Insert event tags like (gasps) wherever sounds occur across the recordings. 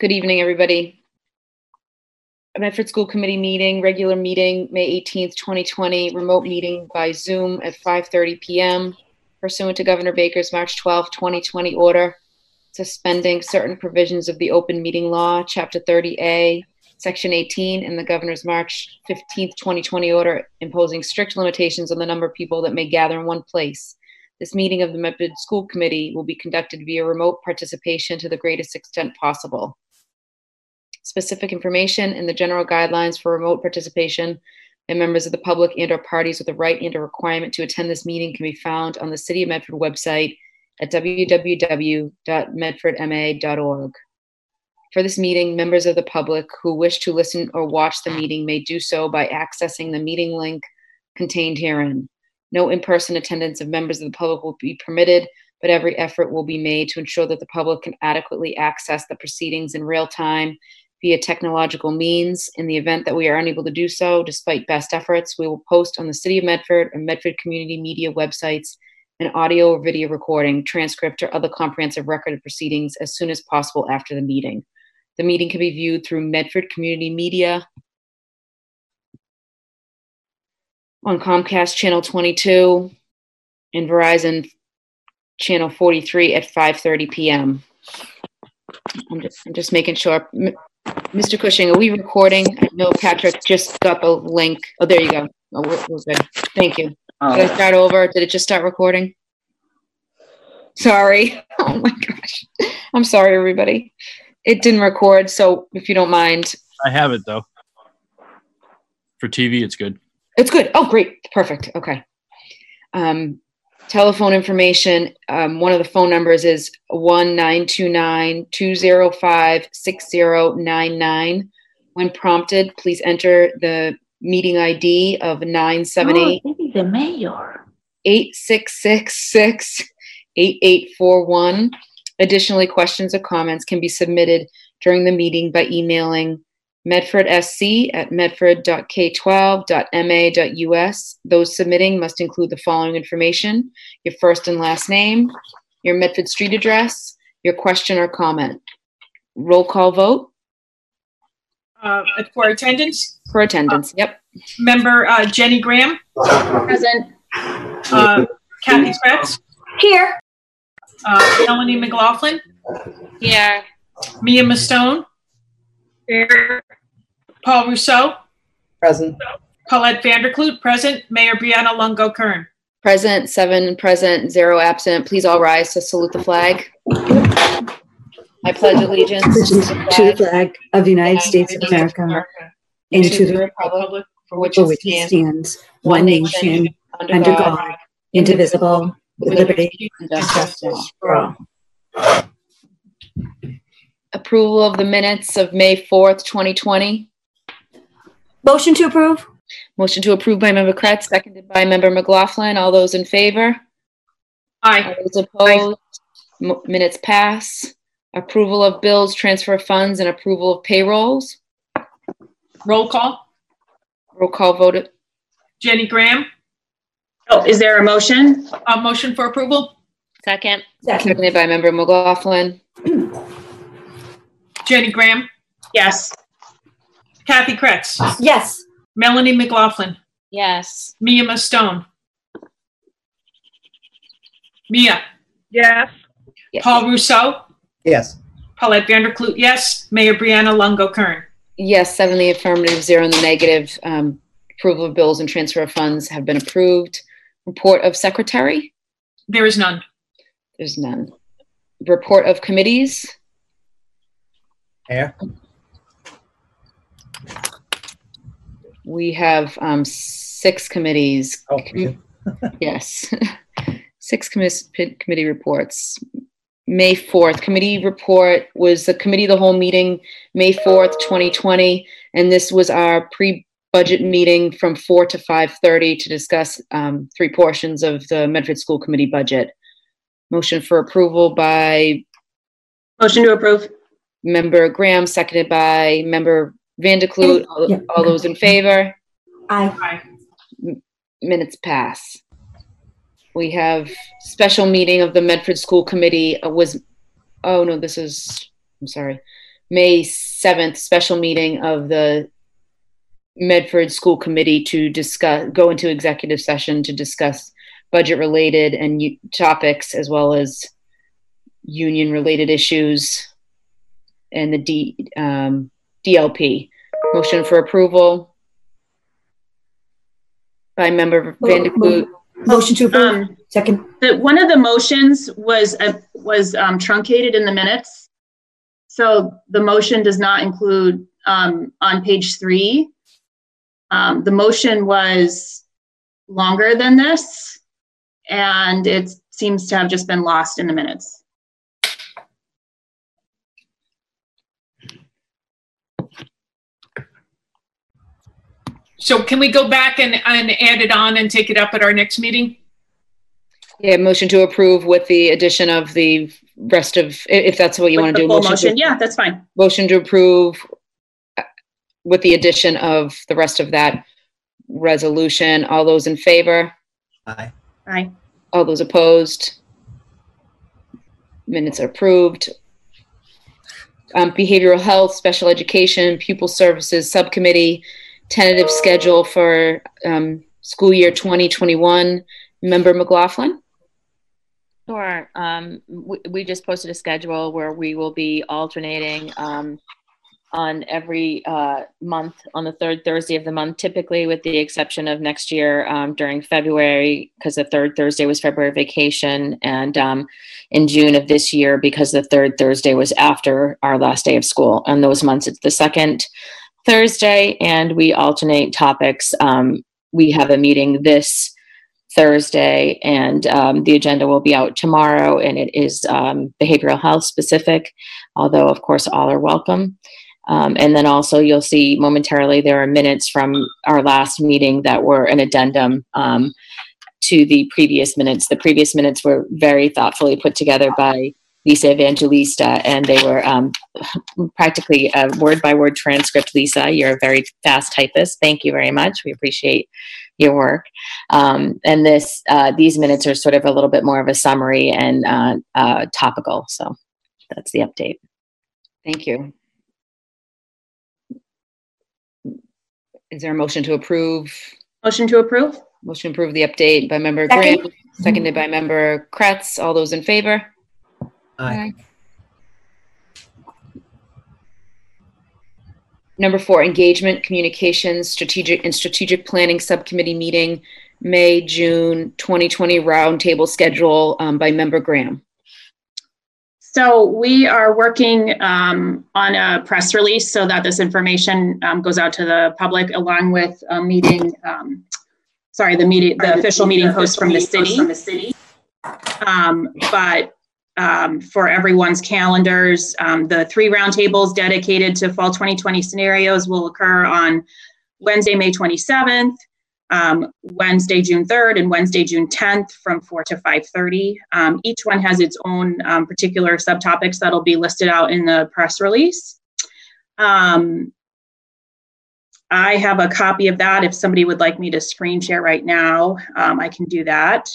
Good evening, everybody. Medford School Committee meeting, regular meeting, May 18th, 2020, remote meeting by Zoom at 5:30 PM pursuant to Governor Baker's March 12, 2020 order suspending certain provisions of the open meeting law, Chapter 30A, Section 18, and the Governor's March 15th, 2020 order imposing strict limitations on the number of people that may gather in one place. This meeting of the Medford School Committee will be conducted via remote participation to the greatest extent possible. Specific information and the general guidelines for remote participation and members of the public and or parties with a right and a requirement to attend this meeting can be found on the City of Medford website at www.medfordma.org. For this meeting, members of the public who wish to listen or watch the meeting may do so by accessing the meeting link contained herein. No in-person attendance of members of the public will be permitted, but every effort will be made to ensure that the public can adequately access the proceedings in real time via technological means. In the event that we are unable to do so, despite best efforts, we will post on the City of Medford and Medford Community Media websites an audio or video recording, transcript, or other comprehensive record of proceedings as soon as possible after the meeting. The meeting can be viewed through Medford Community Media on Comcast Channel 22 and Verizon Channel 43 at 5:30 p.m. I'm just, I'm just making sure. M- Mr. Cushing, are we recording? I know Patrick just got the link. Oh, there you go. Oh, we're, we're good. Thank you. Did I start over? Did it just start recording? Sorry. (laughs) Oh my gosh. I'm sorry, everybody. It didn't record, so if you don't mind, I have it though. For TV, it's good. It's good. Oh, great. Perfect. Okay. Um, telephone information. Um, one of the phone numbers is 1 205 6099. When prompted, please enter the meeting ID of 978 Oh, the mayor. 8666 8841. Additionally, questions or comments can be submitted during the meeting by emailing medfordsc at medford.k12.ma.us. Those submitting must include the following information your first and last name, your Medford street address, your question or comment. Roll call vote Uh, For attendance, for attendance. Yep. member uh, Jenny Graham, Present. uh, Kathy Kreatz, Here. uh, Melanie McLaughlin, Yeah. Mea Mustone, Paul Ruseau, Present. Paulette Van der Kloot, present, Mayor Breanna Lungo-Koehn. Present, seven present, zero absent. Please all rise to salute the flag. I pledge allegiance To the flag of the United States of America and to the republic for which for it which it stands, stands, one nation, under God, indivisible, with liberty and and justice justice for all. Approval of the minutes of May 4th, 2020. Motion to approve? Motion to approve by member Kreatz, seconded by member McLaughlin. All those in favor? Aye. All those opposed? Mo- Minutes pass. Approval of bills, transfer of funds, and approval of payrolls. Roll call, Roll call voted. Jenny Graham, Oh, is there a motion? uh, motion for approval, Second. Second. Seconded by member McLaughlin. Jenny Graham, Yes. Kathy Kreatz, Yes. Melanie McLaughlin, Yes. Mea Mustone. Mia, Yes. Paul Ruseau, Yes. Paulette Van der Kloot, yes, Mayor Breanna Lungo-Koehn. Yes, seven in the affirmative, zero in the negative. Um, Approval of bills and transfer of funds have been approved. Report of secretary, There is none. there's none. Report of committees, Mayor? we have um, six committees. Oh, you. (laughs) Yes. (laughs) Six commis- p- committee reports. May 4th, committee report was the committee of the whole meeting, May 4th, 2020. And this was our pre-budget meeting from 4 to 5:30 to discuss um, three portions of the Medford School Committee budget. Motion for approval by Motion to approve? Member Graham, seconded by member Van der Kloot. All Yeah. all those in favor? Aye. Minutes pass. We have special meeting of the Medford School Committee uh, was, oh no, this is, I'm sorry. May 7th special meeting of the Medford School Committee to discuss, go into executive session to discuss budget-related and u- topics as well as union-related issues and the D, um, DLP. Motion for approval by member Van der Kloot. Motion to approve. Um, Second. the, one of the motions was, uh, was um, truncated in the minutes. So the motion does not include, um, on page three. Um, the motion was longer than this. And it seems to have just been lost in the minutes. So can we go back and, and add it on and take it up at our next meeting? Yeah, motion to approve with the addition of the rest of, i- if that's what you want to the do. full to- motion, yeah, that's fine. Motion to approve uh, with the addition of the rest of that resolution. All those in favor? Aye. Aye. All those opposed? Minutes are approved. Um, Behavioral Health, Special Education, Pupil Services Subcommittee, tentative schedule for um, school year 2021. Member McLaughlin? Sure. Um, we, we just posted a schedule where we will be alternating, um, on every, uh, month, on the third Thursday of the month, typically with the exception of next year, um, during February, because the third Thursday was February vacation, and, um, in June of this year, because the third Thursday was after our last day of school. And those months, it's the second Thursday, and we alternate topics. Um, we have a meeting this Thursday, and um, the agenda will be out tomorrow, and it is um, behavioral health specific, although, of course, all are welcome. Um, and then also, you'll see momentarily there are minutes from our last meeting that were an addendum um, to the previous minutes. The previous minutes were very thoughtfully put together by Lisa Evangelista, and they were um, practically a word by word transcript. Lisa, you're a very fast typist. Thank you very much. We appreciate your work. Um, and this, uh, these minutes are sort of a little bit more of a summary and uh, uh, topical. So that's the update. Thank you. Is there a motion to approve? Motion to approve? Motion to approve the update by member Second. Graham, seconded by member Kreatz. All those in favor? Aye. Number four, engagement, communications, strategic and strategic planning subcommittee meeting, May, June 2020 roundtable schedule um, by member Graham. So we are working um, on a press release so that this information um, goes out to the public along with a meeting, um, sorry, the meeting, the official meeting post from the city. Um, But um, for everyone's calendars, um, the three roundtables dedicated to fall 2020 scenarios will occur on Wednesday, May 27th, um, Wednesday, June 3rd, and Wednesday, June 10th from 4 to 5:30. Um, Each one has its own um, particular subtopics that'll be listed out in the press release. Um, I have a copy of that. If somebody would like me to screen share right now, um, I can do that.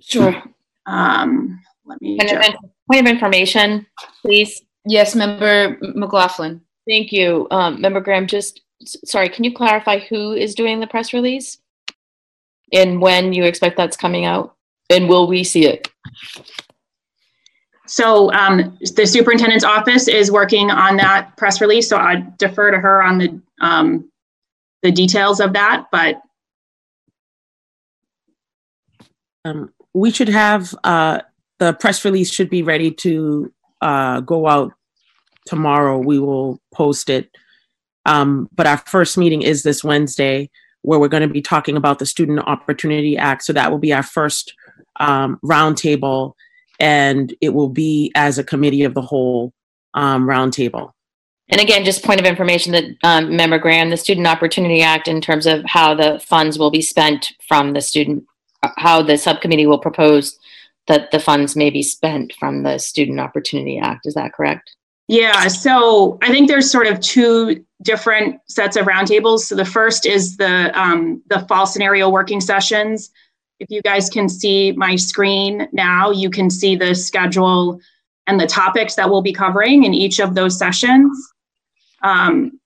Sure. Um, Let me Point of, point of information, please. Yes, member McLaughlin. Thank you. Um, Member Graham, just, sorry, can you clarify who is doing the press release? And when you expect that's coming out? And will we see it? so um, the superintendent's office is working on that press release, so I defer to her on the, um, the details of that, but Um, we should have, uh, the press release should be ready to, uh, go out tomorrow. We will post it. Um, but our first meeting is this Wednesday where we're going to be talking about the Student Opportunity Act. So that will be our first, um, roundtable and it will be as a committee of the whole, um, roundtable. And again, just point of information that, um, Member Graham, the Student Opportunity Act in terms of how the funds will be spent from the student, uh, how the subcommittee will propose that the funds may be spent from the Student Opportunity Act. Is that correct? Yeah, so I think there's sort of two different sets of roundtables. So the first is the um, the fall scenario working sessions. If you guys can see my screen now, you can see the schedule and the topics that we'll be covering in each of those sessions. Um,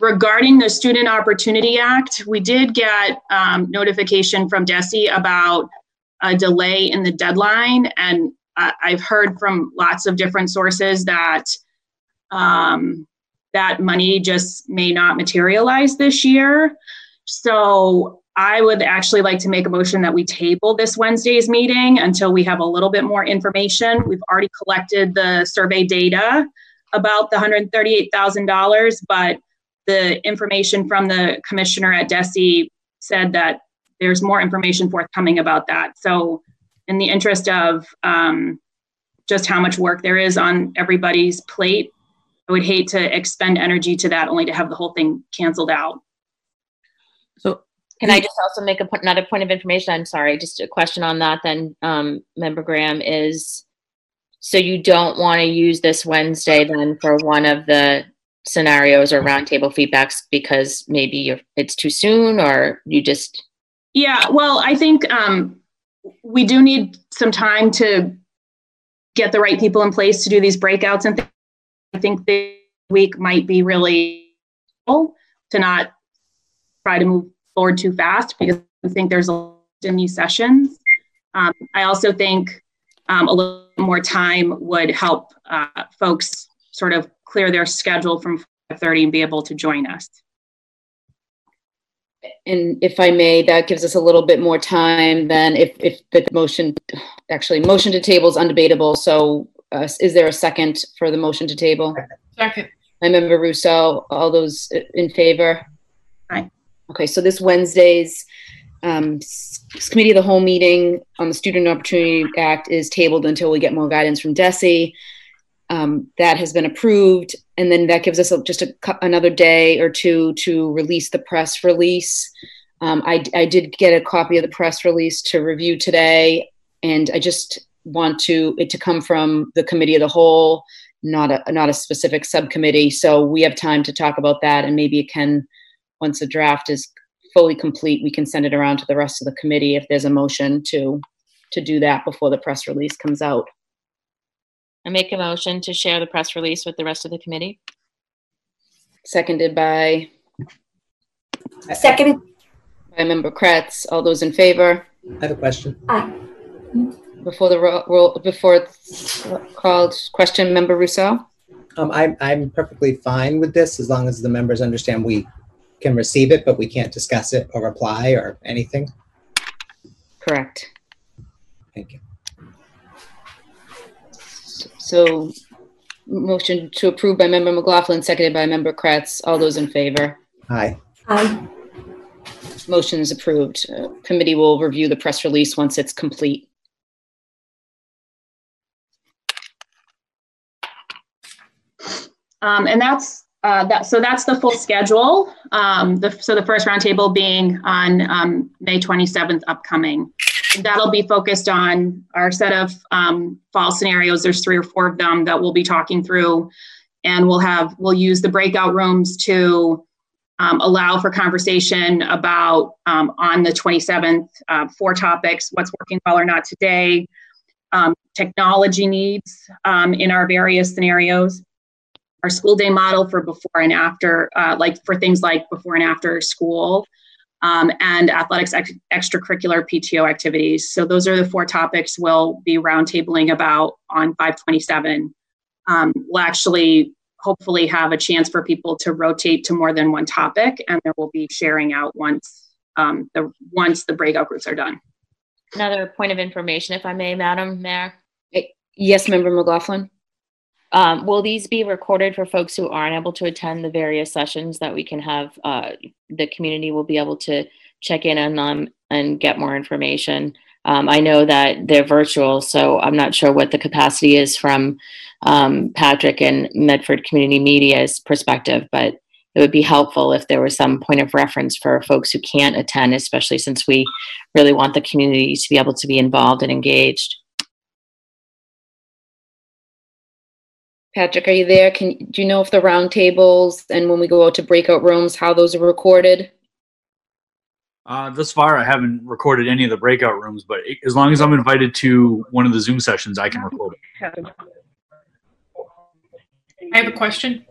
regarding the Student Opportunity Act, we did get um, notification from DESE about a delay in the deadline, and I've heard from lots of different sources that um, that money just may not materialize this year. So I would actually like to make a motion that we table this Wednesday's meeting until we have a little bit more information. We've already collected the survey data about the $138,000, but the information from the commissioner at DESE said that there's more information forthcoming about that. So in the interest of um, just how much work there is on everybody's plate, I would hate to expend energy to that only to have the whole thing canceled out. So Can I just also make a, point- another point of information? I'm sorry, just a question on that then, um, Member Graham is, so you don't want to use this Wednesday then for one of the scenarios or roundtable feedbacks because maybe you're, it's too soon or you just, Yeah, well, I think um, we do need some time to get the right people in place to do these breakouts and things. I think this week might be really helpful to not try to move forward too fast because I think there's a lot in these sessions. Um, I also think um, a little more time would help uh, folks sort of clear their schedule from 5:30 and be able to join us. And if I may, that gives us a little bit more time than if, if the motion, actually, motion to table is undebatable. So uh, is there a second for the motion to table? Second. I member Ruseau, all those in favor? Aye. Okay, so this Wednesday's um, s- Committee of the Whole meeting on the Student Opportunity Act is tabled until we get more guidance from DESE. Um, That has been approved, and then that gives us a- just a, another day or two to release the press release. Um, I, I did get a copy of the press release to review today, and I just want to, it to come from the Committee of the Whole, not a, not a specific subcommittee. So we have time to talk about that, and maybe it can, once the draft is fully complete, we can send it around to the rest of the committee if there's a motion to, to do that before the press release comes out. I make a motion to share the press release with the rest of the committee? Seconded by, Second, by member Kreatz. All those in favor? I have a question. aye. Before the ro- roll, before it's called, question, member Ruseau? Um, I'm, I'm perfectly fine with this as long as the members understand we can receive it, but we can't discuss it or reply or anything. Correct. Thank you. So motion to approve by member McLaughlin, seconded by member Kreatz. All those in favor? Aye. Aye. Motion is approved. Uh, Committee will review the press release once it's complete. Um, and that's uh, that. So that's the full schedule. Um, the, so the first roundtable being on um, May 27th, upcoming. That'll be focused on our set of um, fall scenarios. There's three or four of them that we'll be talking through, and we'll have we'll use the breakout rooms to um, allow for conversation about um, on the 27th uh, four topics: what's working well or not today, um, technology needs um, in our various scenarios our school day model for before and after, uh, like for things like before and after school, um, and athletics ex- extracurricular PTO activities. So those are the four topics we'll be roundtabling about on 527. Um, we'll actually hopefully have a chance for people to rotate to more than one topic, and then we'll be sharing out once um, the once the breakout groups are done. Another point of information, if I may, Madam Mayor? Yes, member McLaughlin? Um, will these be recorded for folks who aren't able to attend the various sessions that we can have, uh, the community will be able to check in on them and get more information? Um, I know that they're virtual, so I'm not sure what the capacity is from um, Patrick and Medford Community Media's perspective, but it would be helpful if there was some point of reference for folks who can't attend, especially since we really want the community to be able to be involved and engaged. Patrick, are you there? Can, do you know if the roundtables and when we go out to breakout rooms, how those are recorded? Uh, thus far, I haven't recorded any of the breakout rooms, but as long as I'm invited to one of the Zoom sessions, I can record it. I have a question.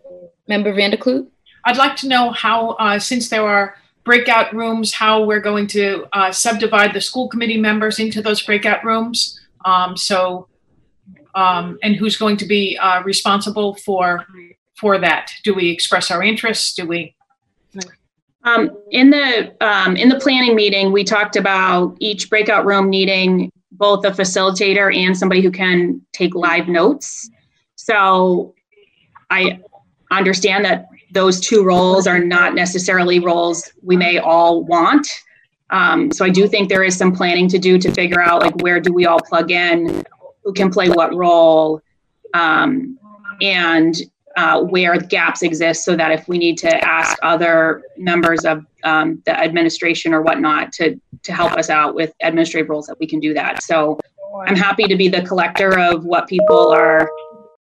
Member Van der Kloot? I'd like to know how, uh, since there are breakout rooms, how we're going to uh, subdivide the school committee members into those breakout rooms. Um, So, um, and who's going to be uh, responsible for, for that? Do we express our interests? Do we? Um, in the, um, in the planning meeting, we talked about each breakout room needing both a facilitator and somebody who can take live notes. So I understand that those two roles are not necessarily roles we may all want. Um, so I do think there is some planning to do to figure out like where do we all plug in, who can play what role, um, and uh, where gaps exist, so that if we need to ask other members of um, the administration or whatnot to to help us out with administrative roles, that we can do that. So I'm happy to be the collector of what people are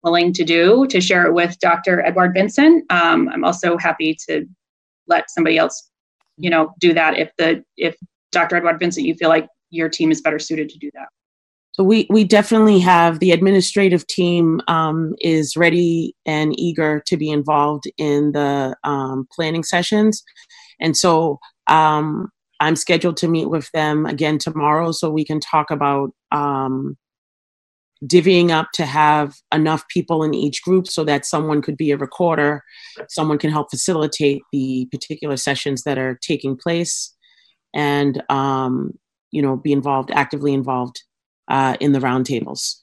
willing to do to share it with Dr. Edouard-Vincent. Um, I'm also happy to let somebody else, you know, do that if the if Dr. Edouard-Vincent, you feel like your team is better suited to do that. So we we definitely have the administrative team um, is ready and eager to be involved in the um, planning sessions, and so um, I'm scheduled to meet with them again tomorrow so we can talk about um, divvying up to have enough people in each group so that someone could be a recorder, someone can help facilitate the particular sessions that are taking place, and um, you know be involved actively involved uh, in the roundtables.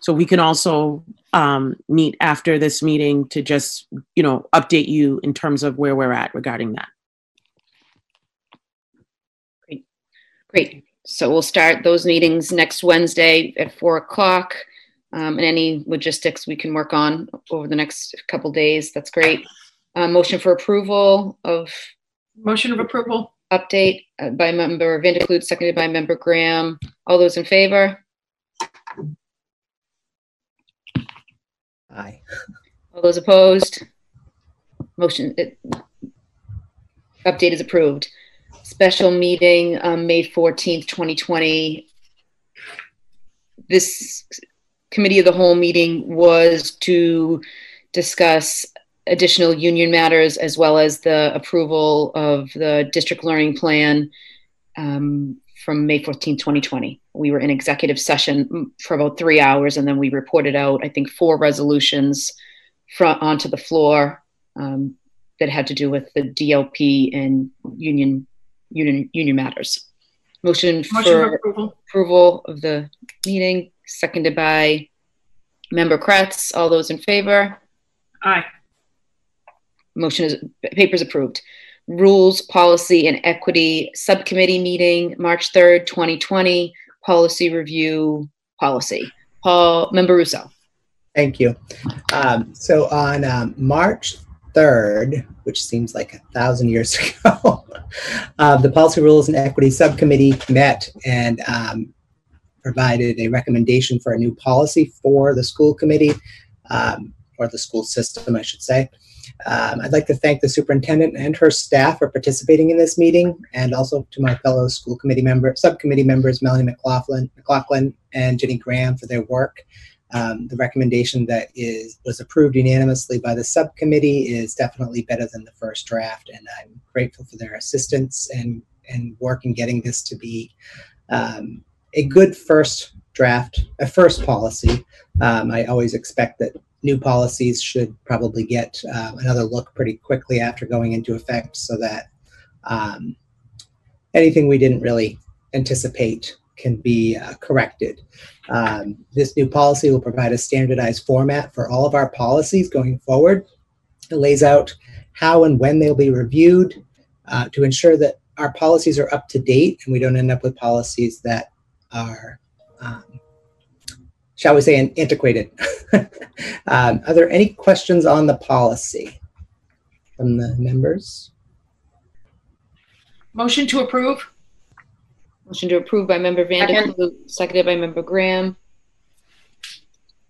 So we can also um, meet after this meeting to just you know update you in terms of where we're at regarding that. Great. Great. So we'll start those meetings next Wednesday at four o'clock. Um, and any logistics we can work on over the next couple days. That's great. Uh, motion for approval of Motion of approval? update uh, by member Van der Kloot, seconded by member Graham. All those in favor? Aye. All those opposed? Motion, it- update is approved. Special meeting, um, May 14th, 2020. This committee of the whole meeting was to discuss additional union matters as well as the approval of the district learning plan um, from May 14th, 2020. We were in executive session for about three hours and then we reported out, I think, four resolutions front onto the floor um, that had to do with the DLP and union union union matters. Motion Motion for approval? approval of the meeting, seconded by member Kreatz. All those in favor? Aye. Motion is, papers approved. Rules, Policy, and Equity Subcommittee meeting, March 3rd, 2020, policy review, policy. Paul, Member Ruseau. Thank you. Um, so on um, March 3rd, which seems like a thousand years (laughs) ago, uh, the Policy Rules and Equity Subcommittee met and um, provided a recommendation for a new policy for the school committee, um, or the school system, I should say. Um, I'd like to thank the superintendent and her staff for participating in this meeting, and also to my fellow school committee member, subcommittee members, Melanie McLaughlin, McLaughlin and Jenny Graham for their work. Um, the recommendation that is was approved unanimously by the subcommittee is definitely better than the first draft, and I'm grateful for their assistance and and work in getting this to be um, a good first draft, a first policy. Um, I always expect that new policies should probably get uh, another look pretty quickly after going into effect, so that um, anything we didn't really anticipate can be uh, corrected. Um, this new policy will provide a standardized format for all of our policies going forward. It lays out how and when they'll be reviewed uh, to ensure that our policies are up to date and we don't end up with policies that are, um, shall we say, an- antiquated. (laughs) um, are there any questions on the policy from the members? Motion to approve? Motion to approve by Member Van der Kloot, seconded by Member Graham.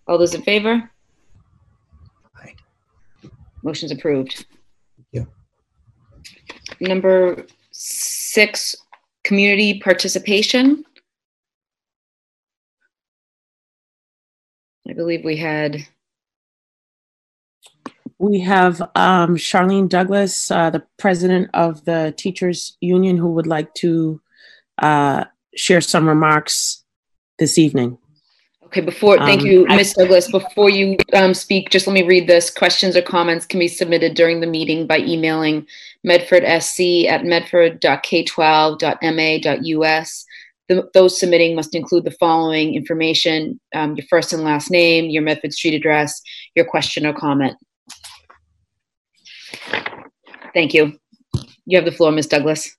All those in favor? Aye. Motion's approved. you. Number six, community participation. I believe we had we have um, Charlene Douglas, uh, the president of the Teachers Union, who would like to uh, share some remarks this evening. Okay, before, thank Um, you, I- Douglas. Before you um, speak, just let me read this. Questions or comments can be submitted during the meeting by emailing medfordsc at medford.k12.ma.us. The- Those submitting must include the following information, um, your first and last name, your Medford Street address, your question or comment. Thank you. You have the floor, Ms. Douglas.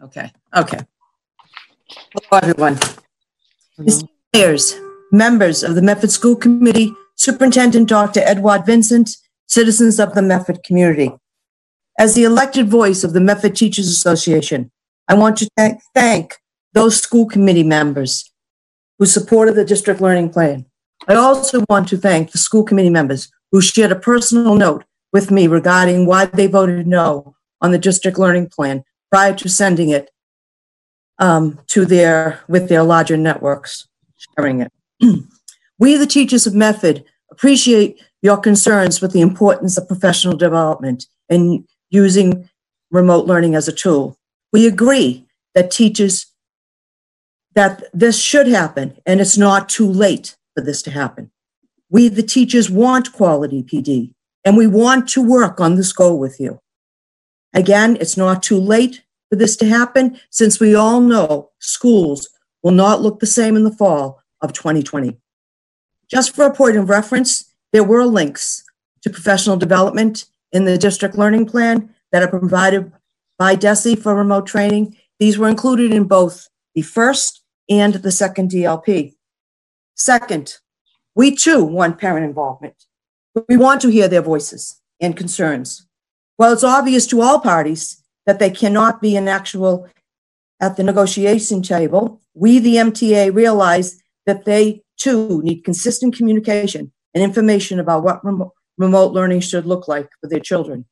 Okay, okay. Hello, everyone. Esteemed Mayors, members of the Medford School Committee, Superintendent Dr. Edouard-Vincent, citizens of the Medford community. As the elected voice of the Medford Teachers Association, I want to thank, thank those school committee members who supported the district learning plan. I also want to thank the school committee members who shared a personal note with me regarding why they voted no on the district learning plan prior to sending it um, to their with their larger networks, sharing it. (clears throat) we, the teachers of Medford, appreciate your concerns with the importance of professional development and using remote learning as a tool. We agree that teachers that this should happen and it's not too late for this to happen. We, the teachers, want quality PD and we want to work on this goal with you. Again, it's not too late for this to happen since we all know schools will not look the same in the fall of 2020. Just for a point of reference, there were links to professional development in the district learning plan that are provided by DESE for remote training. These were included in both the first and the second DLP. Second, we too want parent involvement. We want to hear their voices and concerns. While it's obvious to all parties that they cannot be an actual at the negotiation table, we, the MTA, realize that they too need consistent communication and information about what remo- remote learning should look like for their children.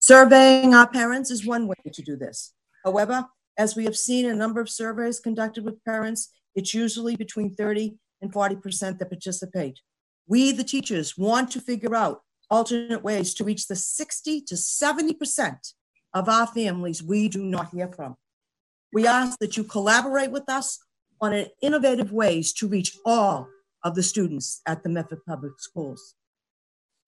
Surveying our parents is one way to do this. However, as we have seen in a number of surveys conducted with parents, it's usually between 30 and 40% that participate. We, the teachers, want to figure out alternate ways to reach the 60 to 70% of our families we do not hear from. We ask that you collaborate with us on innovative ways to reach all of the students at the Medford Public Schools.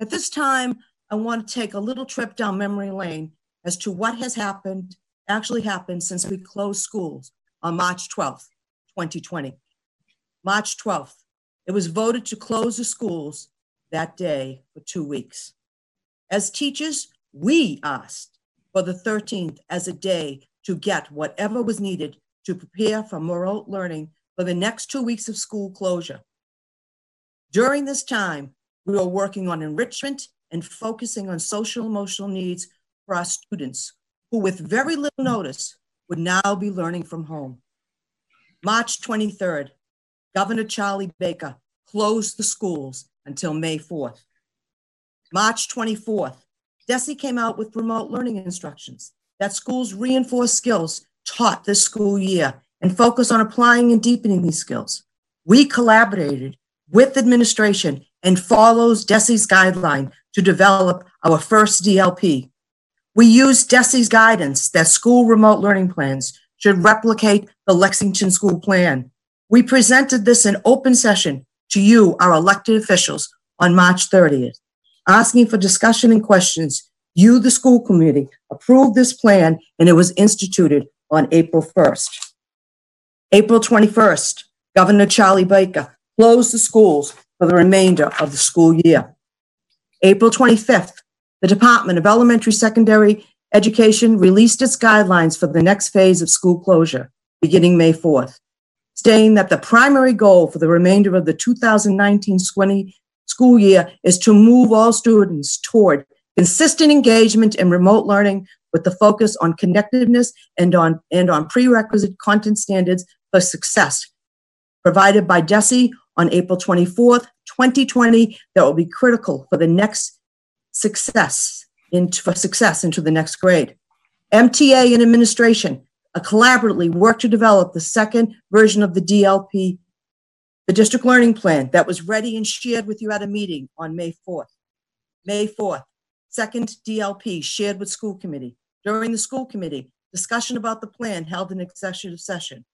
At this time, I want to take a little trip down memory lane as to what has happened, actually happened since we closed schools on March 12th, 2020. March 12th, it was voted to close the schools that day for two weeks. As teachers, we asked for the 13th as a day to get whatever was needed to prepare for remote learning for the next two weeks of school closure. During this time, we are working on enrichment and focusing on social emotional needs for our students who, with very little notice, would now be learning from home. March 23rd, Governor Charlie Baker closed the schools until May 4th. March 24th, DESE came out with remote learning instructions that schools reinforce skills taught this school year and focus on applying and deepening these skills. We collaborated with administration and follows DESE's guideline to develop our first DLP. We used DESE's guidance that school remote learning plans should replicate the Lexington School Plan. We presented this in open session to you, our elected officials, on March 30th, asking for discussion and questions. You, the school committee, approved this plan and it was instituted on April 1st. April 21st, Governor Charlie Baker closed the schools for the remainder of the school year. April 25th, the Department of Elementary Secondary Education released its guidelines for the next phase of school closure, beginning May 4th, stating that the primary goal for the remainder of the 2019-20 school year is to move all students toward consistent engagement in remote learning with the focus on connectiveness and on, and on prerequisite content standards for success provided by DESE on April 24th, 2020, that will be critical for the next success into, for success into the next grade. MTA and administration collaboratively work to develop the second version of the DLP The district learning plan that was ready and shared with you at a meeting on May 4th. May 4th, second DLP shared with school committee. During the school committee, discussion about the plan held in executive session.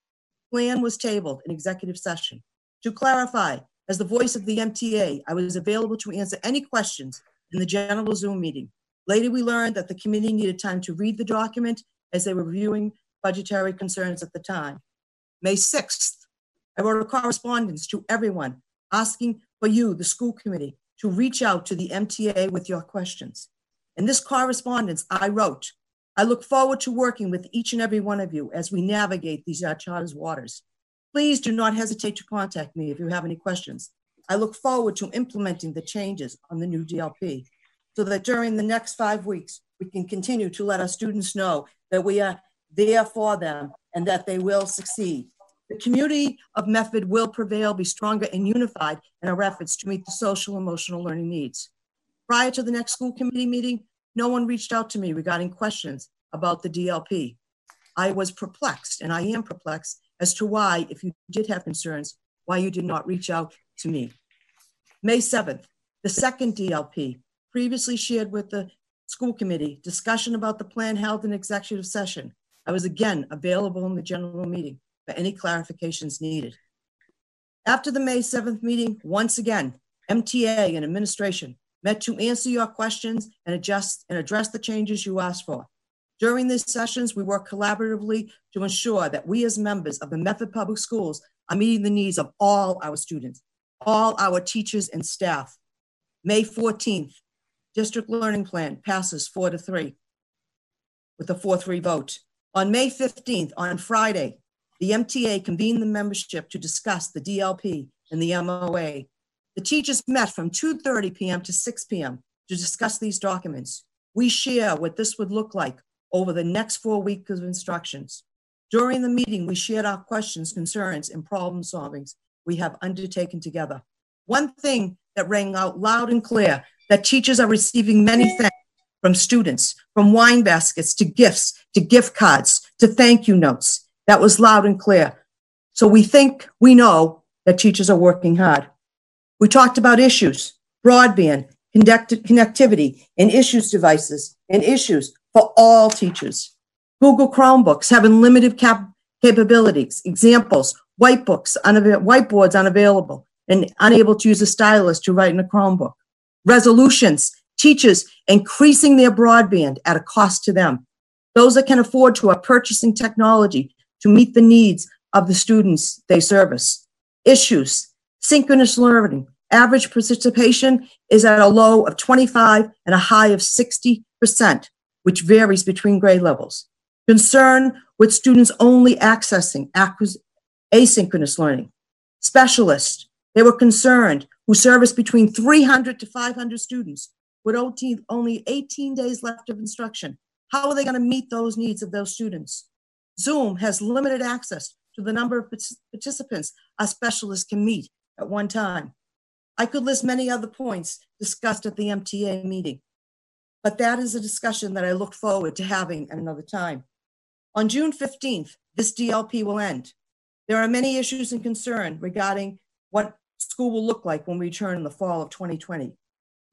Plan was tabled in executive session. To clarify, as the voice of the MTA, I was available to answer any questions in the general Zoom meeting. Later, we learned that the committee needed time to read the document as they were reviewing budgetary concerns at the time. May 6th, I wrote a correspondence to everyone asking for you, the school committee, to reach out to the MTA with your questions. In this correspondence, I wrote, I look forward to working with each and every one of you as we navigate these charter's waters. Please do not hesitate to contact me if you have any questions. I look forward to implementing the changes on the new DLP so that during the next five weeks, we can continue to let our students know that we are there for them and that they will succeed. The community of Medford will prevail, be stronger and unified in our efforts to meet the social emotional learning needs. Prior to the next school committee meeting, no one reached out to me regarding questions about the DLP. I was perplexed, and I am perplexed as to why, if you did have concerns, why you did not reach out to me. May 7th, the second DLP, previously shared with the school committee, discussion about the plan held in executive session. I was again available in the general meeting for any clarifications needed. After the May 7th meeting, once again, MTA and administration met to answer your questions and adjust and address the changes you asked for. During these sessions, we work collaboratively to ensure that we as members of the Medford Public Schools are meeting the needs of all our students, all our teachers and staff. May 14th, district learning plan passes four to three with a 4-3 vote. On May 15th, on Friday, the MTA convened the membership to discuss the DLP and the MOA. The teachers met from 2.30 p.m. to 6 p.m. to discuss these documents. We share what this would look like over the next four weeks of instructions. During the meeting, we shared our questions, concerns, and problem solvings we have undertaken together. One thing that rang out loud and clear that teachers are receiving many thanks from students, from wine baskets to gifts, to gift cards, to thank you notes. That was loud and clear. So we think we know that teachers are working hard. We talked about issues, broadband, connectivity, and issues devices, and issues for all teachers. Google Chromebooks have unlimited cap- capabilities, examples, whitebooks, unava- whiteboards unavailable, and unable to use a stylus to write in a Chromebook. Resolutions, teachers increasing their broadband at a cost to them. Those that can afford to are purchasing technology to meet the needs of the students they service. Issues, synchronous learning, average participation is at a low of 25 and a high of 60%, which varies between grade levels. Concern with students only accessing asynchronous learning. Specialists, they were concerned who service between 300 to 500 students with only 18 days left of instruction. How are they going to meet those needs of those students? Zoom has limited access to the number of participants a specialist can meet at one time. I could list many other points discussed at the MTA meeting, but that is a discussion that I look forward to having at another time. On June 15th, this DLP will end. There are many issues and concern regarding what school will look like when we return in the fall of 2020.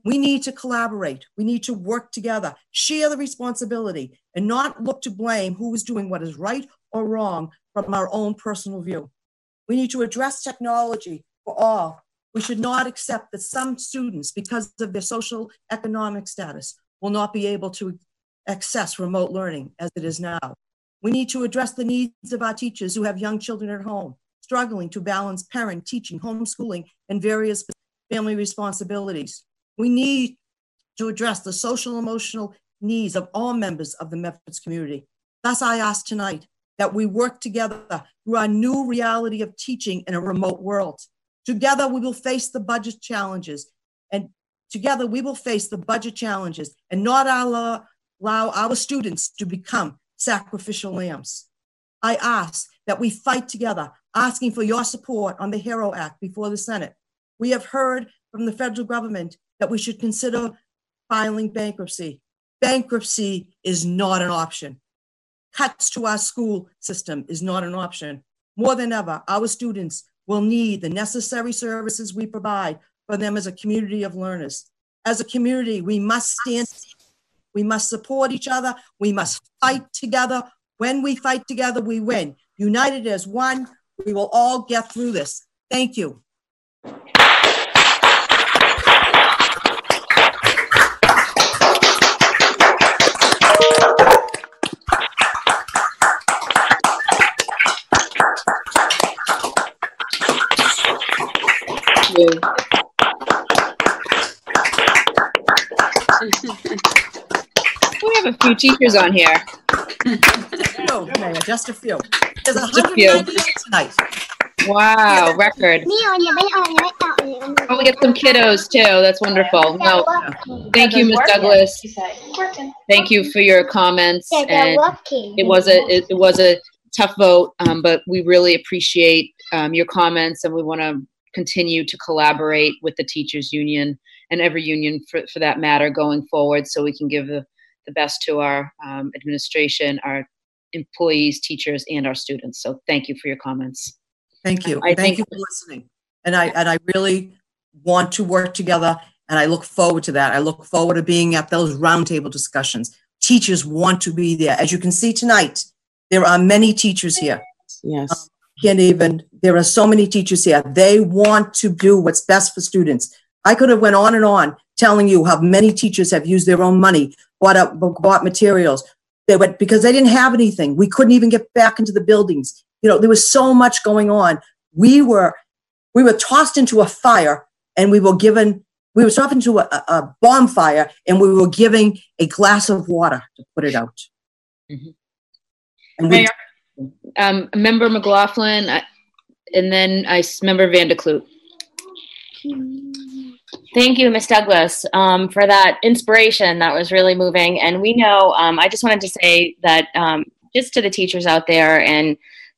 We need to collaborate. We need to work together, share the responsibility, and not look to blame who is doing what is right or wrong from our own personal view. We need to address technology for all. We should not accept that some students, because of their social economic status, will not be able to access remote learning as it is now. We need to address the needs of our teachers who have young children at home, struggling to balance parent, teaching, homeschooling, and various family responsibilities. We need to address the social emotional needs of all members of the Medford's community. Thus, I ask tonight that we work together through our new reality of teaching in a remote world. Together, we will face the budget challenges, and together we will face the budget challenges and not allow, allow our students to become sacrificial lambs. I ask that we fight together, asking for your support on the HERO Act before the Senate. We have heard from the federal government that we should consider filing bankruptcy. Bankruptcy is not an option. Cuts to our school system is not an option. More than ever, our students will need the necessary services we provide for them as a community of learners. As a community, we must stand, we must support each other, we must fight together. When we fight together, we win. United as one, we will all get through this. Thank you. you. We have a few teachers on here. No, Mayor, just a few. There's Just a few. 198 tonight. Wow, record. Oh, we get some kiddos too. That's wonderful. No, thank you, Ms. Douglas. Thank you for your comments. And it was a, it it was a tough vote, um, but we really appreciate, um, your comments and we want to continue to collaborate with the teachers union and every union for, for that matter going forward so we can give the, the best to our, um, administration, our employees, teachers, and our students. So thank you for your comments. Thank you. I Thank think- you for listening. And I, and I really want to work together and I look forward to that. I look forward to being at those roundtable discussions. Teachers want to be there. As you can see tonight, there are many teachers here. Yes. Can't even, there are so many teachers here. They want to do what's best for students. I could have went on and on telling you how many teachers have used their own money, bought up, bought materials. They went, because they didn't have anything. We couldn't even get back into the buildings. You know, there was so much going on. We were, we were tossed into a fire and we were given, we were tossed into a, a a bonfire and we were giving a glass of water to put it out. Mhm. And we, Mayor, Um, member McLaughlin, I- and then I, s- member Van der Kloot. Thank you, Ms. Douglas, um, for that inspiration. That was really moving. And we know, um, I just wanted to say that um, just to the teachers out there and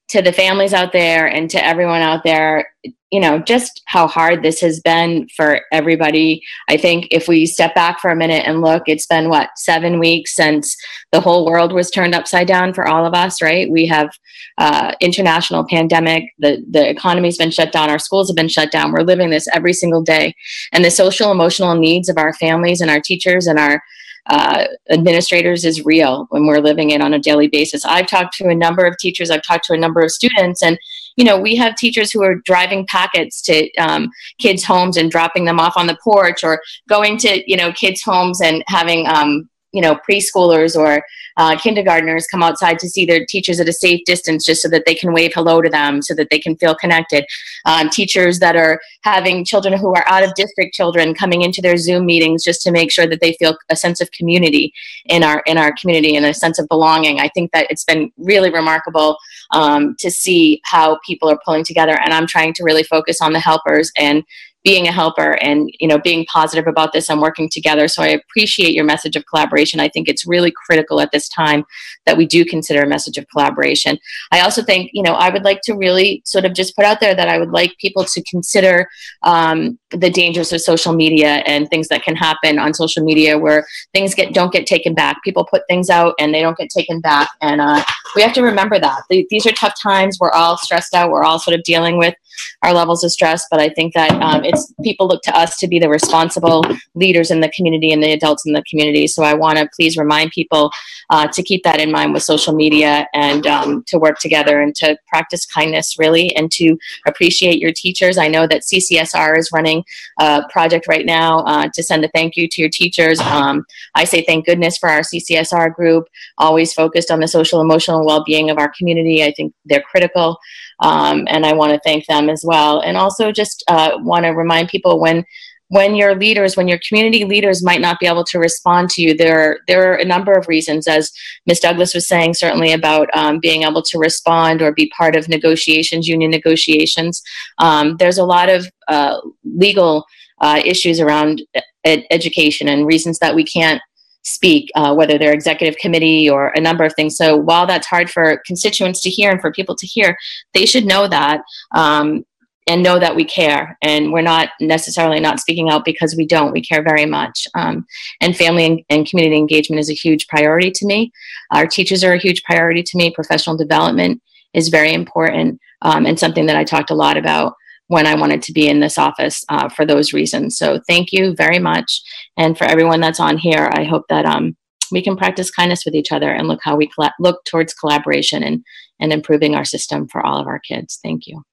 to the families out there and to everyone out there, you know, just how hard this has been for everybody. I think if we step back for a minute and look, it's been what, seven weeks since the whole world was turned upside down for all of us, right? We have uh, international pandemic. The the economy's been shut down. Our schools have been shut down. We're living this every single day, and the social emotional needs of our families and our teachers and our uh, administrators is real when we're living it on a daily basis. I've talked to a number of teachers. I've talked to a number of students, and you know we have teachers who are driving packets to um, kids' homes and dropping them off on the porch, or going to you know kids' homes and having um, you know preschoolers or uh, kindergartners come outside to see their teachers at a safe distance just so that they can wave hello to them so that they can feel connected. Um, teachers that are having children who are out of district children coming into their zoom meetings just to make sure that they feel a sense of community in our in our community and a sense of belonging. I think that it's been really remarkable um, to see how people are pulling together and i'm trying to really focus on the helpers and being a helper and you know being positive about this and working together. So i appreciate your message of collaboration. I think it's really critical at this time that we do consider a message of collaboration. I also think you know i would like to really sort of just put out there that i would like people to consider um, the dangers of social media and things that can happen on social media where things get don't get taken back. People put things out and they don't get taken back. And uh, we have to remember that. These are tough times. We're all stressed out. We're all sort of dealing with our levels of stress but i think that um, it's people look to us to be the responsible leaders in the community and the adults in the community. So i want to please remind people uh, to keep that in mind with social media and um, to work together and to practice kindness really and to appreciate your teachers. I know that ccsr is running a project right now uh, to send a thank you to your teachers. Um, i say thank goodness for our ccsr group always focused on the social emotional well-being of our community. I think they're critical um, and I want to thank them as well. And also just uh, want to remind people when when your leaders, when your community leaders might not be able to respond to you, there there are a number of reasons, as Ms. Douglas was saying, certainly about um, being able to respond or be part of negotiations, union negotiations. Um, there's a lot of uh, legal uh, issues around ed- education and reasons that we can't speak, uh, whether they're executive committee or a number of things. So while that's hard for constituents to hear and for people to hear, they should know that um, and know that we care. And we're not necessarily not speaking out because we don't. We care very much. Um, and family and, and community engagement is a huge priority to me. Our teachers are a huge priority to me. Professional development is very important um, and something that I talked a lot about when I wanted to be in this office uh, for those reasons. So thank you very much. And for everyone that's on here, I hope that um, we can practice kindness with each other and look how we look towards collaboration and, and improving our system for all of our kids. Thank you.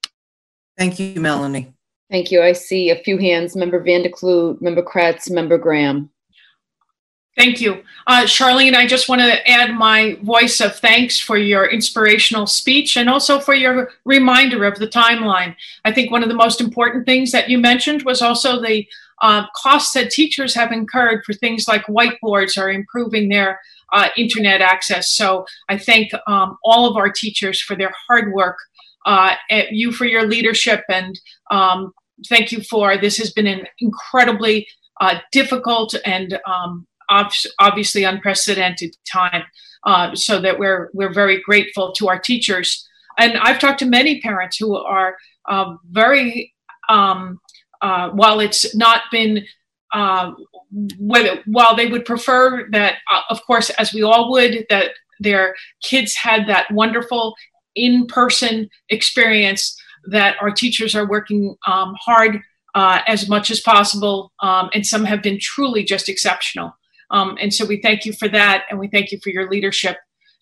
Thank you, Melanie. Thank you. I see a few hands. Member Van der Kloot, Member Kreatz, Member Graham. Thank you. Uh, Charlene, I just want to add my voice of thanks for your inspirational speech and also for your reminder of the timeline. I think one of the most important things that you mentioned was also the uh, costs that teachers have incurred for things like whiteboards or improving their uh, internet access. So I thank um, all of our teachers for their hard work, uh, you for your leadership, and um, thank you for this has been an incredibly uh, difficult and um, obviously unprecedented time. Uh, so that we're we're very grateful to our teachers. And I've talked to many parents who are uh, very um, uh, while it's not been uh, whether while they would prefer that, uh, of course, as we all would, that their kids had that wonderful in-person experience. That our teachers are working um, hard uh, as much as possible, um, and some have been truly just exceptional. Um, and so we thank you for that, and we thank you for your leadership.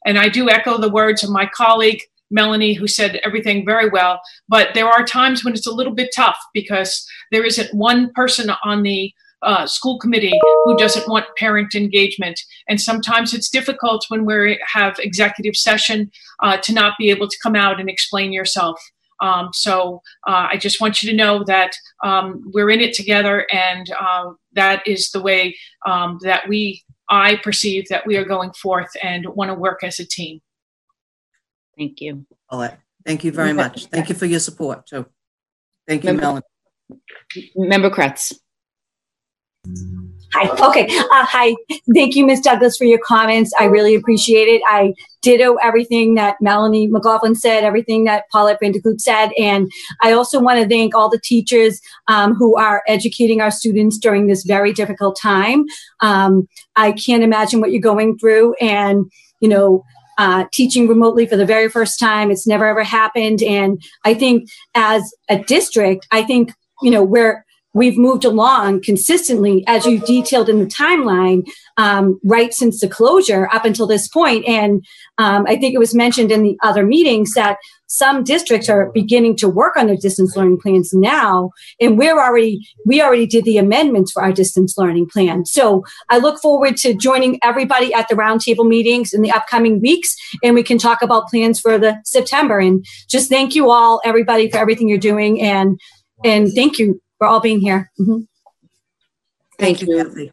And I do echo the words of my colleague, Melanie, who said everything very well. But there are times when it's a little bit tough because there isn't one person on the uh, school committee who doesn't want parent engagement. And sometimes it's difficult when we have executive session uh, to not be able to come out and explain yourself. Um, so uh, I just want you to know that um, we're in it together, and uh, that is the way um, that we, I perceive that we are going forth and want to work as a team. Thank you. All right. Thank you very much. Thank you for your support too. Thank you, Melanie. Member Kreatz. Hi. Okay. Uh, hi. Thank you, Ms. Douglas, for your comments. I really appreciate it. I ditto everything that Melanie McLaughlin said, everything that Paulette Van der Kloot said. And I also want to thank all the teachers um, who are educating our students during this very difficult time. Um, I can't imagine what you're going through. And, you know, uh, teaching remotely for the very first time. It's never ever happened. And I think as a district, I think, you know, we're, we've moved along consistently, as you detailed in the timeline, um, right since the closure up until this point. And um, I think it was mentioned in the other meetings that some districts are beginning to work on their distance learning plans now, and we're already we already did the amendments for our distance learning plan. So I look forward to joining everybody at the roundtable meetings in the upcoming weeks, and we can talk about plans for the September. And just thank you all, everybody, for everything you're doing, and and thank you for all being here. Mm-hmm. Thank, Thank, you, Kathy.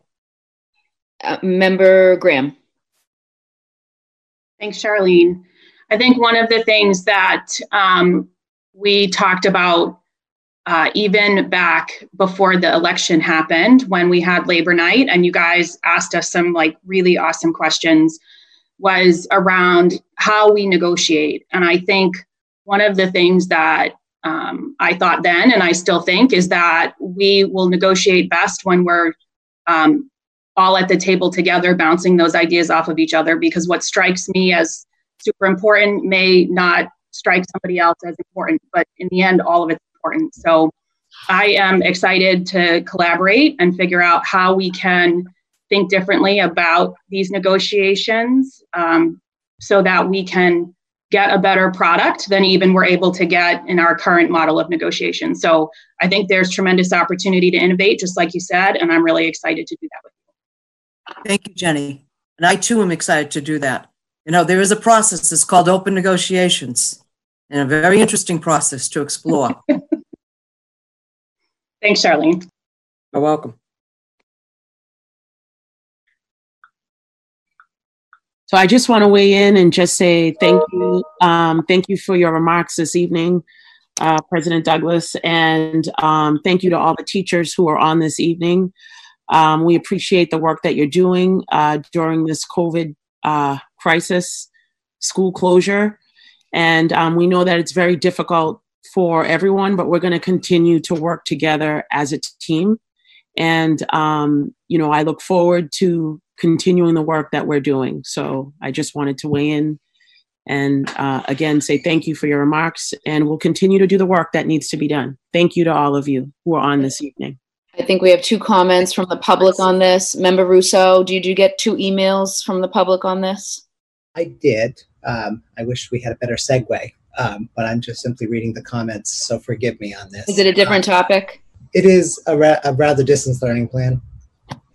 Uh, Member Graham. Thanks, Charlene. I think one of the things that um, we talked about uh, even back before the election happened when we had Labor Night, and you guys asked us some like really awesome questions, was around how we negotiate. And I think one of the things that um, I thought then, and I still think, is that we will negotiate best when we're um, all at the table together, bouncing those ideas off of each other. Because what strikes me as super important may not strike somebody else as important, but in the end, all of it's important. So I am excited to collaborate and figure out how we can think differently about these negotiations um, so that we can get a better product than even we're able to get in our current model of negotiation. So I think there's tremendous opportunity to innovate, just like you said, and I'm really excited to do that with you. Thank you, Jenny. And I too am excited to do that. You know, there is a process, it's called open negotiations, and a very interesting process to explore. (laughs) Thanks, Charlene. You're welcome. So I just want to weigh in and just say thank you. Um, thank you for your remarks this evening, uh, President Douglas, and um, thank you to all the teachers who are on this evening. Um, we appreciate the work that you're doing uh, during this COVID uh, crisis, school closure. And um, we know that it's very difficult for everyone, but we're going to continue to work together as a team. And, um, you know, I look forward to continuing the work that we're doing. So I just wanted to weigh in And uh, again, say thank you for your remarks, and we'll continue to do the work that needs to be done. Thank you to all of you who are on this evening. I think we have two comments from the public on this. Member Ruseau, did you get two emails from the public on this? I did. Um, I wish we had a better segue, um, but I'm just simply reading the comments, so forgive me on this. Is it a different topic? It is a, ra- a rather distance learning plan.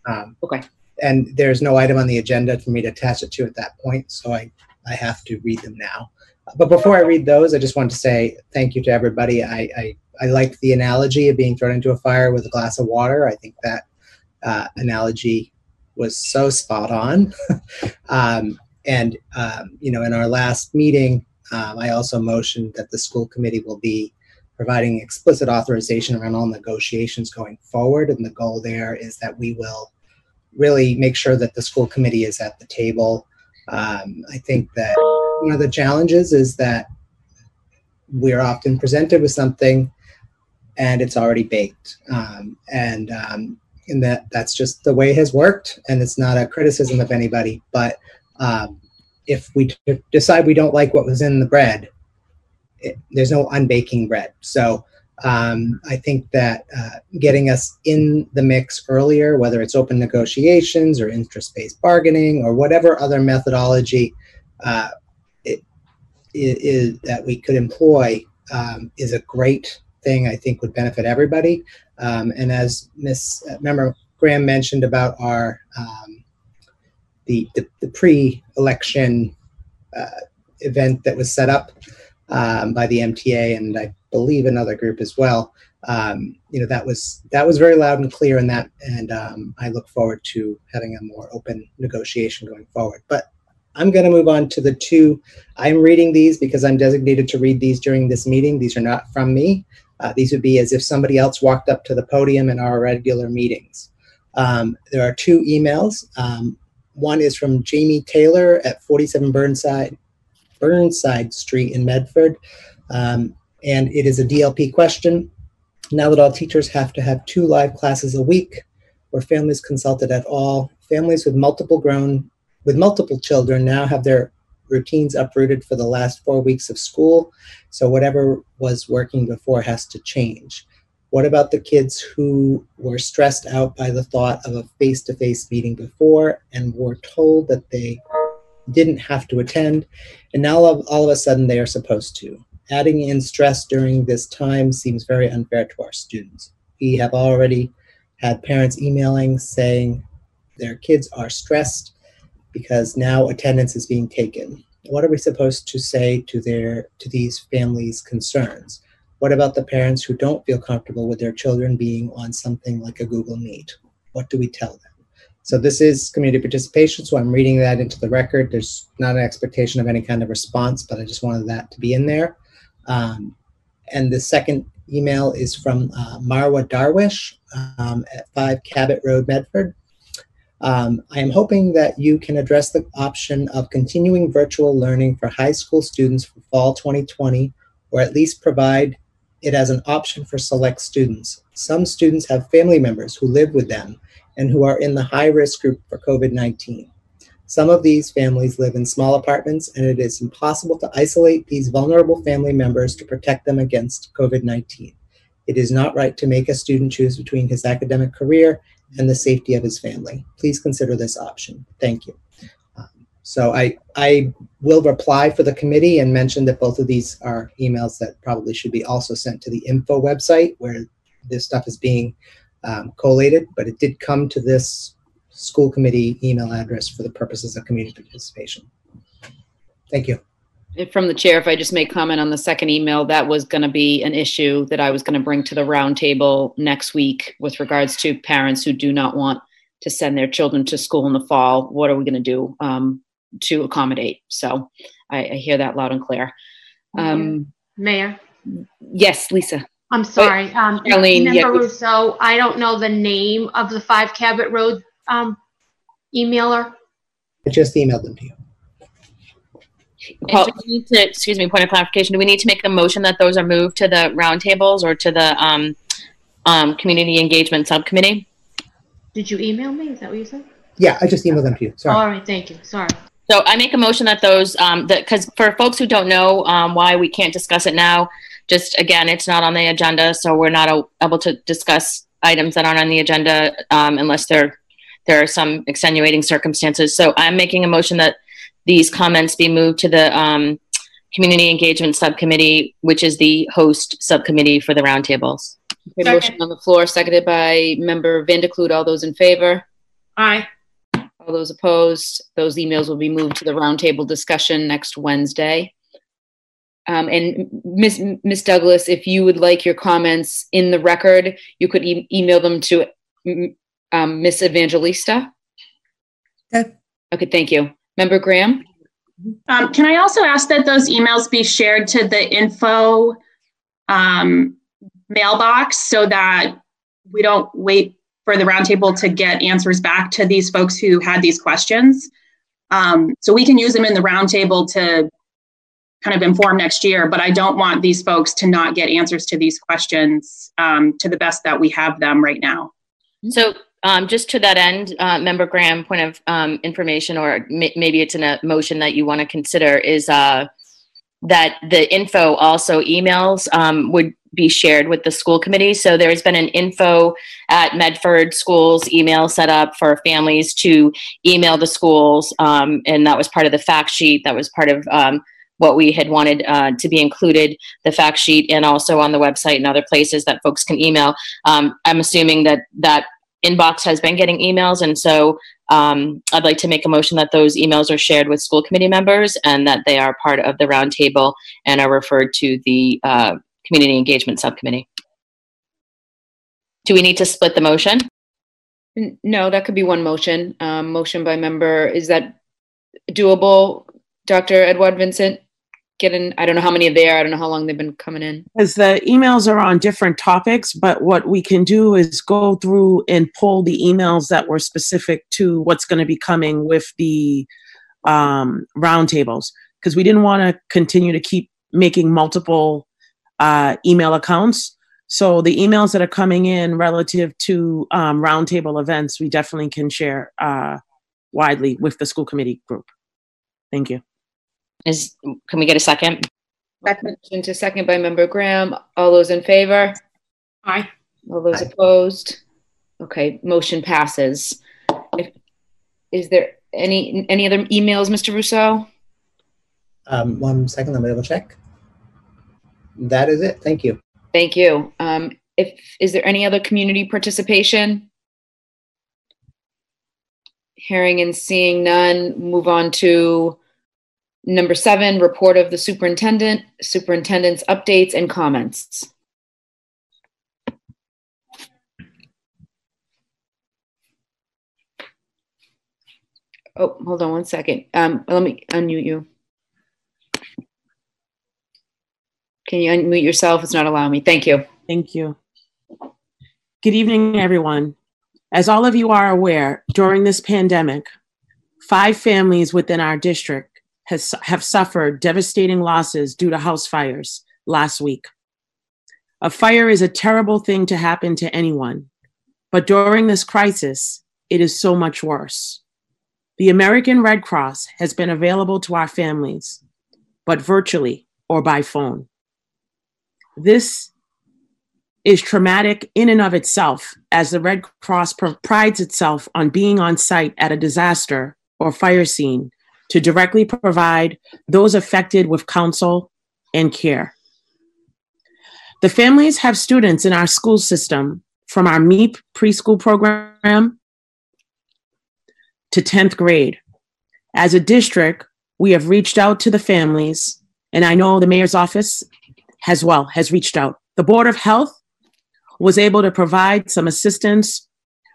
Um, Okay. and there's no item on the agenda for me to attach it to at that point, so I, I have to read them now. But before I read those, I just want to say thank you to everybody. I, I, I liked the analogy of being thrown into a fire with a glass of water. I think that uh, analogy was so spot on. (laughs) um, and, um, you know, in our last meeting, um, I also motioned that the school committee will be providing explicit authorization around all negotiations going forward. And the goal there is that we will really make sure that the school committee is at the table. Um, I think that one of the challenges is that we're often presented with something and it's already baked. Um, and um, and that that's just the way it has worked. And it's not a criticism of anybody, but um, if we decide we don't like what was in the bread, it, there's no unbaking bread. So um, I think that uh, getting us in the mix earlier, whether it's open negotiations or interest-based bargaining or whatever other methodology uh, it, that we could employ, um, is a great thing. I think would benefit everybody. Um, and as Miss uh, Member Graham mentioned about our um, the, the the pre-election uh, event that was set up um, by the MTA and I believe another group as well. Um, you know that was that was very loud and clear in that, and um, I look forward to having a more open negotiation going forward. But I'm going to move on to the two. I'm reading these because I'm designated to read these during this meeting. These are not from me. Uh, these would be as if somebody else walked up to the podium in our regular meetings. Um, there are two emails. Um, one is from Jamie Taylor at 47 Burnside, Burnside Street in Medford. Um, and it is a DLP question. Now that all teachers have to have two live classes a week, were families consulted at all? Families with multiple grown, with multiple children now have their routines uprooted for the last four weeks of school. So whatever was working before has to change. What about the kids who were stressed out by the thought of a face to face meeting before and were told that they didn't have to attend, and now all of, all of a sudden they are supposed to? Adding in stress during this time seems very unfair to our students. We have already had parents emailing saying their kids are stressed because now attendance is being taken. What are we supposed to say to their to these families' concerns? What about the parents who don't feel comfortable with their children being on something like a Google Meet? What do we tell them? So this is community participation, so I'm reading that into the record. There's not an expectation of any kind of response, but I just wanted that to be in there. Um, and the second email is from uh, Marwa Darwish um, at 5 Cabot Road, Medford. Um, I am hoping that you can address the option of continuing virtual learning for high school students for fall 2020, or at least provide it as an option for select students. Some students have family members who live with them and who are in the high risk group for COVID 19. Some of these families live in small apartments, and it is impossible to isolate these vulnerable family members to protect them against COVID 19. It is not right to make a student choose between his academic career and the safety of his family. Please consider this option. Thank you. Um, so I, I will reply for the committee and mention that both of these are emails that probably should be also sent to the info website where this stuff is being um, collated, but it did come to this school committee email address for the purposes of community participation. Thank you. If- From the chair, if I just make comment on the second email, that was going to be an issue that I was going to bring to the roundtable next week with regards to parents who do not want to send their children to school in the fall. What are we going to do um, to accommodate? So I, I hear that loud and clear. Um, Mayor, yes, Lisa. I'm sorry. Um, Arlene, yeah, Member we- Ruseau, I don't know the name of the Five Cabot Road um, emailer. I just emailed them to you. And do we need to, excuse me, point of clarification, do we need to make a motion that those are moved to the roundtables or to the um, um, community engagement subcommittee? Did you email me? Is that what you said? Yeah, I just emailed them to you. Sorry. All right, thank you. Sorry. So I make a motion that those, um, that, because for folks who don't know, um, why we can't discuss it now, just again, it's not on the agenda, so we're not a- able to discuss items that aren't on the agenda, um, unless there, there are some extenuating circumstances. So I'm making a motion that these comments be moved to the, um, Community Engagement Subcommittee, which is the host subcommittee for the roundtables. Okay, motion on the floor, seconded by member Van der Kloot. All those in favor? Aye. All those opposed? Those emails will be moved to the roundtable discussion next Wednesday. Um, and Ms. Ms. Douglas, if you would like your comments in the record, you could e- email them to um, Ms. Evangelista. Okay. Okay, thank you. Member Graham? Um, can I also ask that those emails be shared to the info um, mailbox so that we don't wait for the roundtable to get answers back to these folks who had these questions? Um, so we can use them in the roundtable to kind of inform next year, but I don't want these folks to not get answers to these questions um, to the best that we have them right now. So um, just to that end, uh, Member Graham, point of um, information, or may- maybe it's in a motion that you want to consider, is uh, that the info also emails um, would be shared with the school committee. So there's been an info at Medford schools email set up for families to email the schools, um, and that was part of the fact sheet. That was part of um, what we had wanted uh, to be included, the fact sheet, and also on the website and other places that folks can email. Um, I'm assuming that that inbox has been getting emails, and so um, I'd like to make a motion that those emails are shared with school committee members and that they are part of the roundtable and are referred to the uh, community engagement subcommittee. Do we need to split the motion? No, that could be one motion. Um, motion by member, is that doable? Dr. Edouard-Vincent? I don't know how many they are. I don't know how long they've been coming in. Because the emails are on different topics, but what we can do is go through and pull the emails that were specific to what's going to be coming with the um, roundtables. Because we didn't want to continue to keep making multiple uh, email accounts. So the emails that are coming in relative to um, roundtable events, we definitely can share uh, widely with the school committee group. Thank you. Is can we get a second? Motion to second by member Graham. All those in favor? Aye. All those Aye. opposed? Okay, motion passes. If, is there any, any other emails, Mr. Ruseau? Um, one second, let me double check. That is it. Thank you. Thank you. Um, if, is there any other community participation? Hearing and seeing none, move on to number seven, report of the superintendent, superintendent's updates and comments. Oh, hold on one second. Um, let me unmute you. Can you unmute yourself? It's not allowing me. Thank you. Thank you. Good evening, everyone. As all of you are aware, during this pandemic, five families within our district has, have suffered devastating losses due to house fires last week. A fire is a terrible thing to happen to anyone, but during this crisis, it is so much worse. The American Red Cross has been available to our families, but virtually or by phone. This is traumatic in and of itself, as the Red Cross pr- prides itself on being on site at a disaster or fire scene to directly provide those affected with counsel and care. The families have students in our school system from our MEEP preschool program to 10th grade. As a district, we have reached out to the families, and I know the mayor's office as well has reached out. The Board of Health was able to provide some assistance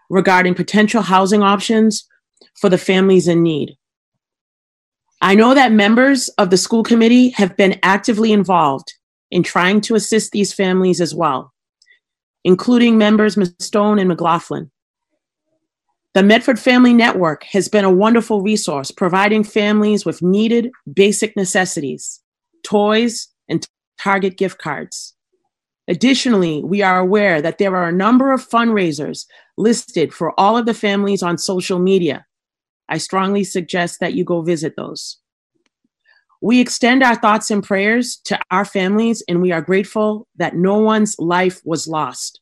regarding potential housing options for the families in need. I know that members of the school committee have been actively involved in trying to assist these families as well, including members Mustone and McLaughlin. The Medford Family Network has been a wonderful resource, providing families with needed basic necessities, toys, and Target gift cards. Additionally, we are aware that there are a number of fundraisers listed for all of the families on social media. I strongly suggest that you go visit those. We extend our thoughts and prayers to our families, and we are grateful that no one's life was lost.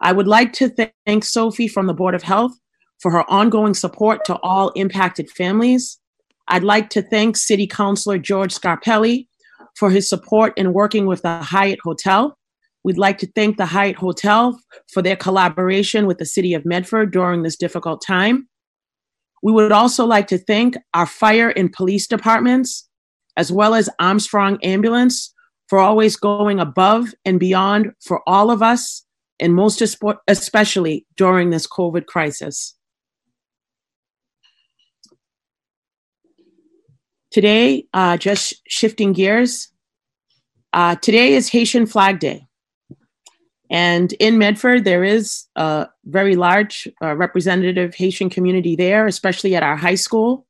I would like to thank Sophie from the Board of Health for her ongoing support to all impacted families. I'd like to thank City Councilor George Scarpelli for his support in working with the Hyatt Hotel. We'd like to thank the Hyatt Hotel for their collaboration with the City of Medford during this difficult time. We would also like to thank our fire and police departments, as well as Armstrong Ambulance, for always going above and beyond for all of us, and most especially during this COVID crisis. Today, uh, just shifting gears, uh, today is Haitian Flag Day. And in Medford, there is a very large uh, representative Haitian community there, especially at our high school.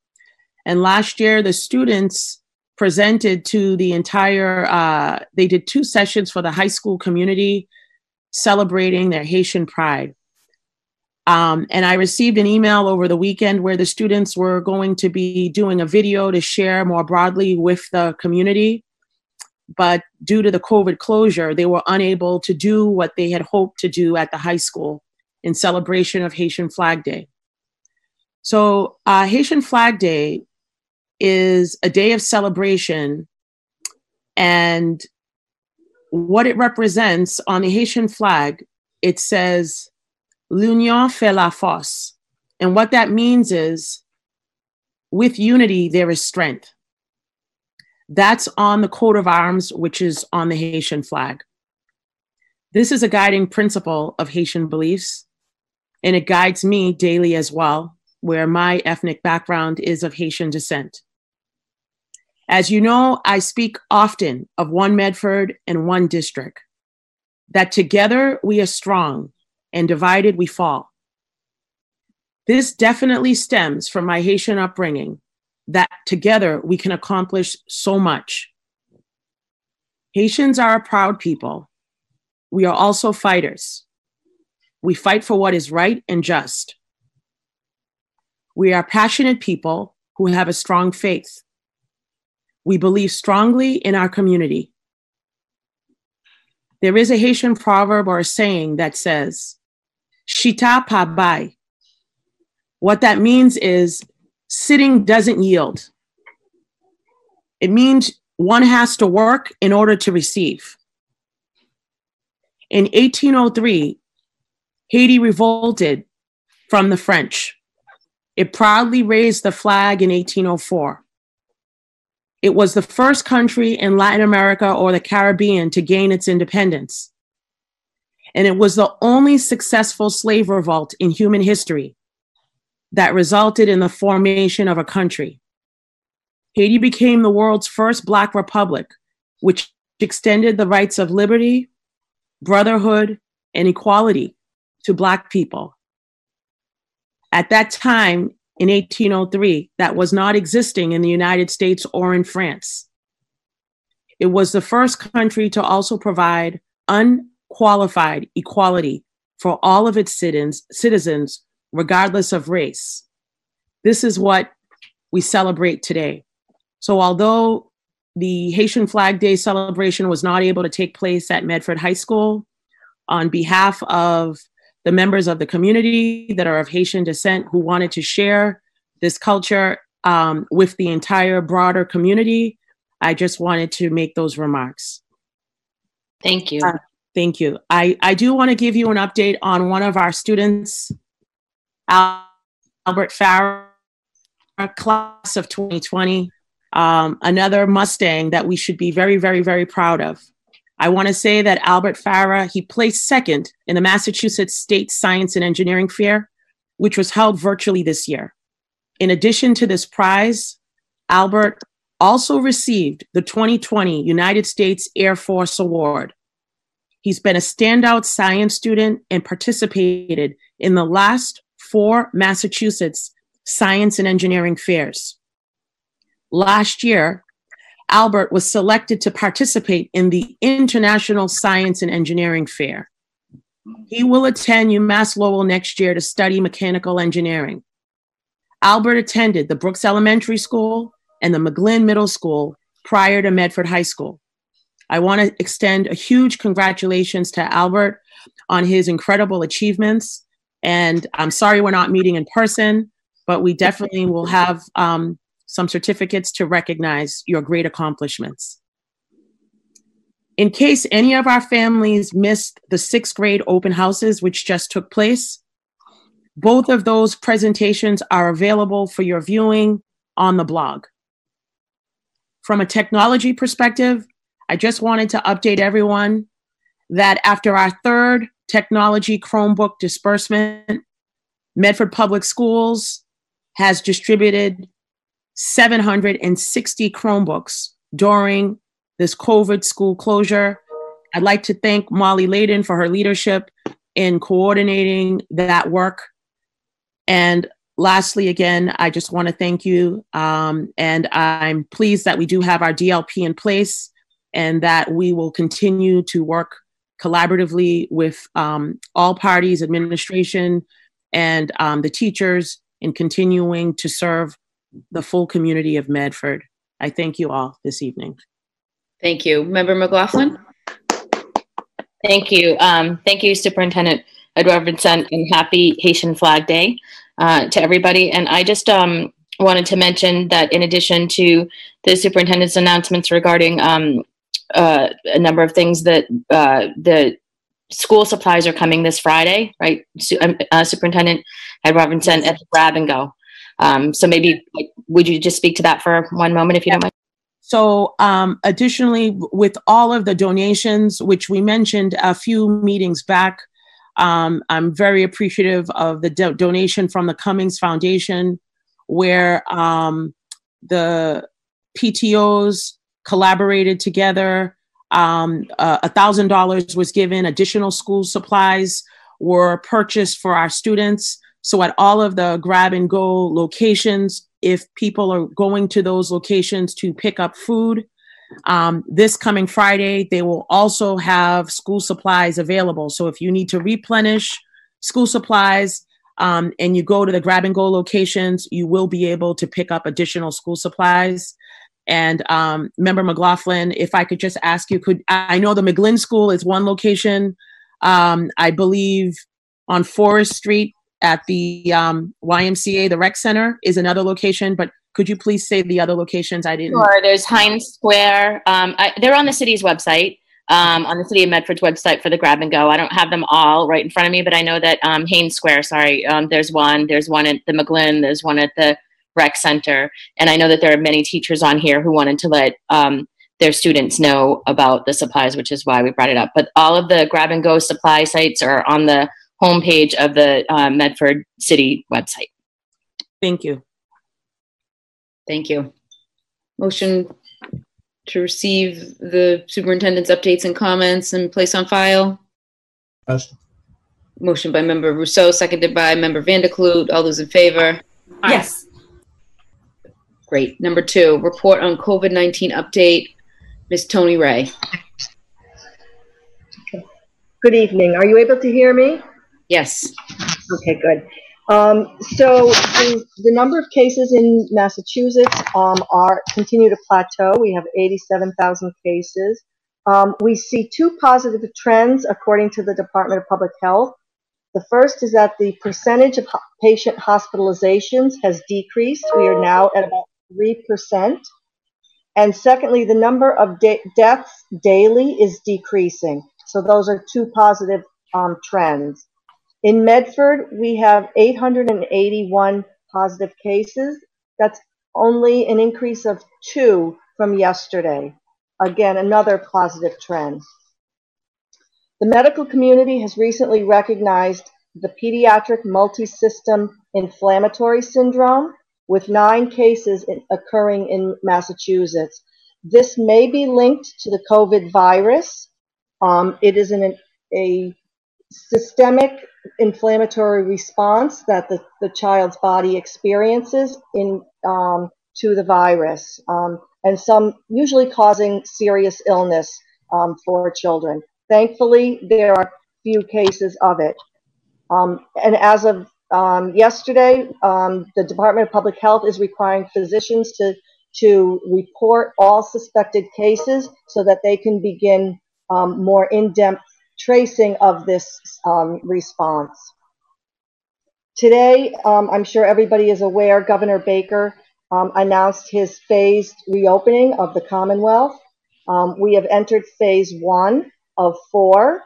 And last year, the students presented to the entire, uh, they did two sessions for the high school community celebrating their Haitian pride. Um, and I received an email over the weekend where the students were going to be doing a video to share more broadly with the community but due to the COVID closure, they were unable to do what they had hoped to do at the high school in celebration of Haitian Flag Day. So, uh, Haitian Flag Day is a day of celebration, and what it represents on the Haitian flag, it says, L'union fait la force. And what that means is, with unity, there is strength. That's on the coat of arms, which is on the Haitian flag. This is a guiding principle of Haitian beliefs, and it guides me daily as well, where my ethnic background is of Haitian descent. As you know, I speak often of one Medford and one district, that together we are strong and divided we fall. This definitely stems from my Haitian upbringing that together we can accomplish so much. Haitians are a proud people. We are also fighters. We fight for what is right and just. We are passionate people who have a strong faith. We believe strongly in our community. There is a Haitian proverb or a saying that says, Shita pa bai. What that means is sitting doesn't yield. It means one has to work in order to receive. In 1803, Haiti revolted from the French. It proudly raised the flag in 1804. It was the first country in Latin America or the Caribbean to gain its independence. And it was the only successful slave revolt in human history that resulted in the formation of a country. Haiti became the world's first Black republic, which extended the rights of liberty, brotherhood, and equality to Black people. At that time, in 1803, that was not existing in the United States or in France. It was the first country to also provide unqualified equality for all of its citizens regardless of race. This is what we celebrate today. So, although the Haitian Flag Day celebration was not able to take place at Medford High School, on behalf of the members of the community that are of Haitian descent who wanted to share this culture um, with the entire broader community, I just wanted to make those remarks. Thank you. Uh, thank you. I, I do want to give you an update on one of our students Albert Farah, class of 2020, um, another Mustang that we should be very, very, very proud of. I want to say that Albert Farah, he placed second in the Massachusetts State Science and Engineering Fair, which was held virtually this year. In addition to this prize, Albert also received the 2020 United States Air Force Award. He's been a standout science student and participated in the last four Massachusetts science and engineering fairs. Last year, Albert was selected to participate in the International Science and Engineering Fair. He will attend UMass Lowell next year to study mechanical engineering. Albert attended the Brooks Elementary School and the McGlynn Middle School prior to Medford High School. I want to extend a huge congratulations to Albert on his incredible achievements. And I'm sorry we're not meeting in person, but we definitely will have um, some certificates to recognize your great accomplishments. In case any of our families missed the sixth grade open houses, which just took place, both of those presentations are available for your viewing on the blog. From a technology perspective, I just wanted to update everyone that after our third technology Chromebook disbursement, Medford Public Schools has distributed 760 Chromebooks during this COVID school closure. I'd like to thank Molly Layden for her leadership in coordinating that work. And lastly, again, I just want to thank you. Um, and I'm pleased that we do have our DLP in place and that we will continue to work collaboratively with um, all parties, administration, and um, the teachers in continuing to serve the full community of Medford. I thank you all this evening. Thank you. Member McLaughlin? Thank you. Um, thank you, Superintendent Edouard-Vincent, and happy Haitian Flag Day uh, to everybody. And I just um, wanted to mention that in addition to the superintendent's announcements regarding um, uh, a number of things that uh, the school supplies are coming this Friday, right? Um, uh, Superintendent Ed Robinson at the grab and go. Um, so maybe like, would you just speak to that for one moment, if you don't mind? So, um, additionally, with all of the donations, which we mentioned a few meetings back, um, I'm very appreciative of the do- donation from the Cummings Foundation, where um, the PTOs collaborated together. Um, uh, a thousand dollars was given. Additional school supplies were purchased for our students. So at all of the grab and go locations, if people are going to those locations to pick up food, um, this coming Friday, they will also have school supplies available. So if you need to replenish school supplies um, and you go to the grab and go locations, you will be able to pick up additional school supplies. And um, member McLaughlin, if I could just ask you, could I know the McGlynn School is one location, um, I believe on Forest Street at the um, YMCA, the rec center is another location, but could you please say the other locations? I didn't. Sure. There's Haines Square. Um, I, they're on the city's website, um, on the city of Medford's website for the grab and go. I don't have them all right in front of me, but I know that um, Haines Square. Sorry, um, there's one. There's one at the McGlynn. There's one at the rec center. And I know that there are many teachers on here who wanted to let um, their students know about the supplies, which is why we brought it up. But all of the grab and go supply sites are on the homepage of the uh, Medford City website. Thank you. Thank you. Motion to receive the superintendent's updates and comments and place on file. Motion. Motion by member Ruseau, seconded by member Van der Kloot. All those in favor? Yes. Great. Number two, report on COVID-19 update. Ms. Tony Ray. Good evening. Are you able to hear me? Yes. Okay, good. Um, so the, the number of cases in Massachusetts um, are continue to plateau. We have 87,000 cases. Um, we see two positive trends according to the Department of Public Health. The first is that the percentage of ho- patient hospitalizations has decreased. We are now at about 3%. And secondly, the number of da- deaths daily is decreasing. So those are two positive um, trends. In Medford, we have 881 positive cases. That's only an increase of two from yesterday. Again, another positive trend. The medical community has recently recognized the pediatric multisystem inflammatory syndrome with nine cases in, occurring in Massachusetts. This may be linked to the COVID virus. Um, it is an, a systemic inflammatory response that the, the child's body experiences in um, to the virus, um, and some usually causing serious illness um, for children. Thankfully, there are few cases of it. Um, and as of um, yesterday, um, the Department of Public Health is requiring physicians to to report all suspected cases so that they can begin um, more in-depth tracing of this um, response. Today, um, I'm sure everybody is aware, Governor Baker um, announced his phased reopening of the Commonwealth. We have entered phase one of four.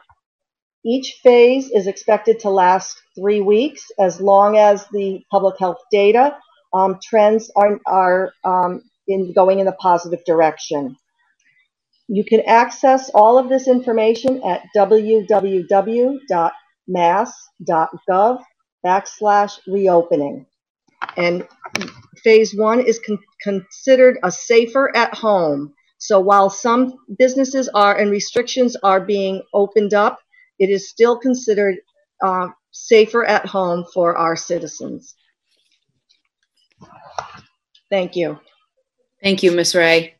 Each phase is expected to last three weeks as long as the public health data um, trends are, are um, in going in the positive direction. You can access all of this information at www.mass.gov backslash reopening. And phase one is con considered a safer at home. So while some businesses are and restrictions are being opened up, it is still considered uh, safer at home for our citizens. Thank you. Thank you, Ms. Ray.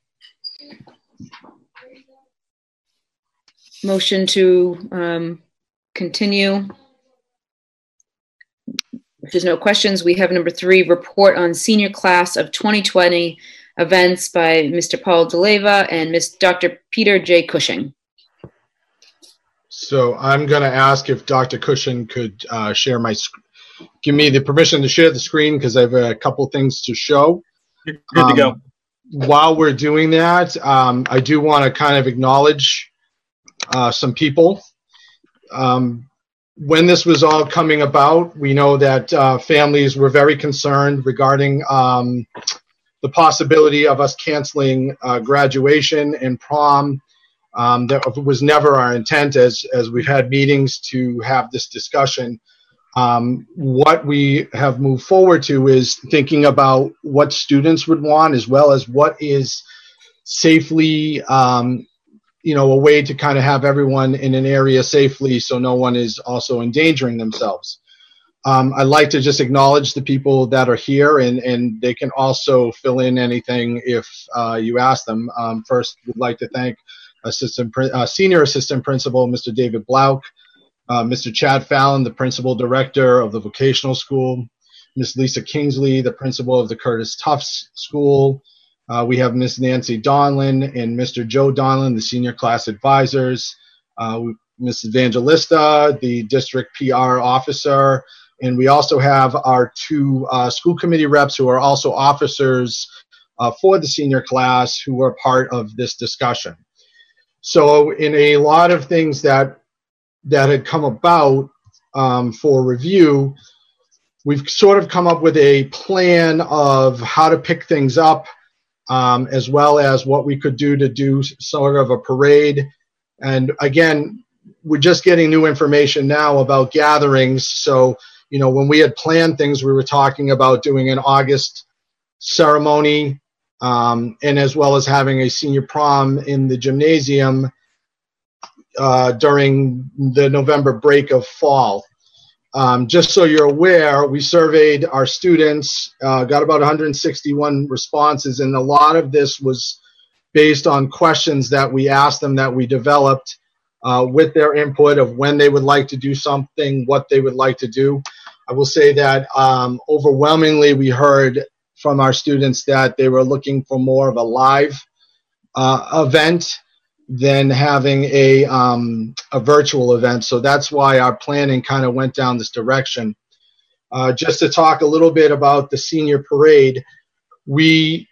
Motion to um, continue. If there's no questions, we have number three, report on senior class of 2020 events by Mr. Paul D'Alleva and Ms. Dr. Peter J. Cushing. So I'm going to ask if Dr. Cushing could uh, share my, give me the permission to share the screen because I have a couple things to show. Good to Um, go. While we're doing that, um, I do want to kind of acknowledge uh, some people. Um, when this was all coming about, we know that uh, families were very concerned regarding um, the possibility of us canceling uh, graduation and prom. Um, that was never our intent, as as we've had meetings to have this discussion. Um, what we have moved forward to is thinking about what students would want, as well as what is safely, um, you know, a way to kind of have everyone in an area safely, so no one is also endangering themselves. Um, I'd like to just acknowledge the people that are here, and, and they can also fill in anything if uh, you ask them. Um, first, would like to thank Assistant uh, Senior Assistant Principal Mr. David Blauk, uh, Mr. Chad Fallon, the Principal Director of the Vocational School, Ms. Lisa Kingsley, the Principal of the Curtis Tufts School. Uh, we have Ms. Nancy Donlin and Mr. Joe Donlin, the Senior Class Advisors. Uh, Ms. Evangelista, the District PR Officer, and we also have our two uh, school committee reps who are also officers uh, for the senior class who are part of this discussion. So, in a lot of things that that had come about um, for review, we've sort of come up with a plan of how to pick things up, um, as well as what we could do to do sort of a parade. And again, we're just getting new information now about gatherings. So, you know, when we had planned things, we were talking about doing an August ceremony, um, and as well as having a senior prom in the gymnasium uh, during the November break of fall. Um, just so you're aware, we surveyed our students, uh, got about 161 responses, and a lot of this was based on questions that we asked them that we developed uh, with their input of when they would like to do something, what they would like to do. I will say that um, overwhelmingly we heard from our students that they were looking for more of a live uh, event than having a um, a virtual event. So that's why our planning kind of went down this direction. Uh, just to talk a little bit about the senior parade, we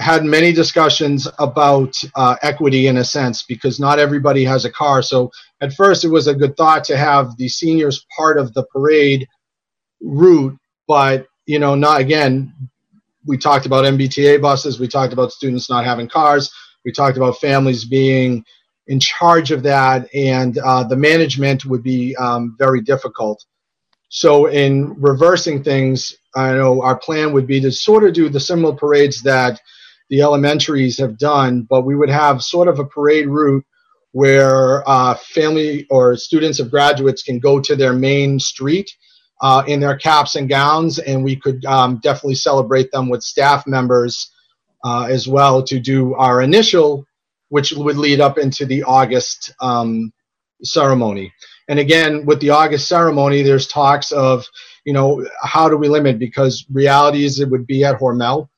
had many discussions about uh, equity in a sense because not everybody has a car. So at first, it was a good thought to have the seniors part of the parade route, but you know, not again. We talked about MBTA buses. We talked about students not having cars. We talked about families being in charge of that, and uh, the management would be um, very difficult. So, in reversing things, I know our plan would be to sort of do the similar parades that the elementaries have done, but we would have sort of a parade route where uh, family or students of graduates can go to their main street uh, in their caps and gowns, and we could um, definitely celebrate them with staff members uh, as well to do our initial, which would lead up into the August um, ceremony. And again, with the August ceremony, there's talks of, you know, how do we limit? Because reality is it would be at Hormel.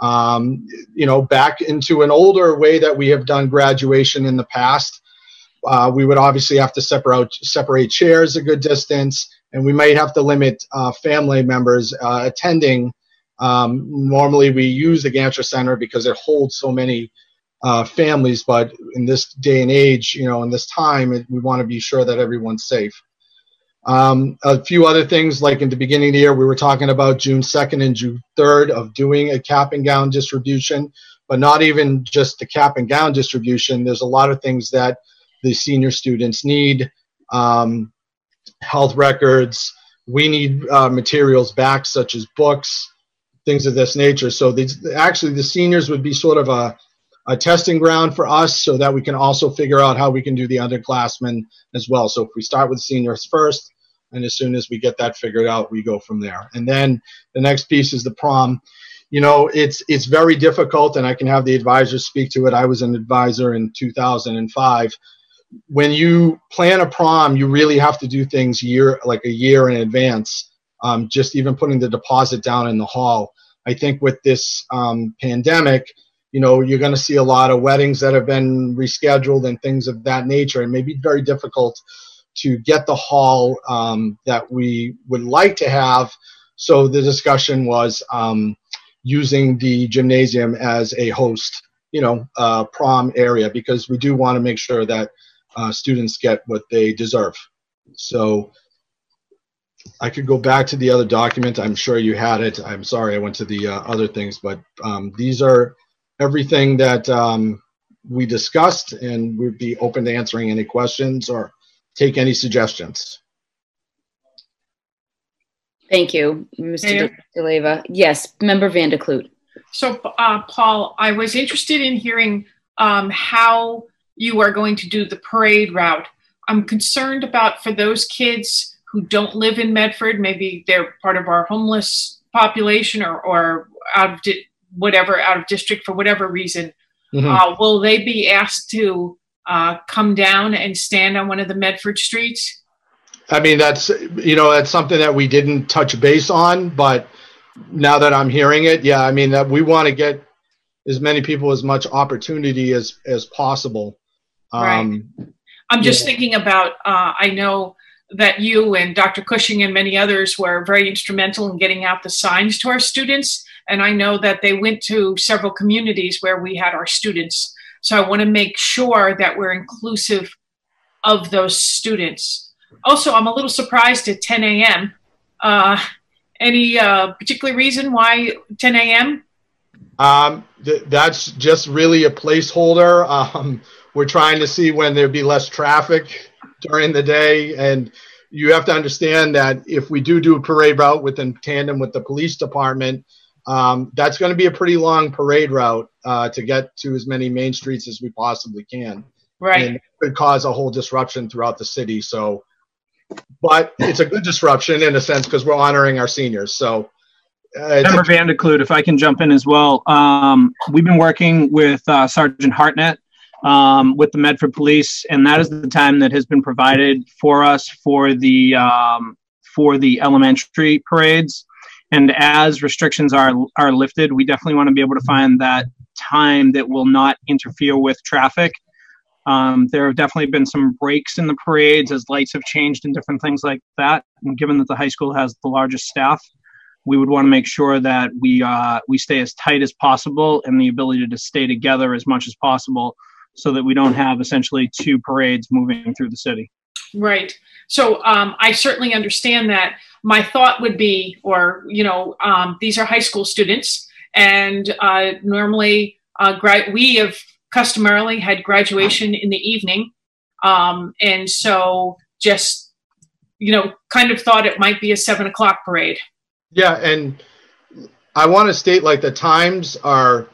Um, you know, back into an older way that we have done graduation in the past. Uh, we would obviously have to separate separate chairs a good distance, and we might have to limit uh, family members uh, attending. Um, normally, we use the Gantcher Center because it holds so many uh, families, but in this day and age, you know, in this time, it, we want to be sure that everyone's safe. Um, a few other things, like in the beginning of the year, we were talking about June 2nd and June 3rd of doing a cap and gown distribution, but not even just the cap and gown distribution. There's a lot of things that the senior students need um, health records. We need uh, materials back, such as books, things of this nature. So these, actually, the seniors would be sort of a, a testing ground for us so that we can also figure out how we can do the underclassmen as well. So if we start with seniors first, and as soon as we get that figured out, we go from there. And then the next piece is the prom. You know, it's it's very difficult, and I can have the advisors speak to it. I was an advisor in 2005 when you plan a prom, you really have to do things year like a year in advance. Um, just even putting the deposit down in the hall. I think with this um, pandemic, you know, you're going to see a lot of weddings that have been rescheduled and things of that nature. It may be very difficult to get the hall um, that we would like to have. So the discussion was um, using the gymnasium as a host, you know, uh, prom area because we do want to make sure that uh, students get what they deserve. So I could go back to the other document. I'm sure you had it. I'm sorry I went to the uh, other things, but um, these are everything that um, we discussed, and we'd be open to answering any questions or take any suggestions. Thank you, Mr. D'Alleva. Yes, Member Van der Kloot. So, uh, Paul, I was interested in hearing um, how you are going to do the parade route. I'm concerned about for those kids who don't live in Medford, maybe they're part of our homeless population or, or out of di- whatever, out of district for whatever reason. Mm-hmm. Uh, will they be asked to uh, come down and stand on one of the Medford streets? I mean, that's you know that's something that we didn't touch base on, but now that I'm hearing it, yeah, I mean that we want to get as many people as much opportunity as as possible. Um, right. I'm just yeah. thinking about. Uh, I know that you and Dr. Cushing and many others were very instrumental in getting out the signs to our students, and I know that they went to several communities where we had our students. So I want to make sure that we're inclusive of those students. Also, I'm a little surprised at 10 a.m. Uh, any uh, particular reason why 10 a.m.? Um, th- that's just really a placeholder. (laughs) Um, we're trying to see when there'd be less traffic during the day, and you have to understand that if we do do a parade route within tandem with the police department, um, that's going to be a pretty long parade route uh, to get to as many main streets as we possibly can. Right. And it could cause a whole disruption throughout the city. So, but it's a good disruption in a sense because we're honoring our seniors. So, uh, Member Van der Kloot, if I can jump in as well. Um, we've been working with uh, Sergeant Hartnett um, with the Medford Police, and that is the time that has been provided for us for the um, for the elementary parades. And as restrictions are are lifted, we definitely want to be able to find that time that will not interfere with traffic. Um, there have definitely been some breaks in the parades as lights have changed and different things like that. And given that the high school has the largest staff, we would want to make sure that we uh, we stay as tight as possible and the ability to stay together as much as possible, so that we don't have essentially two parades moving through the city. Right. So um, I certainly understand that. My thought would be, or you know, um, these are high school students, and uh, normally uh, gra- we have customarily had graduation in the evening, um, and so just you know, kind of thought it might be a seven o'clock parade. Yeah, and I want to state like the times are,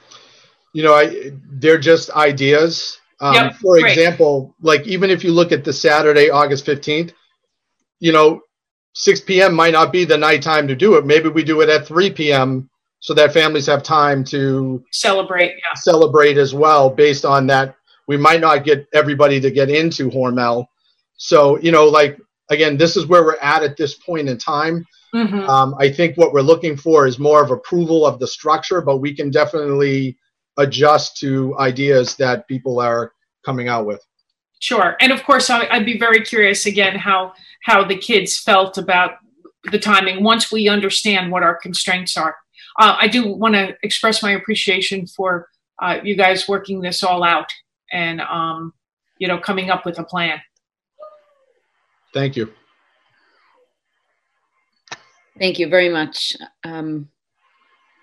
you know, I, they're just ideas. Um, Yep, for great. example, like even if you look at the Saturday, August 15th, you know, 6 p.m. might not be the night time to do it. Maybe we do it at 3 p.m. so that families have time to Celebrate, yeah. celebrate as well based on that. We might not get everybody to get into Hormel. So, you know, like, again, this is where we're at at this point in time. Mhm. Um, I think what we're looking for is more of approval of the structure, but we can definitely adjust to ideas that people are coming out with. Sure, and of course, I- I'd be very curious again how how the kids felt about the timing once we understand what our constraints are. Uh, I do want to express my appreciation for uh, you guys working this all out and um, you know coming up with a plan. Thank you. Thank you very much. Um,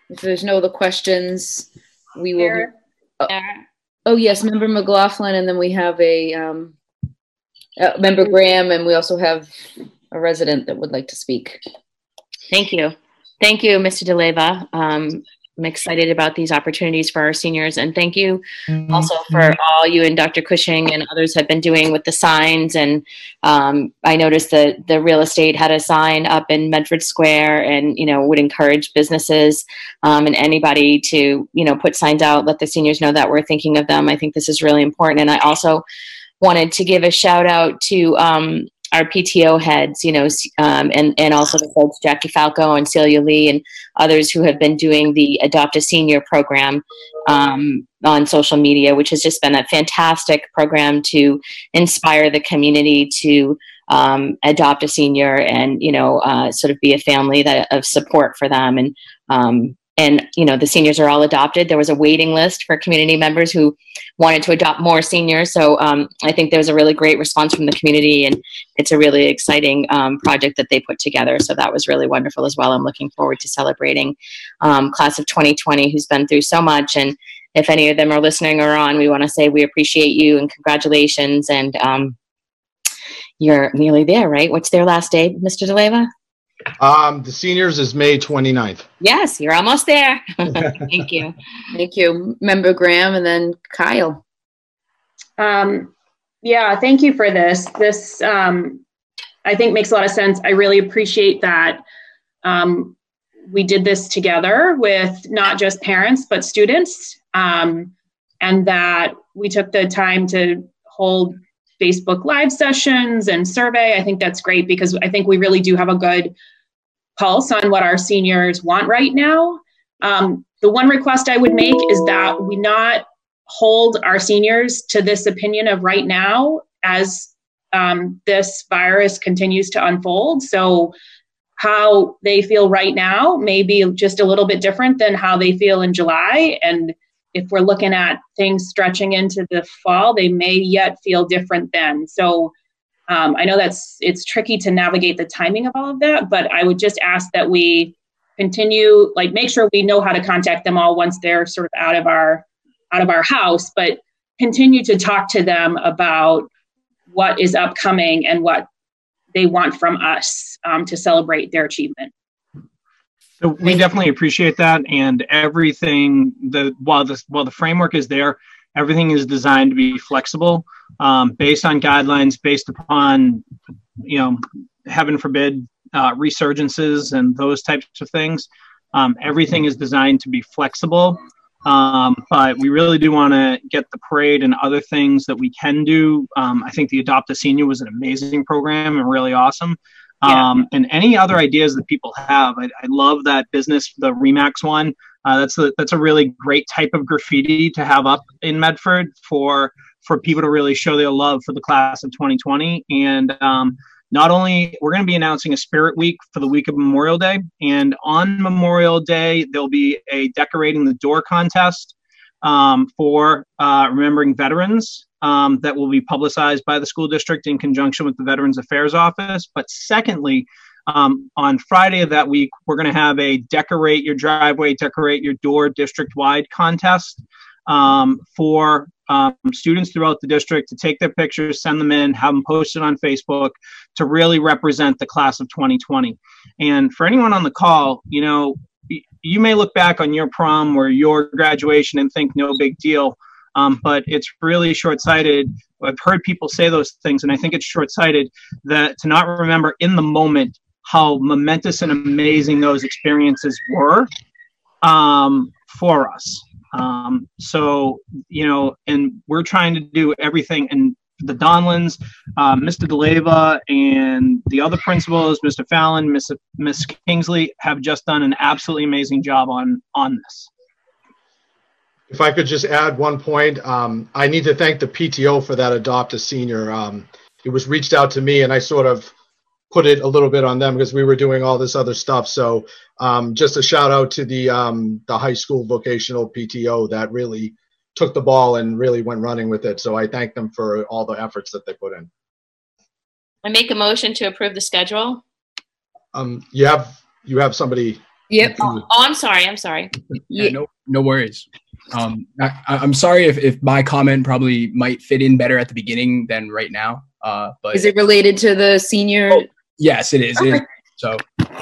if there's no other questions, we will. Mayor? Oh, oh, yes, Member McLaughlin, and then we have a um, uh, Member Graham, and we also have a resident that would like to speak. Thank you. Thank you, Mr. D'Alleva. Um, I'm excited about these opportunities for our seniors, and thank you also for all you and Dr. Cushing and others have been doing with the signs. And um, I noticed that the real estate had a sign up in Medford Square, and you know would encourage businesses um, and anybody to you know put signs out, let the seniors know that we're thinking of them. I think this is really important, and I also wanted to give a shout out to um, our PTO heads, you know, um, and and also the folks Jackie Falco and Celia Lee and others who have been doing the Adopt a Senior program um, on social media, which has just been a fantastic program to inspire the community to um, adopt a senior and you know uh, sort of be a family that of support for them and um, and you know the seniors are all adopted. There was a waiting list for community members who wanted to adopt more seniors. So um, i think there was a really great response from the community and it's a really exciting um, project that they put together. So that was really wonderful as well. I'm looking forward to celebrating um, class of 2020 who's been through so much. And if any of them are listening or on we want to say we appreciate you and congratulations. And um, you're nearly there right? What's their last day mr D'Alleva Um, the seniors is May 29th. yes you're almost there (laughs) thank you Thank you, Member Graham, and then Kyle. Um, yeah, thank you for this. This, um, I think makes a lot of sense. I really appreciate that um, we did this together with not just parents, but students, um, and that we took the time to hold Facebook Live sessions and survey. I think that's great because I think we really do have a good pulse on what our seniors want right now. Um, the one request I would make is that we not hold our seniors to this opinion of right now as um, this virus continues to unfold. So, how they feel right now may be just a little bit different than how they feel in July. And if we're looking at things stretching into the fall, they may yet feel different then. So, um, I know that's it's tricky to navigate the timing of all of that, but I would just ask that we continue, like, make sure we know how to contact them all once they're sort of out of our out of our house, but continue to talk to them about what is upcoming and what they want from us um, to celebrate their achievement. So we definitely appreciate that, and everything. The while the while the framework is there, everything is designed to be flexible, um, based on guidelines, based upon, you know, heaven forbid, uh, resurgences and those types of things. Um, everything is designed to be flexible, um, but we really do want to get the parade and other things that we can do. Um, I think the Adopt a Senior was an amazing program and really awesome. Um, and any other ideas that people have, I, I love that business, the Remax one. Uh, that's a that's a really great type of graffiti to have up in Medford for for people to really show their love for the class of 2020. And um, not only we're going to be announcing a Spirit Week for the week of Memorial Day, and on Memorial Day there'll be a decorating the door contest um, for uh, remembering veterans um, that will be publicized by the school district in conjunction with the Veterans Affairs Office. But secondly, um, on Friday of that week, we're going to have a decorate your driveway, decorate your door district wide contest um, for um, students throughout the district to take their pictures, send them in, have them posted on Facebook to really represent the class of 2020. And for anyone on the call, you know, you may look back on your prom or your graduation and think no big deal. Um, but it's really short-sighted. I've heard people say those things, and I think it's short-sighted that to not remember in the moment how momentous and amazing those experiences were um, for us. Um, so you know, and we're trying to do everything and the Donlins, uh, Mr. D'Alleva, and the other principals, Mr. Fallon, Miss Miss Kingsley, have just done an absolutely amazing job on on this. If I could just add one point, um, I need to thank the PTO for that adopt a senior. Um, it was reached out to me, and I sort of put it a little bit on them because we were doing all this other stuff. So um, just a shout out to the um, the high school vocational PTO that really took the ball and really went running with it. So I thank them for all the efforts that they put in. I make a motion to approve the schedule. Um, you have you have somebody. Yep. Oh, I'm sorry. I'm sorry. Yeah, no, no worries. Um, I, I'm sorry if, if my comment probably might fit in better at the beginning than right now. Uh, but Is it related to the senior? Oh, yes, it is. It is. So,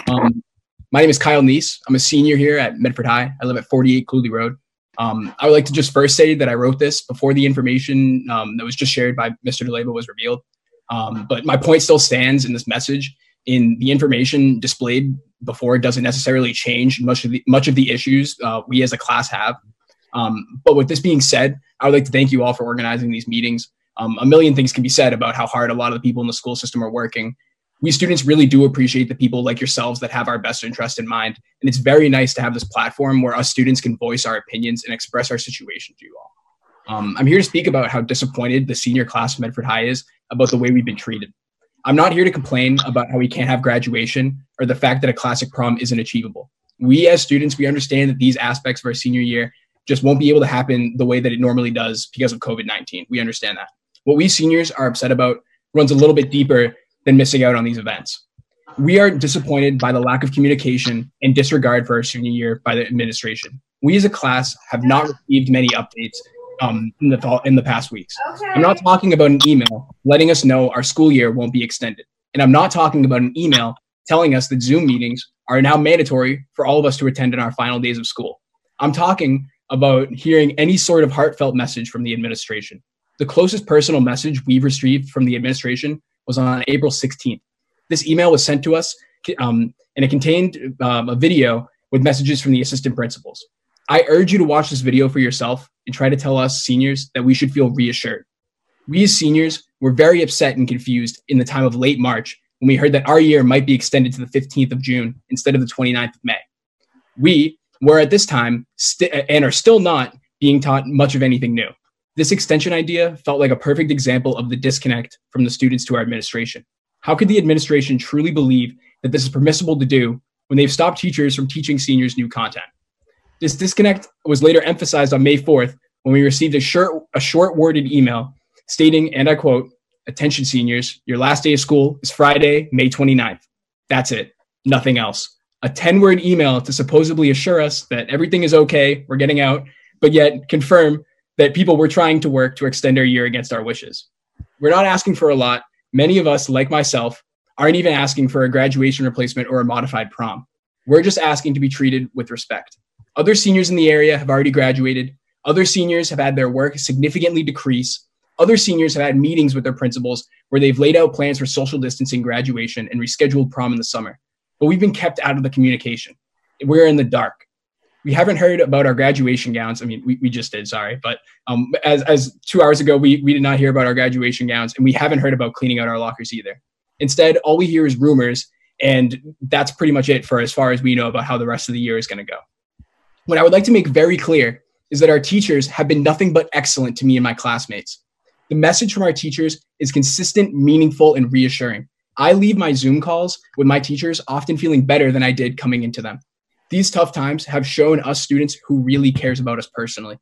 um, my name is Kyle Neese. I'm a senior here at Medford High. I live at 48 Cooley Road. Um, I would like to just first say that I wrote this before the information um, that was just shared by Mr. D'Alleva was revealed. Um, but my point still stands in this message. In the information displayed before it doesn't necessarily change much of the much of the issues uh, we as a class have. Um, but with this being said, I would like to thank you all for organizing these meetings. Um, a million things can be said about how hard a lot of the people in the school system are working. We students really do appreciate the people like yourselves that have our best interest in mind. And it's very nice to have this platform where us students can voice our opinions and express our situation to you all. Um, I'm here to speak about how disappointed the senior class of Medford High is about the way we've been treated. I'm not here to complain about how we can't have graduation or the fact that a classic prom isn't achievable. We as students, we understand that these aspects of our senior year just won't be able to happen the way that it normally does because of COVID 19. We understand that. What we seniors are upset about runs a little bit deeper than missing out on these events. We are disappointed by the lack of communication and disregard for our senior year by the administration. We as a class have not received many updates um, in the in the past weeks. Okay. I'm not talking about an email letting us know our school year won't be extended, and I'm not talking about an email telling us that Zoom meetings are now mandatory for all of us to attend in our final days of school. I'm talking about hearing any sort of heartfelt message from the administration. The closest personal message we've received from the administration was on April 16th. This email was sent to us, um, and it contained um, a video with messages from the assistant principals. I urge you to watch this video for yourself and try to tell us seniors that we should feel reassured. We as seniors were very upset and confused in the time of late March when we heard that our year might be extended to the 15th of June instead of the 29th of May. We were at this time st- and are still not being taught much of anything new. This extension idea felt like a perfect example of the disconnect from the students to our administration. How could the administration truly believe that this is permissible to do when they've stopped teachers from teaching seniors new content? This disconnect was later emphasized on May 4th when we received a short, a short worded email stating, and I quote, Attention seniors, your last day of school is Friday, May 29th. That's it, nothing else a 10 word email to supposedly assure us that everything is okay, we're getting out, but yet confirm that people were trying to work to extend our year against our wishes. We're not asking for a lot. Many of us, like myself, aren't even asking for a graduation replacement or a modified prom. We're just asking to be treated with respect. Other seniors in the area have already graduated. Other seniors have had their work significantly decrease. Other seniors have had meetings with their principals where they've laid out plans for social distancing graduation and rescheduled prom in the summer but we've been kept out of the communication. We're in the dark. We haven't heard about our graduation gowns. I mean, we, we just did, sorry. But um, as, as two hours ago, we, we did not hear about our graduation gowns, and we haven't heard about cleaning out our lockers either. Instead, all we hear is rumors, and that's pretty much it for as far as we know about how the rest of the year is going to go. What I would like to make very clear is that our teachers have been nothing but excellent to me and my classmates. The message from our teachers is consistent, meaningful, and reassuring. I leave my Zoom calls with my teachers often feeling better than I did coming into them. These tough times have shown us students who really cares about us personally.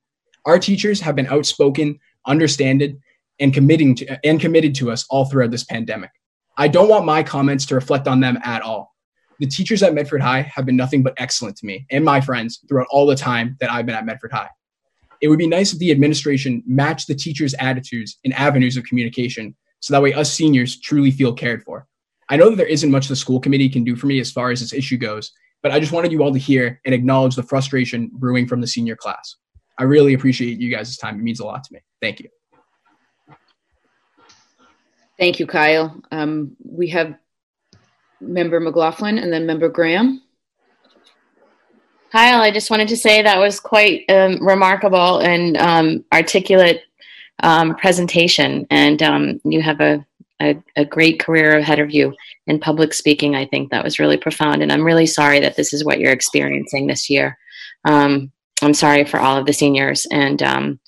Our teachers have been outspoken, understanding, and committing to and committed to us all throughout this pandemic. I don't want my comments to reflect on them at all. The teachers at Medford High have been nothing but excellent to me and my friends throughout all the time that I've been at Medford High. It would be nice if the administration matched the teachers' attitudes and avenues of communication so that way us seniors truly feel cared for. I know that there isn't much the school committee can do for me as far as this issue goes, but I just wanted you all to hear and acknowledge the frustration brewing from the senior class. I really appreciate you guys' time. It means a lot to me. Thank you. Thank you, Kyle. Um, we have member McLaughlin and then member Graham. Kyle, I just wanted to say that was quite um, remarkable and um, articulate um, presentation, and um, you have a, a, a great career ahead of you in public speaking. I think that was really profound, and I'm really sorry that this is what you're experiencing this year. Um, I'm sorry for all of the seniors, and um,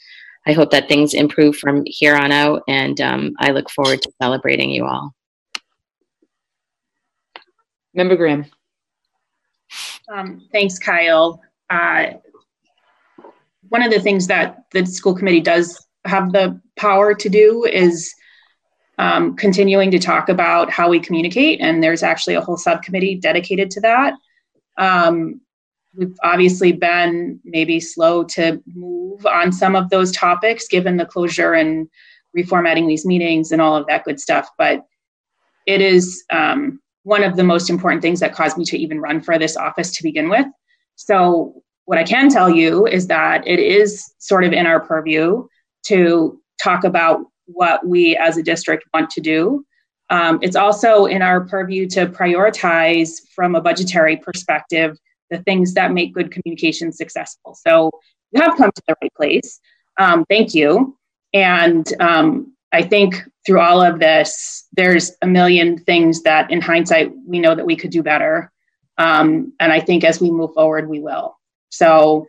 I hope that things improve from here on out. And I look forward to celebrating you all. Member Graham. Um, thanks, Kyle. Uh, one of the things that the school committee does have the power to do is um, continuing to talk about how we communicate, and there's actually a whole subcommittee dedicated to that. Um, we've obviously been maybe slow to move on some of those topics given the closure and reformatting these meetings and all of that good stuff, but it is um, one of the most important things that caused me to even run for this office to begin with. So, what I can tell you is that it is sort of in our purview to talk about what we as a district want to do. Um, it's also in our purview to prioritize from a budgetary perspective the things that make good communication successful. So, you have come to the right place. Um, thank you. And um, I think through all of this, there's a million things that in hindsight, we know that we could do better. Um, and I think as we move forward, we will. So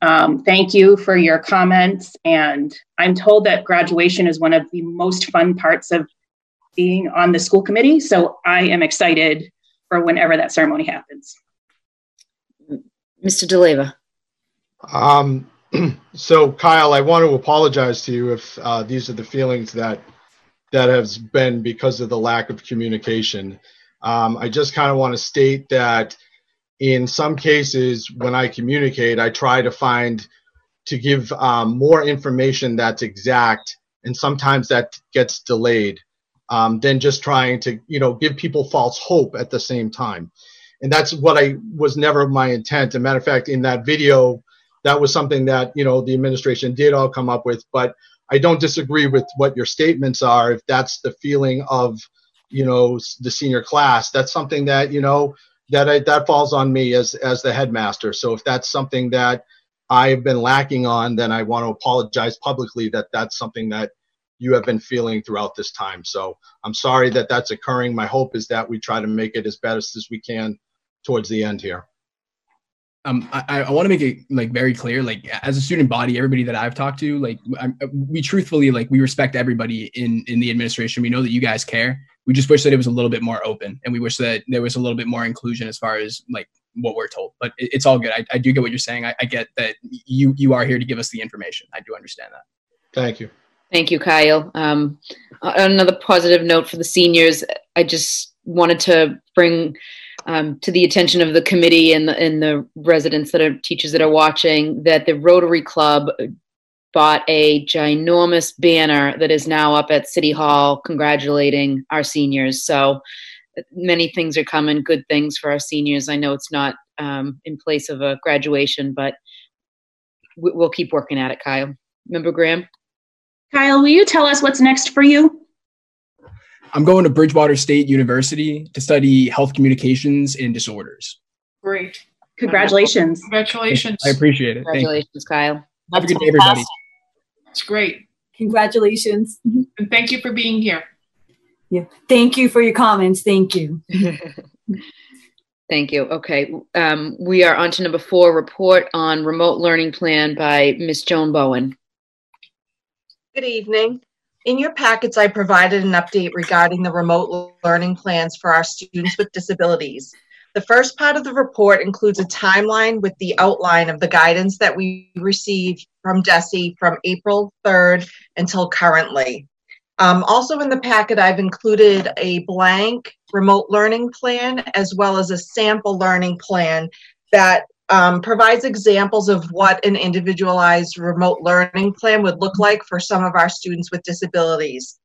um, thank you for your comments. And I'm told that graduation is one of the most fun parts of being on the school committee. So I am excited for whenever that ceremony happens. Mr. D'Alleva. Um, (clears throat) so Kyle, I want to apologize to you if uh, these are the feelings that that has been because of the lack of communication. Um, I just kind of want to state that in some cases, when I communicate, I try to find to give um, more information that's exact, and sometimes that gets delayed um, than just trying to, you know, give people false hope at the same time. And that's what I was never my intent. As a matter of fact, in that video, that was something that you know the administration did all come up with but i don't disagree with what your statements are if that's the feeling of you know the senior class. That's something that you know that I, that falls on me as as the headmaster. So if that's something that i've been lacking on then i want to apologize publicly that that's something that you have been feeling throughout this time. So i'm sorry that that's occurring. My hope is that we try to make it as best as we can towards the end here um, I, I want to make it like very clear, like as a student body, everybody that I've talked to, like I, we truthfully, like we respect everybody in in the administration. We know that you guys care. We just wish that it was a little bit more open, and we wish that there was a little bit more inclusion as far as like what we're told. But it, it's all good. I, I do get what you're saying. I, I get that you you are here to give us the information. I do understand that. Thank you. Thank you, Kyle. Um, another positive note for the seniors. I just wanted to bring um, to the attention of the committee and the, and the residents that are teachers that are watching that the Rotary Club bought a ginormous banner that is now up at City Hall congratulating our seniors. So many things are coming, good things for our seniors. I know it's not um, in place of a graduation, but we'll keep working at it, Kyle. Member Graham? Kyle, will you tell us what's next for you? I'm going to Bridgewater State University to study health communications and disorders. Great. Congratulations. Congratulations. I appreciate it. Congratulations, Kyle. Have a good day, everybody. It's great. Congratulations. And thank you for being here. Yeah. Thank you for your comments. Thank you. (laughs) Thank you. Okay. Um, we are on to number four report on remote learning plan by Ms. Joan Bowen. Good evening. In your packets, I provided an update regarding the remote learning plans for our students with disabilities. The first part of the report includes a timeline with the outline of the guidance that we received from DESE from April 3rd until currently. Um, also in the packet, I've included a blank remote learning plan as well as a sample learning plan that um, provides examples of what an individualized remote learning plan would look like for some of our students with disabilities.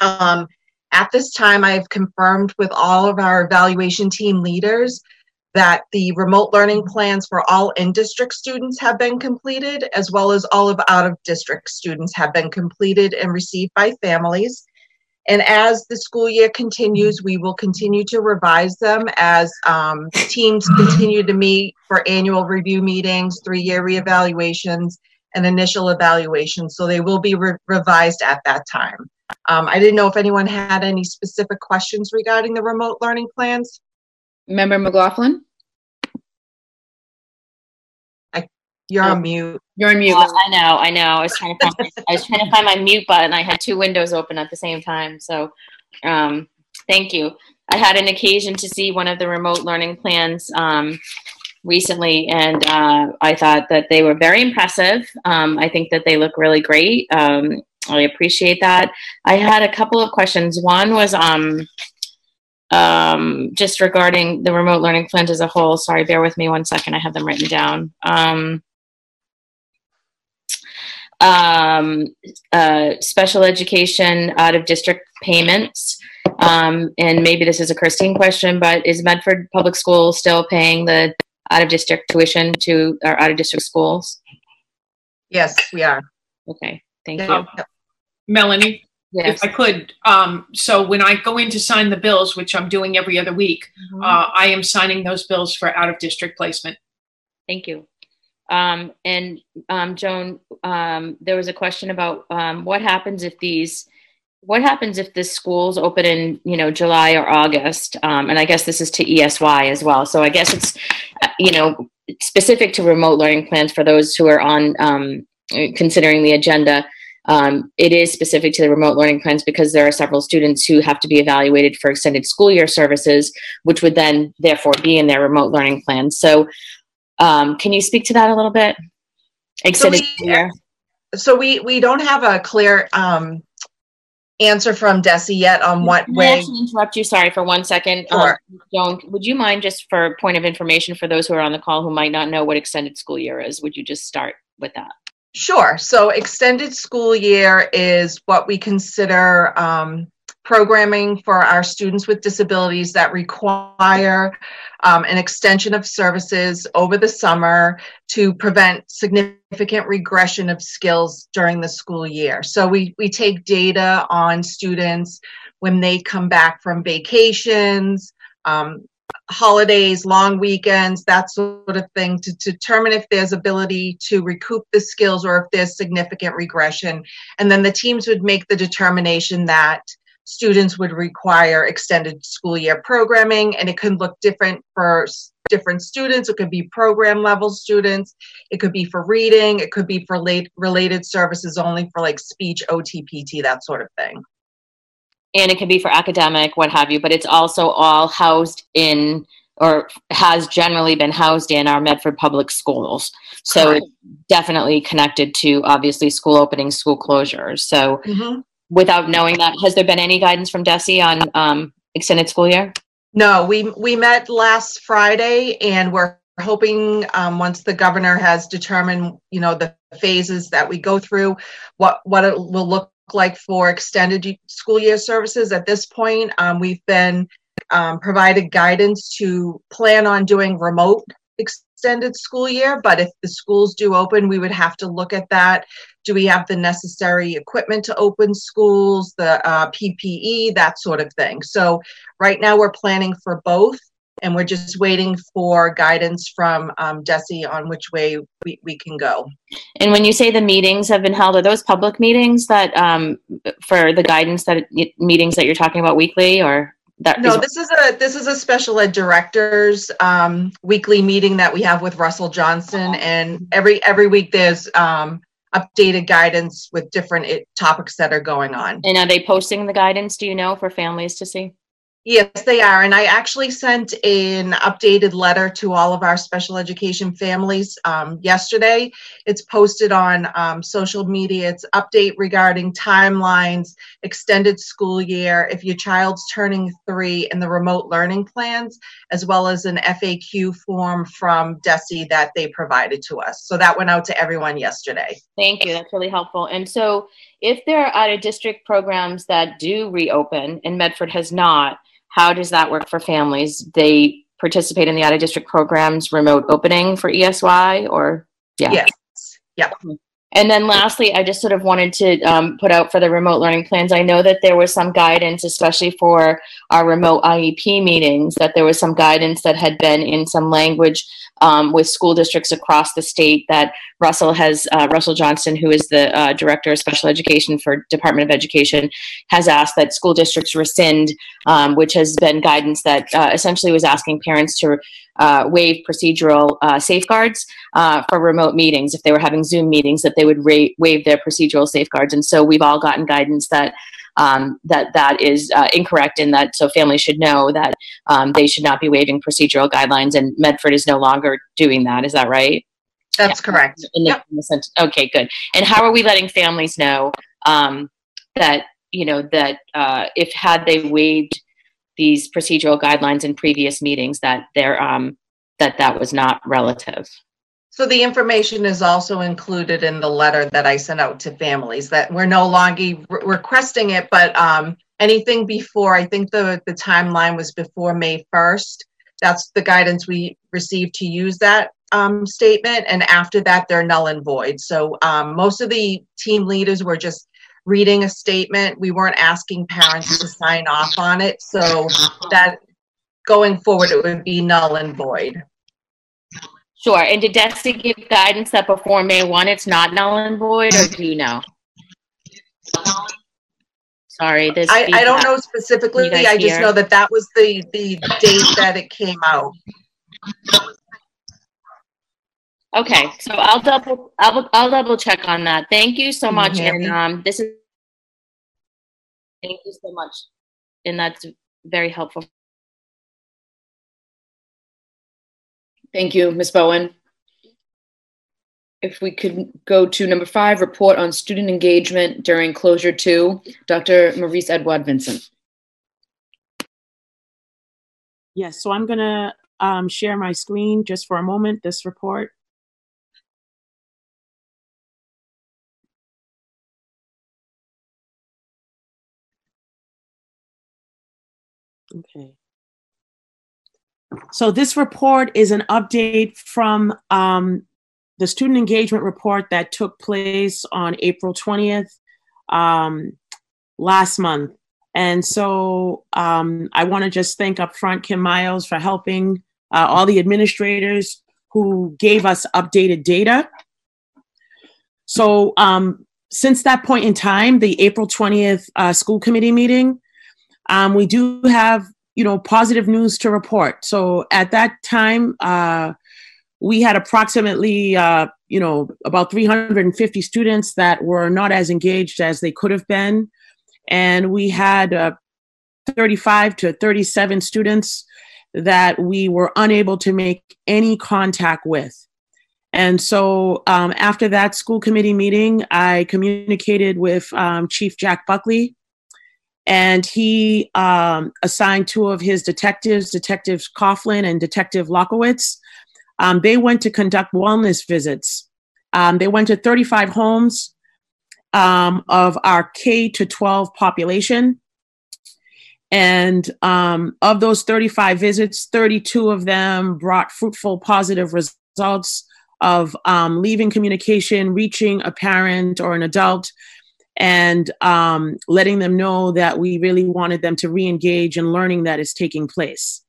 Um, at this time, I've confirmed with all of our evaluation team leaders that the remote learning plans for all in-district students have been completed, as well as all of out-of-district students have been completed and received by families. And as the school year continues, we will continue to revise them as um, teams continue to meet for annual review meetings, three year reevaluations, and initial evaluations. so they will be re- revised at that time. Um, I didn't know if anyone had any specific questions regarding the remote learning plans. Member McLaughlin? You're on mute. You're on mute. Well, I know, I know. I was trying to find, I was trying to find my mute button. I had two windows open at the same time. So, um, thank you. I had an occasion to see one of the remote learning plans um, recently, and uh, I thought that they were very impressive. Um, I think that they look really great. Um, I appreciate that. I had a couple of questions. One was um, um, just regarding the remote learning plans as a whole. Sorry, bear with me one second. I have them written down. Um, uh, special education out of district payments. Um, and maybe this is a Christine question, but is Medford Public School still paying the out of district tuition to our out of district schools? Yes, we are. Okay, thank you. Melanie, Yes. if I could, um, so when I go in to sign the bills, which I'm doing every other week, Mhm. uh, I am signing those bills for out of district placement. Thank you. Um, and um, Joan, um, there was a question about um, what happens if these, what happens if the schools open in, you know, July or August? Um, and I guess this is to ESY as well. So I guess it's, you know, specific to remote learning plans for those who are on um, considering the agenda. It is specific to the remote learning plans because there are several students who have to be evaluated for extended school year services, which would then therefore be in their remote learning plans. So um, can you speak to that a little bit? Extended we- school year. So we, we don't have a clear, um, answer from DESE yet on what Can I way. actually interrupt you? Sorry for one second. Sure. Um, Joan, would you mind just for point of information for those who are on the call who might not know what extended school year is? Would you just start with that? Sure. So extended school year is what we consider um, programming for our students with disabilities that require um, an extension of services over the summer to prevent significant regression of skills during the school year. So we, we take data on students when they come back from vacations, um, holidays, long weekends, that sort of thing, to, to determine if there's ability to recoup the skills or if there's significant regression. And then the teams would make the determination that students would require extended school year programming, and it could look different for different students. It could be program level students. It could be for reading. It could be for late related services only for like speech, OTPT, that sort of thing. and it can be for academic, what have you, but it's also all housed in or has generally been housed in our Medford public schools. So Correct. definitely connected to obviously school openings, school closures. So Mhm. Without knowing that, has there been any guidance from DESE on um, extended school year? No, we, we met last Friday and we're hoping, um, once the governor has determined, you know, the phases that we go through, what, what it will look like for extended school year services. At this point, um, we've been, um, provided guidance to plan on doing remote extended school year, but if the schools do open, we would have to look at that. Do we have the necessary equipment to open schools, the uh, PPE, that sort of thing? So right now we're planning for both and we're just waiting for guidance from um, DESE on which way we, we can go. And when you say the meetings have been held, are those public meetings that um, for the guidance that meetings that you're talking about weekly or that No, is- this is a this is a special ed directors um, weekly meeting that we have with Russell Johnston, and every every week there's um, updated guidance with different it, topics that are going on. and are they posting the guidance? Do you know for families to see? Yes, they are. And I actually sent an updated letter to all of our special education families um, yesterday. It's posted on um, social media. It's update regarding timelines, extended school year, if your child's turning three, and the remote learning plans, as well as an FAQ form from DESE that they provided to us. So that went out to everyone yesterday. Thank you. That's really helpful. And so, if there are out of district programs that do reopen and Medford has not, how does that work for families? They participate in the out of district programs remote opening for ESY or yeah. Yes. Yep. Mm-hmm. And then lastly, I just sort of wanted to um, put out for the remote learning plans. I know that there was some guidance, especially for our remote IEP meetings, that there was some guidance that had been in some language um, with school districts across the state that Russell has, uh, Russell Johnston, who is the uh, Director of Special Education for Department of Education, has asked that school districts rescind, um, which has been guidance that uh, essentially was asking parents to uh, waive procedural uh, safeguards uh, for remote meetings. If they were having Zoom meetings, that they would ra- waive their procedural safeguards. And so we've all gotten guidance that um, that that is uh, incorrect and that so families should know that um, they should not be waiving procedural guidelines and Medford is no longer doing that. Is that right? That's correct. In the, Yep. in the sense, okay, good. And how are we letting families know um, that you know that uh, if had they waived these procedural guidelines in previous meetings that they're um, that that was not relative? So the information is also included in the letter that I sent out to families that we're no longer re- requesting it, but um, anything before, I think the, the timeline was before May 1st. That's the guidance we received to use that um, statement. And after that, they're null and void. So um, most of the team leaders were just reading a statement. We weren't asking parents to sign off on it. So that going forward, it would be null and void. Sure. And did DESE give guidance that before May 1 it's not null and void, or do you know? Sorry, there's I, I don't know specifically. Can you guys I just hear? know that that was the, the date that it came out. Okay, so I'll double, I'll, I'll double check on that. Thank you so Can you much. And um, this is, thank you so much. And that's very helpful. Thank you, Ms. Bowen. If we could go to number five, report on student engagement during closure two, Dr. Marice Edouard-Vincent. Yes, so I'm gonna um, share my screen just for a moment, this report. Okay. So this report is an update from um, the student engagement report that took place on April 20th um, last month. And so um, I want to just thank up front Kim Miles for helping uh, all the administrators who gave us updated data. So um, since that point in time, the April 20th uh, school committee meeting, um, we do have you know positive news to report. So at that time, uh, we had approximately uh, you know about 350 students that were not as engaged as they could have been, and we had uh, 35 to 37 students that we were unable to make any contact with. And so um, after that school committee meeting, I communicated with um, Chief Jack Buckley, and he um, assigned two of his detectives, Detective Coughlin and Detective Lockowitz. Um, they went to conduct wellness visits. Um, they went to 35 homes um, of our K to 12 population. And um, of those 35 visits, 32 of them brought fruitful, positive results of um, leaving communication, reaching a parent or an adult, and um, letting them know that we really wanted them to re engage in learning that is taking place.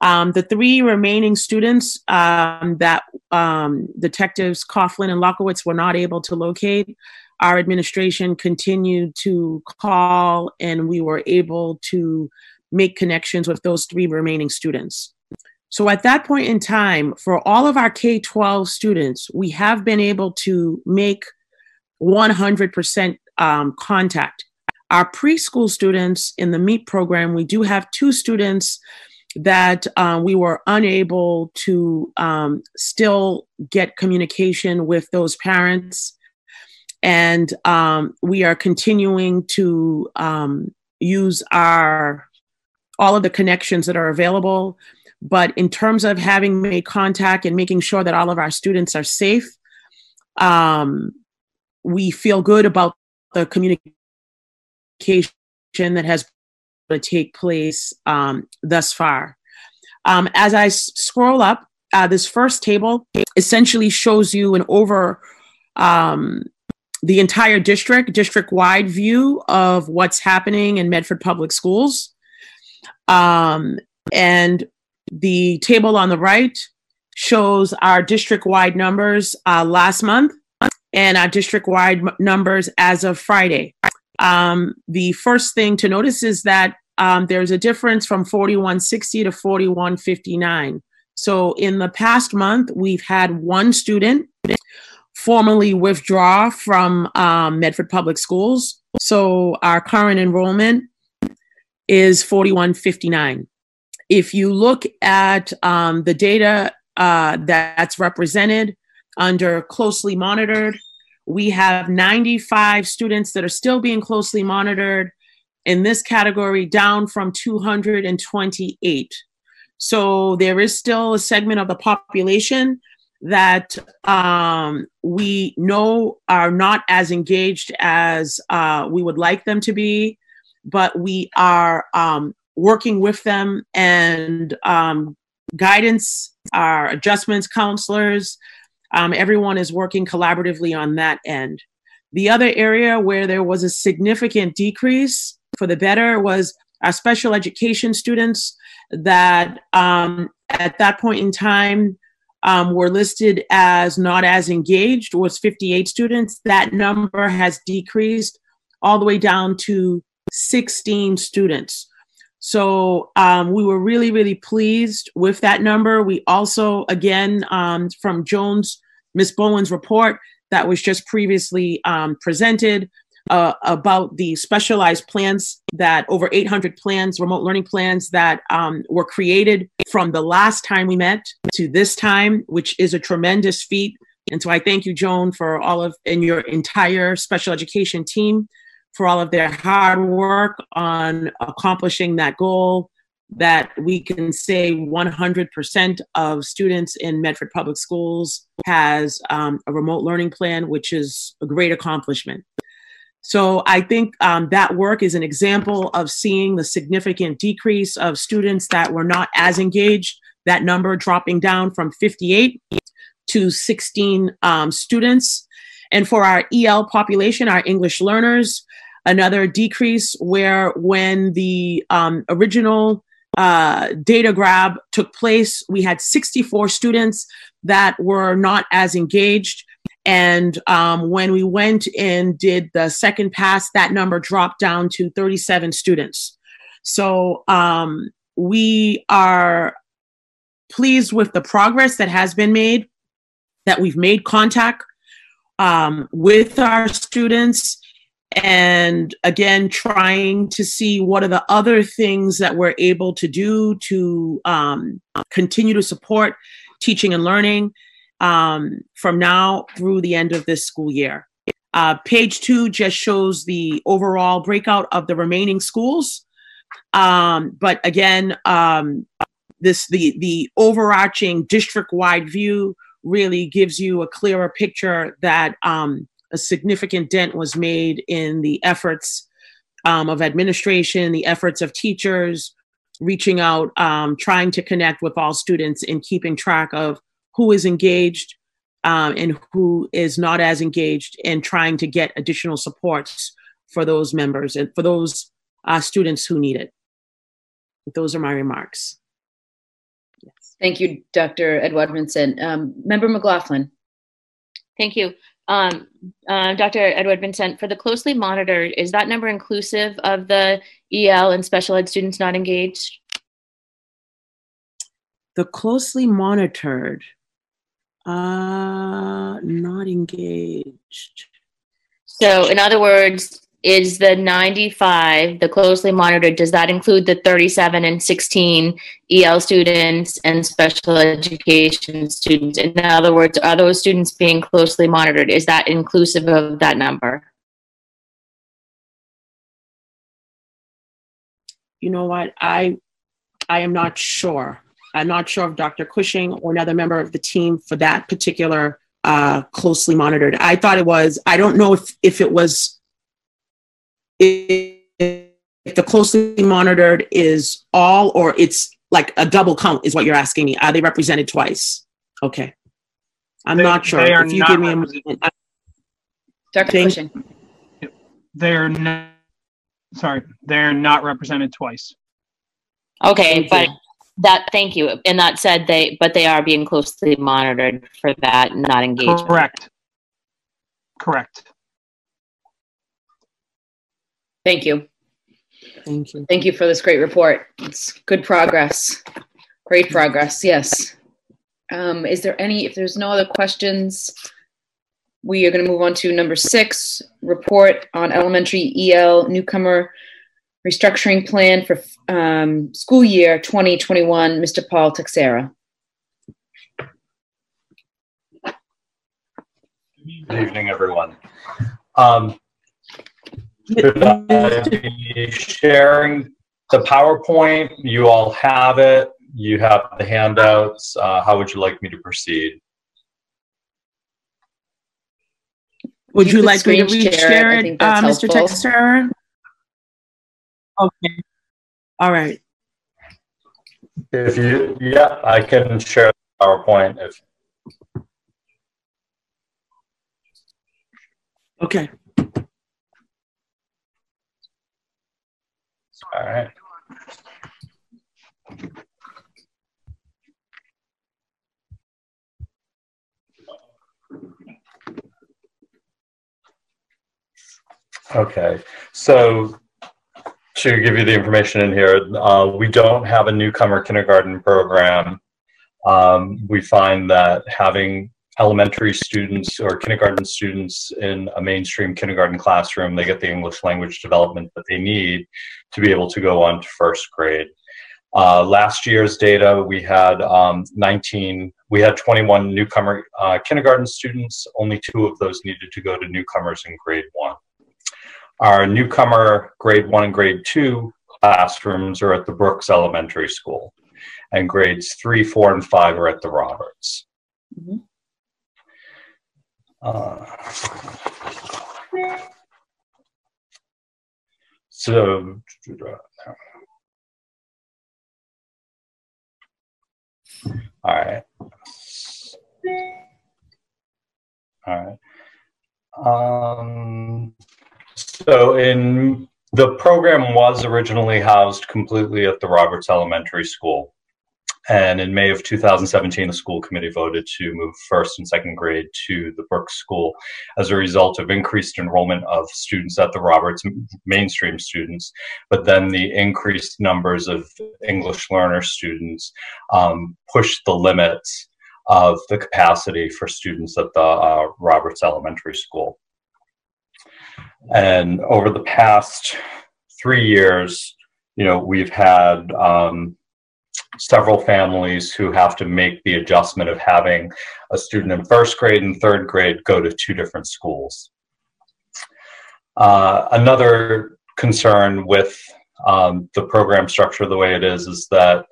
Um, the three remaining students um, that um, detectives Coughlin and Lockowitz were not able to locate, our administration continued to call and we were able to make connections with those three remaining students. So at that point in time, for all of our K 12 students, we have been able to make 100% um, contact. Our preschool students in the MEET program, we do have two students that um, we were unable to um, still get communication with those parents. And um, we are continuing to um, use our all of the connections that are available. But in terms of having made contact and making sure that all of our students are safe, um, we feel good about the communication that has to take place um, thus far. Um, as I scroll up, uh, this first table essentially shows you an over um, the entire district, district wide view of what's happening in Medford Public Schools. Um, and the table on the right shows our district wide numbers uh, last month and our district wide numbers as of Friday. Um, the first thing to notice is that um, there's a difference from 4160 to 4159. So in the past month, we've had one student formally withdraw from um, Medford Public Schools. So our current enrollment is 4159. If you look at um, the data uh, that's represented under closely monitored, we have 95 students that are still being closely monitored in this category, down from 228. So there is still a segment of the population that um, we know are not as engaged as uh, we would like them to be, but we are um, working with them and um, guidance, our adjustments counselors, um, everyone is working collaboratively on that end. The other area where there was a significant decrease for the better was our special education students that um, at that point in time um, were listed as not as engaged was 58 students. That number has decreased all the way down to 16 students. So um, we were really, really pleased with that number. We also, again, um, from Jones, Miss Bowen's report that was just previously um, presented, uh, about the specialized plans that over 800 plans, remote learning plans that um, were created from the last time we met to this time, which is a tremendous feat. And so I thank you, Joan, for all of and your entire special education team for all of their hard work on accomplishing that goal that we can say 100% of students in Medford Public Schools has um, a remote learning plan, which is a great accomplishment. So I think um, that work is an example of seeing the significant decrease of students that were not as engaged, that number dropping down from 58 to 16 um, students. And for our EL population, our English learners, another decrease where when the um, original uh, data grab took place, we had 64 students that were not as engaged and um, when we went and did the second pass, that number dropped down to 37 students. So um, we are pleased with the progress that has been made, that we've made contact um, with our students. And again, trying to see what are the other things that we're able to do to um, continue to support teaching and learning um, from now through the end of this school year. Uh, page two just shows the overall breakout of the remaining schools. Um, but again, um, this the the overarching district-wide view really gives you a clearer picture that um, a significant dent was made in the efforts um, of administration, the efforts of teachers, reaching out, um, trying to connect with all students, and keeping track of who is engaged um, and who is not as engaged and trying to get additional supports for those members and for those uh, students who need it. Those are my remarks. Thank you, Dr. Edouard-Vincent. Um, Member McLaughlin. Thank you. Um, uh, Dr. Edouard-Vincent, for the closely monitored, is that number inclusive of the EL and special ed students not engaged? The closely monitored, uh, not engaged. So, in other words, is the 95, the closely monitored, does that include the 37 and 16 EL students and special education students? In other words, are those students being closely monitored? Is that inclusive of that number? You know what? I I am not sure. I'm not sure if Dr. Cushing or another member of the team for that particular uh, closely monitored. I thought it was, I don't know if, if it was, if, if the closely monitored is all or it's like a double count is what you're asking me. Are they represented twice? Okay. I'm They- not sure. they are If you not give me a moment, I- Dr. Cushing. They're not, sorry, they're not represented twice. Okay, but that, thank you. And that said, they, but they are being closely monitored for that not engagement. Correct. Correct. Thank you. Thank you. Thank you for this great report. It's good progress. Great progress, yes. Um, is there any, if there's no other questions, we are going to move on to number six, report on elementary EL newcomer restructuring plan for um, school year 2021. Mr. Paul Teixeira. Good evening, everyone. Um, should I be sharing the PowerPoint? You all have it. You have the handouts. Uh, how would you like me to proceed? Would You you like me to share it. share it, uh, Mr. helpful. Teixeira? Okay. All right. If you, yeah, I can share the PowerPoint if, Okay. All right. Okay, so to give you the information in here, uh, we don't have a newcomer kindergarten program. Um, we find that having elementary students or kindergarten students in a mainstream kindergarten classroom, they get the English language development that they need to be able to go on to first grade. Uh, last year's data, we had um, 19, we had 21 newcomer uh, kindergarten students. Only two of those needed to go to newcomers in grade one. Our newcomer grade one and grade two classrooms are at the Brooks Elementary School, and grades three, four, and five are at the Roberts. So, all right. All right. Um, so in the program was originally housed completely at the Roberts Elementary School. And in May of 2017, the school committee voted to move first and second grade to the Brooks School as a result of increased enrollment of students at the Roberts mainstream students, but then the increased numbers of English learner students um, pushed the limits of the capacity for students at the uh, Roberts Elementary School. And over the past three years, you know, we've had um, several families who have to make the adjustment of having a student in first grade and third grade go to two different schools. Uh, another concern with um, the program structure the way it is is that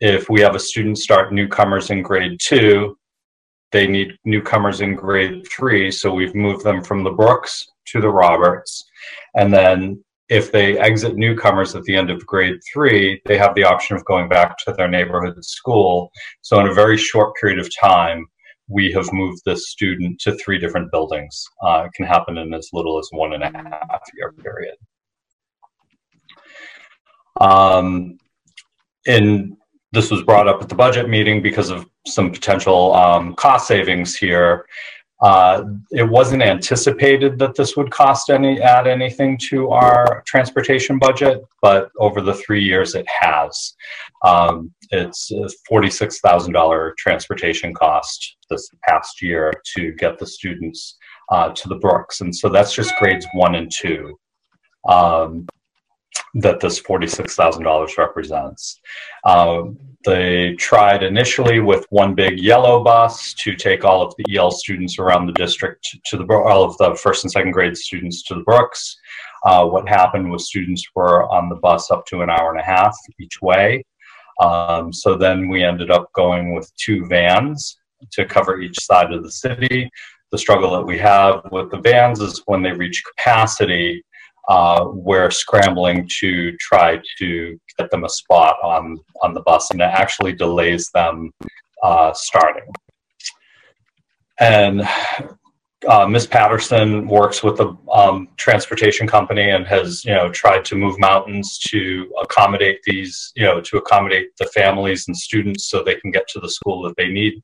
if we have a student start newcomers in grade two, they need newcomers in grade three, so we've moved them from the Brooks to the Roberts. And then if they exit newcomers at the end of grade three, they have the option of going back to their neighborhood school. So in a very short period of time, we have moved this student to three different buildings. Uh, it can happen in as little as one and a half year period. Um, in this was brought up at the budget meeting because of some potential um, cost savings here. Uh, it wasn't anticipated that this would cost any add anything to our transportation budget, but over the three years it has. Um, it's forty-six thousand dollar transportation cost this past year to get the students uh, to the Brooks, and so that's just grades one and two. Um, that this $46,000 represents. Um, they tried initially with one big yellow bus to take all of the EL students around the district to the all of the first and second grade students to the Brooks. Uh, what happened was students were on the bus up to an hour and a half each way. Um, so then we ended up going with two vans to cover each side of the city. The struggle that we have with the vans is when they reach capacity, uh, we're scrambling to try to get them a spot on, on the bus, and it actually delays them uh, starting. And uh, Miss Patterson works with the um, transportation company and has, you know, tried to move mountains to accommodate these, you know, to accommodate the families and students so they can get to the school that they need.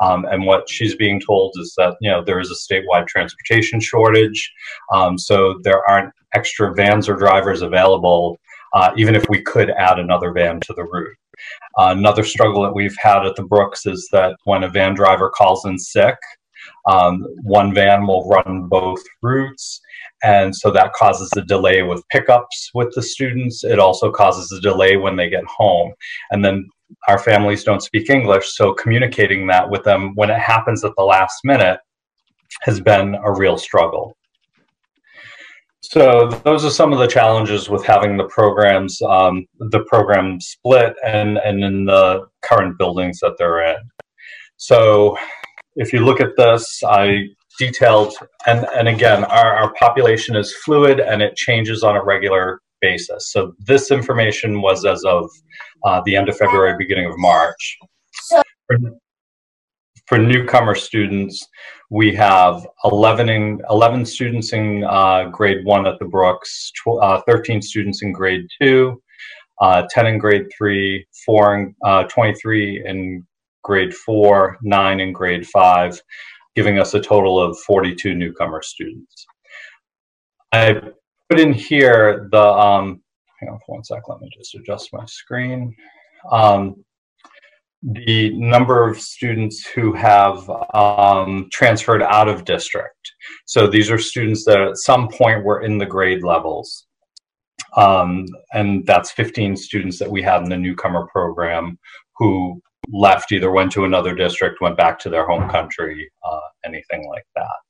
Um, and what she's being told is that, you know, there is a statewide transportation shortage. Um, so there aren't extra vans or drivers available, uh, even if we could add another van to the route. Uh, another struggle that we've had at the Brooks is that when a van driver calls in sick, um, one van will run both routes. And so that causes a delay with pickups with the students. It also causes a delay when they get home. And then our families don't speak English, so communicating that with them when it happens at the last minute has been a real struggle. So those are some of the challenges with having the programs, um, the program split and, and in the current buildings that they're in. So if you look at this, I detailed, and, and again, our, our population is fluid and it changes on a regular basis. So this information was as of uh, the end of February, beginning of March. For, for newcomer students, we have 11, in, 11 students in uh, grade one at the Brooks, uh, 13 students in grade two, uh, 10 in grade three, four in, uh, 23 in grade four, nine in grade five, giving us a total of 42 newcomer students. I put in here the, um, hang on for one sec, let me just adjust my screen. Um, the number of students who have um, transferred out of district. So these are students that at some point were in the grade levels. Um, and that's 15 students that we had in the newcomer program who left, either went to another district, went back to their home country, uh, anything like that.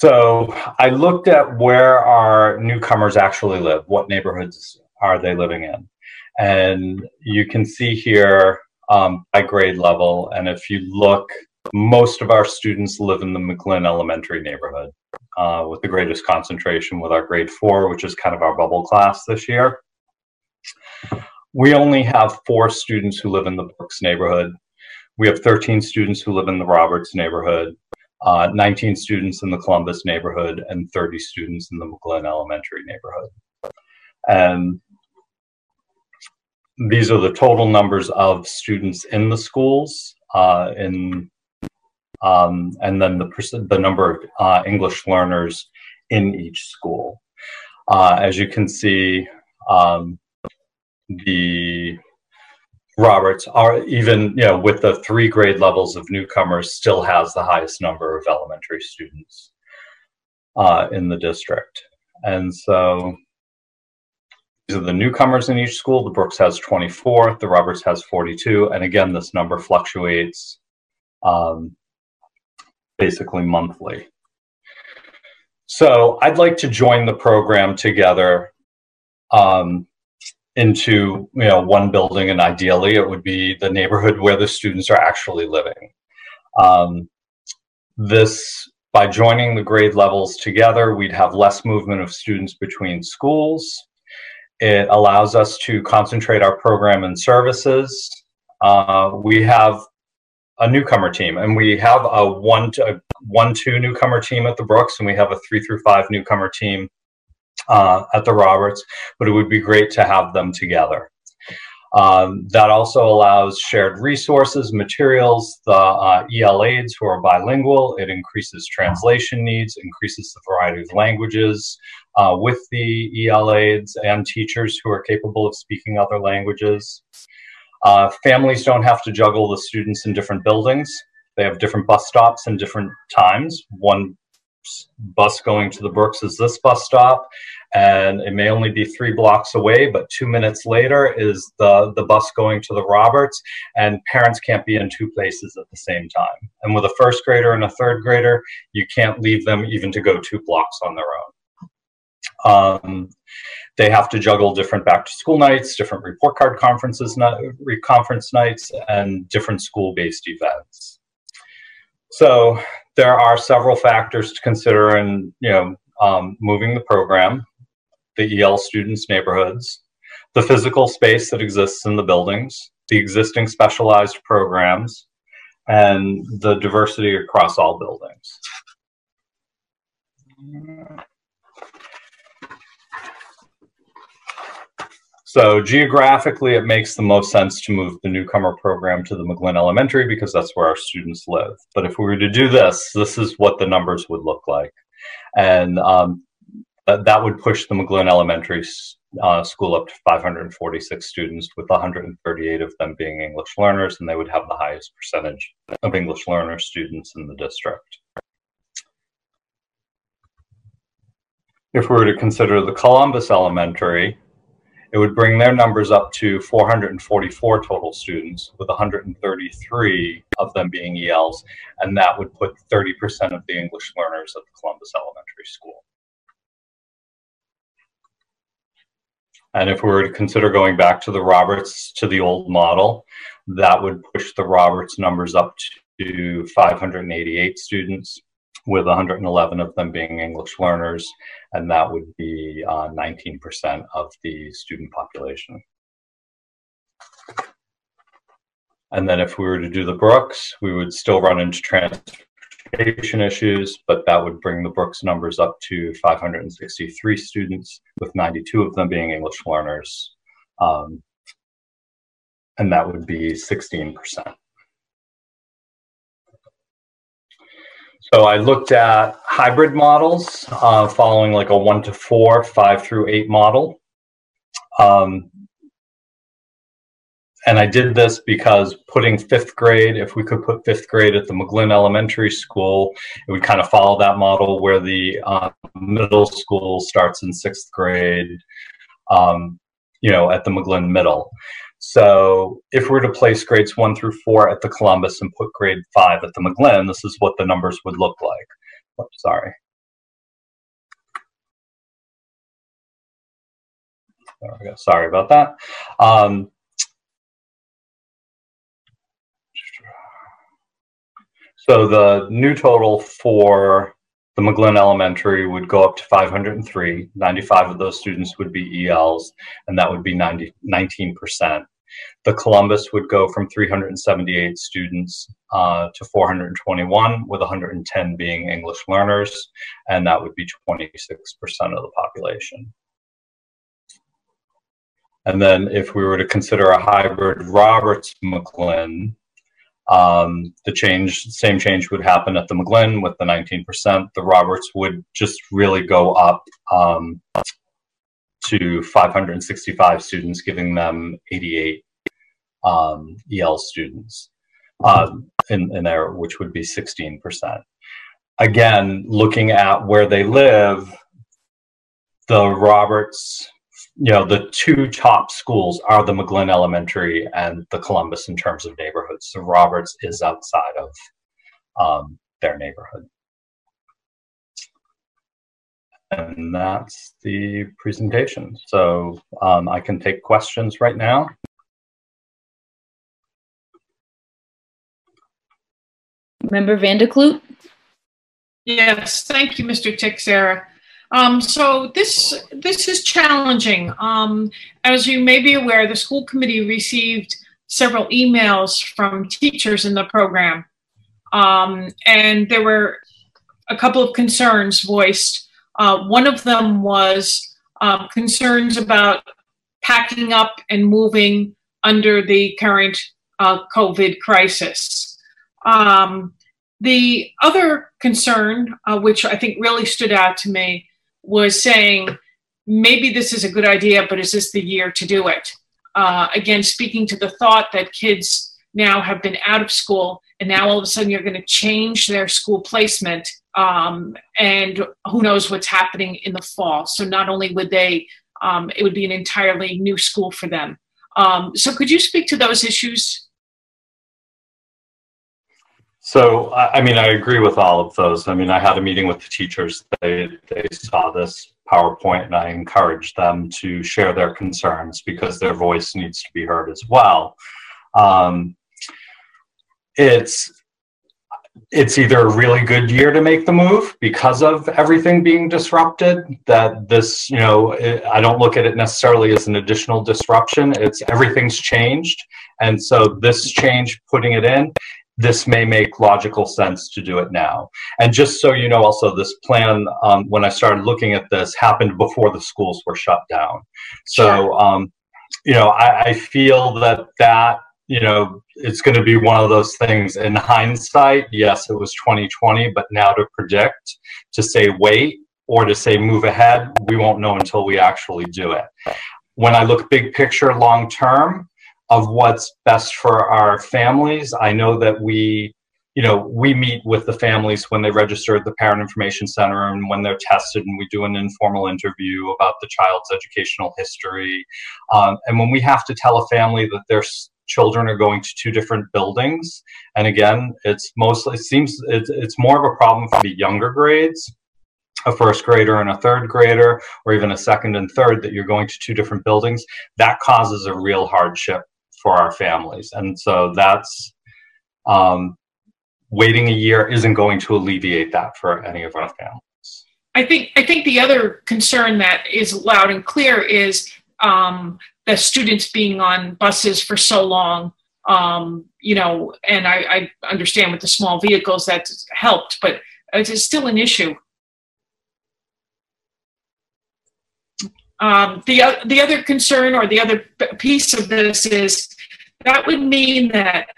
So I looked at where our newcomers actually live, what neighborhoods are they living in. And you can see here um, by grade level, and if you look, most of our students live in the McGlynn Elementary neighborhood, uh, with the greatest concentration with our grade four, which is kind of our bubble class this year. We only have four students who live in the Brooks neighborhood. We have 13 students who live in the Roberts neighborhood, uh, 19 students in the Columbus neighborhood, and 30 students in the McGlynn Elementary neighborhood. And these are the total numbers of students in the schools uh, in um, and then the, the number of uh, English learners in each school. Uh, as you can see, um, the Roberts are even, you know, with the three grade levels of newcomers, still has the highest number of elementary students uh, in the district. And so these are the newcomers in each school. The Brooks has 24, the Roberts has 42. And again, this number fluctuates um, basically monthly. So I'd like to join the program together um, into you know one building and ideally it would be the neighborhood where the students are actually living. Um, this by joining the grade levels together we'd have less movement of students between schools. It allows us to concentrate our program and services. Uh, we have a newcomer team and we have a one to a one two newcomer team at the brooks and we have a three through five newcomer team uh, at the Roberts, but it would be great to have them together. Um, that also allows shared resources, materials, the uh, who are bilingual. It increases translation needs, increases the variety of languages uh, with the EL aides and teachers who are capable of speaking other languages. Uh, families don't have to juggle the students in different buildings. They have different bus stops and different times. One bus going to the Brooks is this bus stop, and it may only be three blocks away, but two minutes later is the, the bus going to the Roberts, and parents can't be in two places at the same time. And with a first grader and a third grader, you can't leave them even to go two blocks on their own. Um, they have to juggle different back to school nights, different report card conferences, conference nights, and different school based events. So there are several factors to consider in you know um, moving the program, the EL students' neighborhoods, the physical space that exists in the buildings, the existing specialized programs, and the diversity across all buildings. So geographically, it makes the most sense to move the newcomer program to the McGlynn Elementary because that's where our students live. But if we were to do this, this is what the numbers would look like. And um, that, would push the McGlynn Elementary uh, school up to 546 students, with 138 of them being English learners, and they would have the highest percentage of English learner students in the district. If we were to consider the Columbus Elementary, it would bring their numbers up to 444 total students, with 133 of them being ELs, and that would put 30% of the English learners at the Columbus Elementary School. And if we were to consider going back to the Roberts, to the old model, that would push the Roberts numbers up to 588 students, with 111 of them being English learners, and that would be uh, 19% of the student population. And then if we were to do the Brooks, we would still run into transportation issues, but that would bring the Brooks numbers up to 563 students, with 92 of them being English learners. Um, and that would be 16%. So I looked at hybrid models uh, following like a one to four, five through eight model. Um, and I did this because putting fifth grade, if we could put fifth grade at the McGlynn Elementary School, it would kind of follow that model where the uh, middle school starts in sixth grade, um, you know, at the McGlynn Middle. So if we were to place grades one through four at the Columbus and put grade five at the McGlynn, this is what the numbers would look like. Sorry. There we go. Sorry about that. Um, so the new total for the McGlynn Elementary would go up to 503. 95 of those students would be ELs, and that would be 90, 19%. The Columbus would go from 378 students uh, to 421, with 110 being English learners, and that would be 26% of the population. And then if we were to consider a hybrid Roberts McGlynn, um, the change, same change would happen at the McGlynn with the 19%. The Roberts would just really go up um, to 565 students, giving them 88 um, EL students um, in, in there, which would be 16%. Again, looking at where they live, the Roberts, you know, the two top schools are the McGlynn Elementary and the Columbus in terms of neighborhoods. So Roberts is outside of um, their neighborhood. And that's the presentation. So um, I can take questions right now. Member Van der Kloot? Yes, thank you, Mr. Teixeira. Um, so this this is challenging. Um, as you may be aware, the school committee received several emails from teachers in the program, um, and there were a couple of concerns voiced. Uh, one of them was um, concerns about packing up and moving under the current uh, COVID crisis. Um, the other concern, uh, which I think really stood out to me, was saying maybe this is a good idea, but is this the year to do it? Uh, again, speaking to the thought that kids now have been out of school and now all of a sudden you're going to change their school placement um, and who knows what's happening in the fall. So not only would they, um, it would be an entirely new school for them. Um, so could you speak to those issues? So, I mean, I agree with all of those. I mean, I had a meeting with the teachers. They, they saw this PowerPoint and I encouraged them to share their concerns because their voice needs to be heard as well. Um, it's, it's either a really good year to make the move because of everything being disrupted that this you know i don't look at it necessarily as an additional disruption it's everything's changed and so this change putting it in this may make logical sense to do it now. And just so you know, also, this plan, um, when I started looking at this, happened before the schools were shut down. So, um, you know, I, I feel that that, you know, it's going to be one of those things in hindsight. Yes, it was 2020, but now to predict, to say wait, or to say move ahead, we won't know until we actually do it. When I look big picture, long term, of what's best for our families. I know that we, you know, we meet with the families when they register at the Parent Information Center and when they're tested, and we do an informal interview about the child's educational history. Um, and when we have to tell a family that their children are going to two different buildings, and again, it's mostly it seems it's, it's more of a problem for the younger grades a first grader and a third grader, or even a second and third, that you're going to two different buildings, that causes a real hardship for our families. And so that's um, waiting a year isn't going to alleviate that for any of our families. I think I think the other concern that is loud and clear is um, the students being on buses for so long. Um, you know, and I, I understand with the small vehicles that helped, but it's still an issue. Um, the the other concern or the other piece of this is that would mean that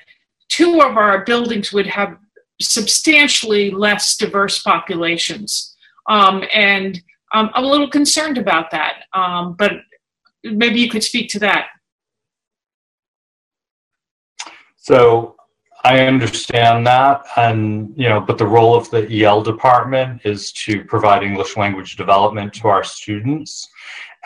two of our buildings would have substantially less diverse populations. Um, and um, I'm a little concerned about that, um, but maybe you could speak to that. So I understand that, and you know, but the role of the EL department is to provide English language development to our students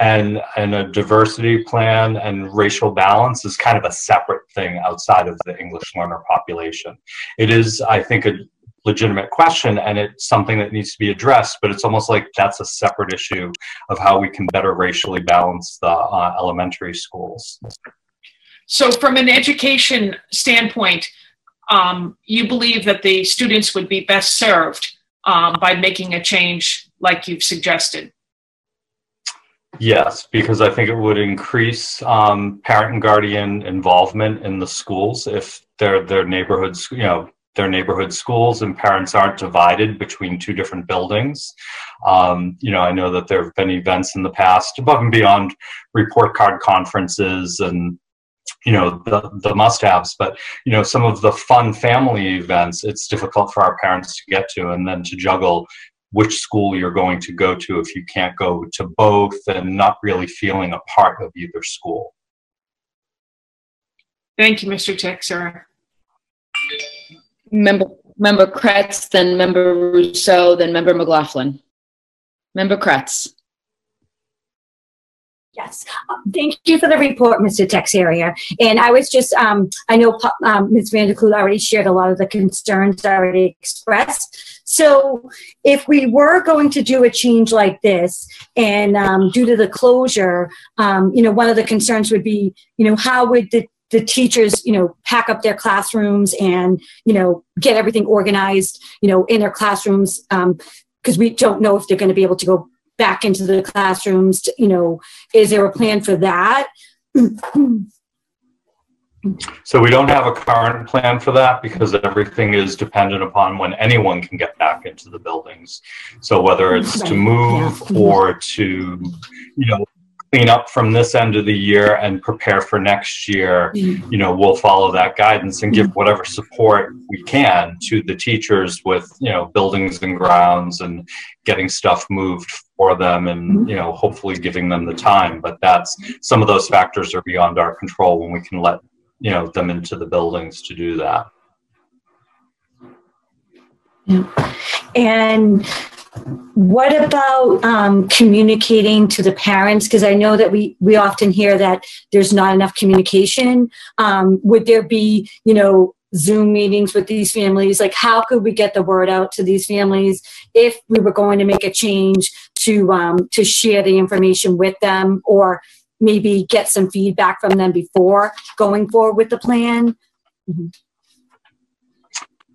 and and a diversity plan and racial balance is kind of a separate thing outside of the English learner population. It is, I think, a legitimate question and it's something that needs to be addressed, but it's almost like that's a separate issue of how we can better racially balance the uh, elementary schools. So, from an education standpoint, um, you believe that the students would be best served um, by making a change like you've suggested? Yes, because I think it would increase um, parent and guardian involvement in the schools if their their neighborhoods, you know, their neighborhood schools and parents aren't divided between two different buildings. Um, you know, I know that there have been events in the past above and beyond report card conferences and you know the the must-haves but you know some of the fun family events it's difficult for our parents to get to and then to juggle which school you're going to go to if you can't go to both and not really feeling a part of either school. Thank you, Mr. Texer. Member, Member Kreatz, then Member Ruseau, then Member McLaughlin. Member Kreatz. Yes. Thank you for the report, Mr. Teixeira. And I was just, um, I know um, Ms. Van der Kloot already shared a lot of the concerns already expressed. So if we were going to do a change like this and um, due to the closure, um, you know, one of the concerns would be, you know, how would the the teachers, you know, pack up their classrooms and, you know, get everything organized, you know, in their classrooms because um, we don't know if they're going to be able to go back into the classrooms to, you know is there a plan for that (clears throat) so we don't have a current plan for that because everything is dependent upon when anyone can get back into the buildings so whether it's to move or to you know clean up from this end of the year and prepare for next year, mm-hmm. you know, we'll follow that guidance and give mm-hmm. whatever support we can to the teachers with, you know, buildings and grounds and getting stuff moved for them and, mm-hmm. you know, hopefully giving them the time. But that's some of those factors are beyond our control when we can let, you know, them into the buildings to do that. Yeah. And what about um, communicating to the parents? Because I know that we we often hear that there's not enough communication. Um, would there be, you know, Zoom meetings with these families? Like, how could we get the word out to these families if we were going to make a change to um, to share the information with them, or maybe get some feedback from them before going forward with the plan? Mm-hmm.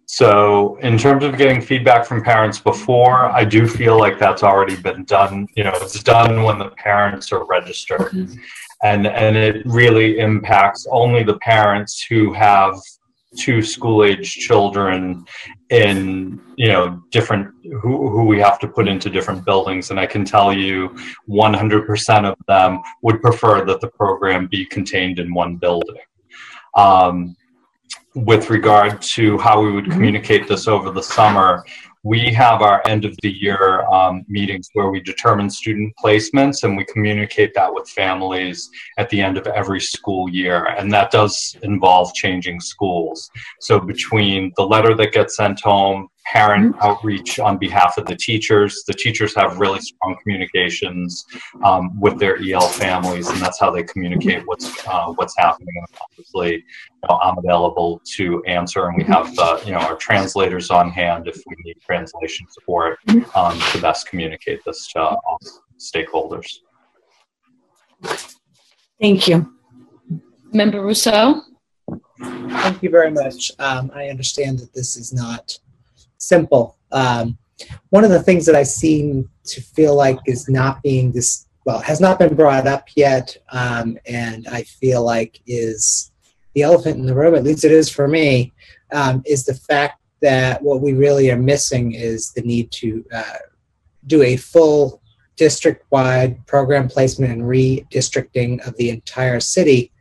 So, in terms of getting feedback from parents before, I do feel like that's already been done. You know, it's done when the parents are registered. Mm-hmm. And, and it really impacts only the parents who have two school age children in you know different who, who we have to put into different buildings. And i can tell you 100% of them would prefer that the program be contained in one building. Um, with regard to how we would communicate this over the summer we have our end of the year um, meetings where we determine student placements and we communicate that with families at the end of every school year. And that does involve changing schools. So between the letter that gets sent home, parent outreach on behalf of the teachers. The teachers have really strong communications um, with their EL families, and that's how they communicate what's uh, what's happening. And obviously, you know, I'm available to answer, and we have uh, you know our translators on hand if we need translation support um, to best communicate this to all stakeholders. Thank you. Member Ruseau? Thank you very much. Um, I understand that this is not simple. Um, one of the things that I seem to feel like is not being this well has not been brought up yet, um, and I feel like is the elephant in the room. At least it is for me. Um, is the fact that what we really are missing is the need to uh, do a full district-wide program placement and redistricting of the entire city.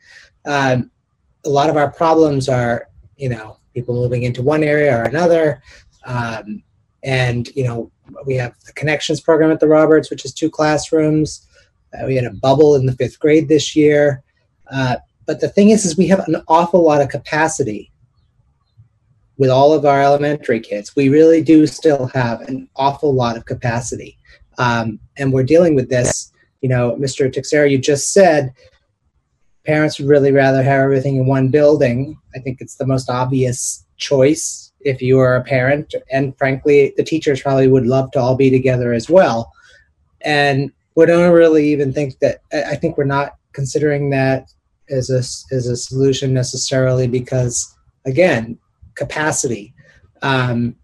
Um, a lot of our problems are, you know, people moving into one area or another. Um, and, you know, we have the connections program at the Roberts, which is two classrooms. Uh, we had a bubble in the fifth grade this year. Uh, but the thing is, is we have an awful lot of capacity with all of our elementary kids. We really do still have an awful lot of capacity. Um, and we're dealing with this. You know, Mr. Teixeira, you just said parents would really rather have everything in one building. I think it's the most obvious choice if you are a parent. And frankly, the teachers probably would love to all be together as well. And we don't really even think that, I think we're not considering that as a, as a solution necessarily because, again, capacity. Um,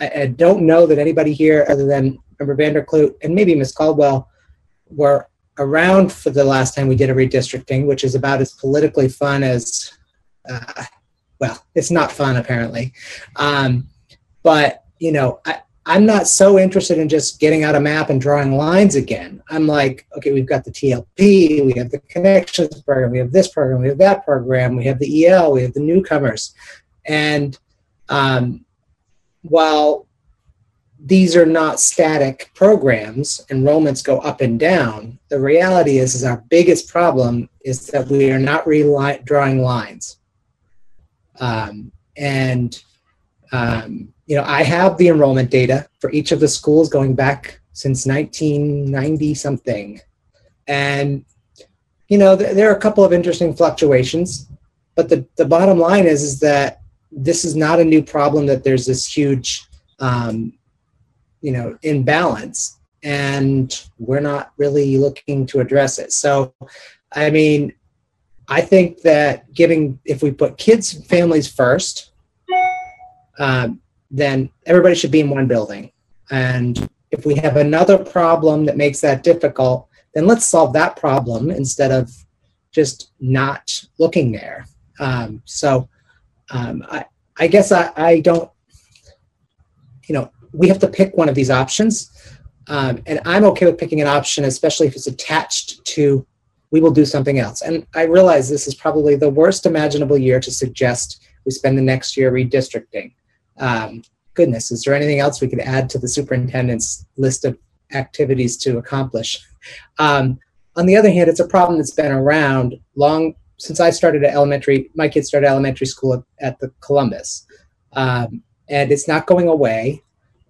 I, I don't know that anybody here other than Member Van der Kloot and maybe Ms. Caldwell were around for the last time we did a redistricting, which is about as politically fun as, uh, well, it's not fun apparently. Um, but, you know, I, I'm not so interested in just getting out a map and drawing lines again. I'm like, okay, we've got the TLP, we have the connections program, we have this program, we have that program, we have the EL, we have the newcomers. And um, while these are not static programs. Enrollments go up and down. The reality is, is our biggest problem is that we are not drawing lines. Um, and um, you know, I have the enrollment data for each of the schools going back since 1990 something, and you know, th- there are a couple of interesting fluctuations. But the, the bottom line is, is that this is not a new problem. That there's this huge um, you know imbalance and we're not really looking to address it so i mean i think that giving if we put kids and families first um, then everybody should be in one building and if we have another problem that makes that difficult then let's solve that problem instead of just not looking there um, so um, I, I guess I, I don't you know we have to pick one of these options. Um, and I'm okay with picking an option, especially if it's attached to we will do something else. And I realize this is probably the worst imaginable year to suggest we spend the next year redistricting. Um, goodness, is there anything else we could add to the superintendent's list of activities to accomplish? Um, on the other hand, it's a problem that's been around long since I started at elementary. My kids started elementary school at, at the Columbus, um, and it's not going away.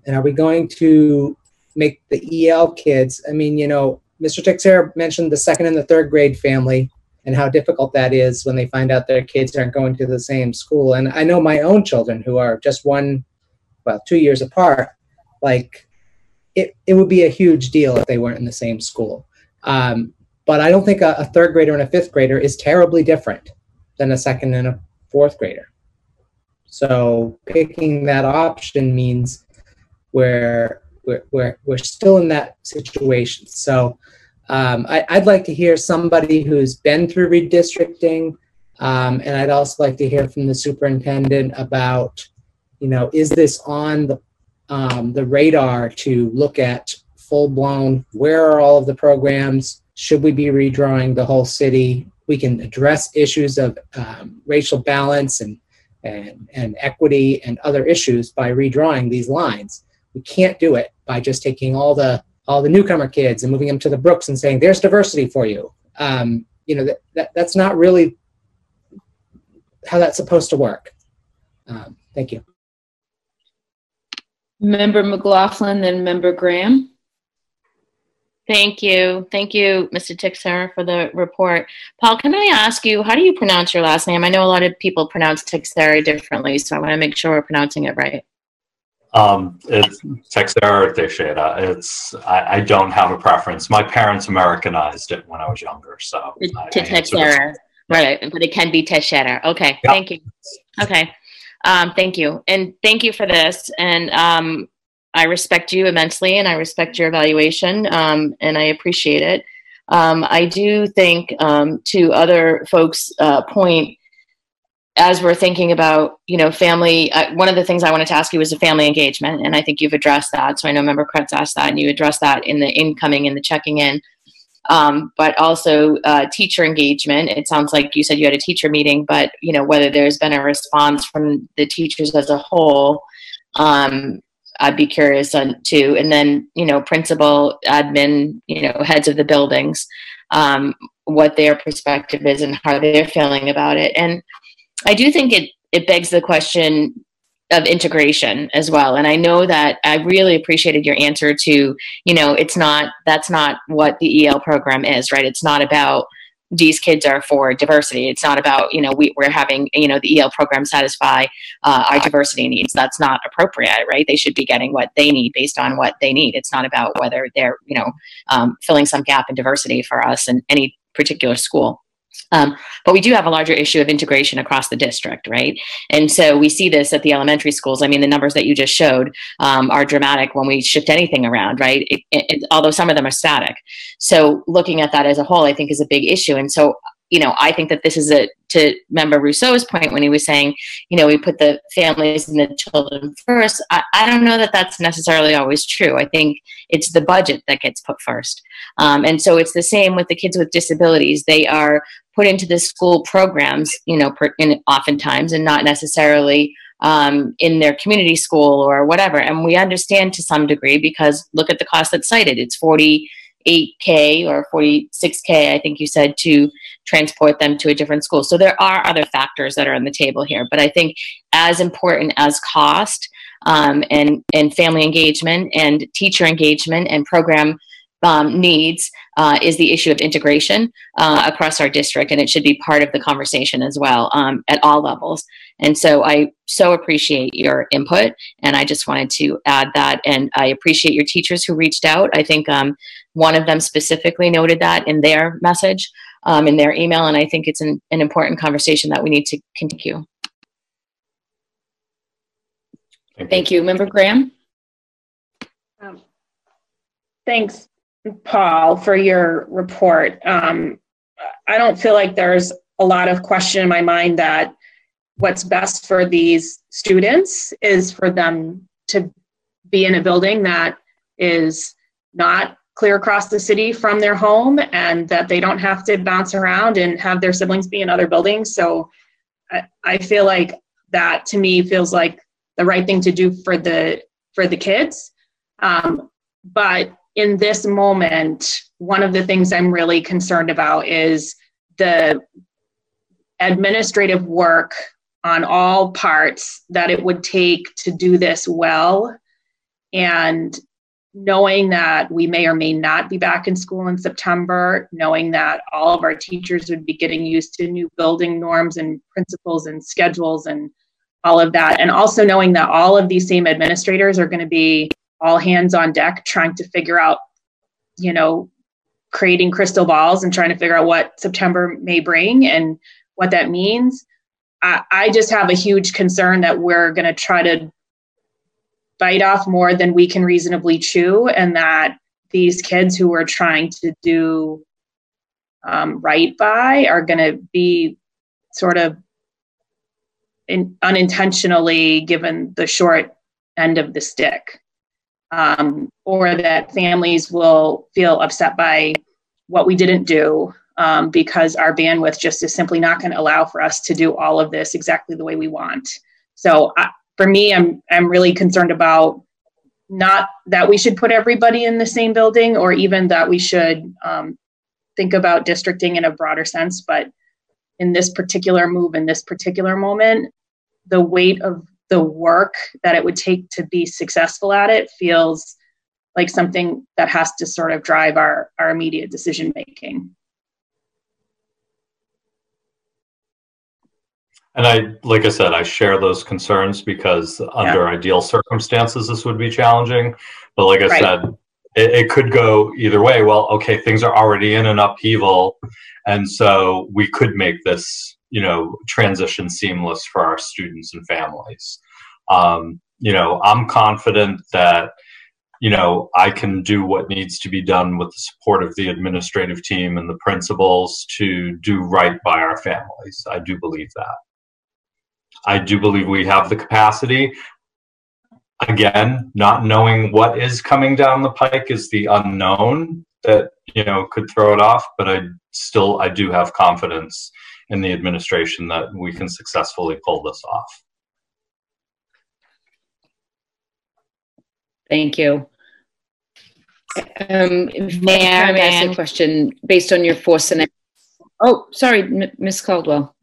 And are we going to make the EL kids? I mean, you know, Mr. Teixeira mentioned the second and the third grade family and how difficult that is when they find out their kids aren't going to the same school. And I know my own children who are just one, well, two years apart, like it, it would be a huge deal if they weren't in the same school. Um, but I don't think a, a third grader and a fifth grader is terribly different than a second and a fourth grader. So picking that option means where we're, we're, still in that situation. So um, I, would like to hear somebody who's been through redistricting, Um, and I'd also like to hear from the superintendent about, you know, is this on the, um, the radar to look at full blown, where are all of the programs? Should we be redrawing the whole city? We can address issues of um, racial balance and, and, and equity and other issues by redrawing these lines. We can't do it by just taking all the all the newcomer kids and moving them to the Brooks and saying there's diversity for you. Um, you know that, that that's not really how that's supposed to work. Um, thank you. Member McLaughlin, then Member Graham. Thank you. Thank you, Mr. Teixeira, for the report. Paul, can I ask you, how do you pronounce your last name? I know a lot of people pronounce Teixeira differently, so I want to make sure we're pronouncing it right. Um, it's Texera Teixeira. It's I, I don't have a preference. My parents Americanized it when I was younger, so I- I answer Teixeira, right? But it can be Teixeira. Okay, Yeah. thank you. Okay, um, thank you, and thank you for this. And um, I respect you immensely, and I respect your evaluation, um, and I appreciate it. Um, I do think, um, to other folks' uh, point, as we're thinking about, you know, family, uh, one of the things I wanted to ask you was the family engagement, and I think you've addressed that. So I know Member Kreatz asked that, and you addressed that in the incoming and the checking in. Um, but also uh, teacher engagement. It sounds like you said you had a teacher meeting, but you know whether there's been a response from the teachers as a whole. Um, I'd be curious on too. And then you know principal, admin, you know heads of the buildings, um, what their perspective is and how they're feeling about it. And I do think it it begs the question of integration as well. And I know that I really appreciated your answer to, you know, it's not that's not what the EL program is, right? It's not about these kids are for diversity. It's not about, you know, we, we're having, you know, the EL program satisfy uh, our diversity needs. That's not appropriate, right? They should be getting what they need based on what they need. It's not about whether they're, you know, um, filling some gap in diversity for us in any particular school. Um, but we do have a larger issue of integration across the district, right? And so we see this at the elementary schools. I mean, the numbers that you just showed um, are dramatic when we shift anything around, right? It, it, although some of them are static. So looking at that as a whole, I think is a big issue. And so, you know, I think that this is a, to Member Ruseau's point when he was saying, you know, we put the families and the children first. I, I don't know that that's necessarily always true. I think it's the budget that gets put first. Um, and so it's the same with the kids with disabilities. They are put into the school programs, you know, per, in, oftentimes, and not necessarily um, in their community school or whatever. And we understand to some degree because look at the cost that's cited. It's 48K or 46K, I think you said, to transport them to a different school. So there are other factors that are on the table here. But I think as important as cost um, and, and family engagement and teacher engagement and program um, needs uh, is the issue of integration uh, across our district, and it should be part of the conversation as well um, at all levels. And so I so appreciate your input, and I just wanted to add that. And I appreciate your teachers who reached out. I think um, one of them specifically noted that in their message, um, in their email, and I think it's an, an important conversation that we need to continue. Thank you. Member Graham? Um, Thanks, Paul, for your report. Um, I don't feel like there's a lot of question in my mind that what's best for these students is for them to be in a building that is not clear across the city from their home and that they don't have to bounce around and have their siblings be in other buildings. So I, I feel like that to me feels like the right thing to do for the for the kids. Um, but in this moment, one of the things I'm really concerned about is the administrative work on all parts that it would take to do this well. And knowing that we may or may not be back in school in September, knowing that all of our teachers would be getting used to new building norms and principles and schedules and all of that. And also knowing that all of these same administrators are going to be all hands on deck trying to figure out, you know, creating crystal balls and trying to figure out what September may bring and what that means. I, I just have a huge concern that we're going to try to bite off more than we can reasonably chew, and that these kids who are trying to do um, right by are going to be sort of in, unintentionally given the short end of the stick, um, or that families will feel upset by what we didn't do um, because our bandwidth just is simply not going to allow for us to do all of this exactly the way we want. So uh, for me, I'm I'm really concerned about not that we should put everybody in the same building, or even that we should um, think about districting in a broader sense, but in this particular move, in this particular moment, the weight of the work that it would take to be successful at it feels like something that has to sort of drive our, our immediate decision making. And I, like I said, I share those concerns because under ideal circumstances, this would be challenging. But like I Right. said, it, it could go either way. Well, okay, things are already in an upheaval. And so we could make this, you know, transition seamless for our students and families. Um, you know, I'm confident that, you know, I can do what needs to be done with the support of the administrative team and the principals to do right by our families. I do believe that. I do believe we have the capacity. Again, not knowing what is coming down the pike is the unknown that you know could throw it off. But I still I do have confidence in the administration that we can successfully pull this off. Thank you. Um, if Mayor, can I ask a question based on your four scenarios? Oh, sorry, M- Ms. Caldwell.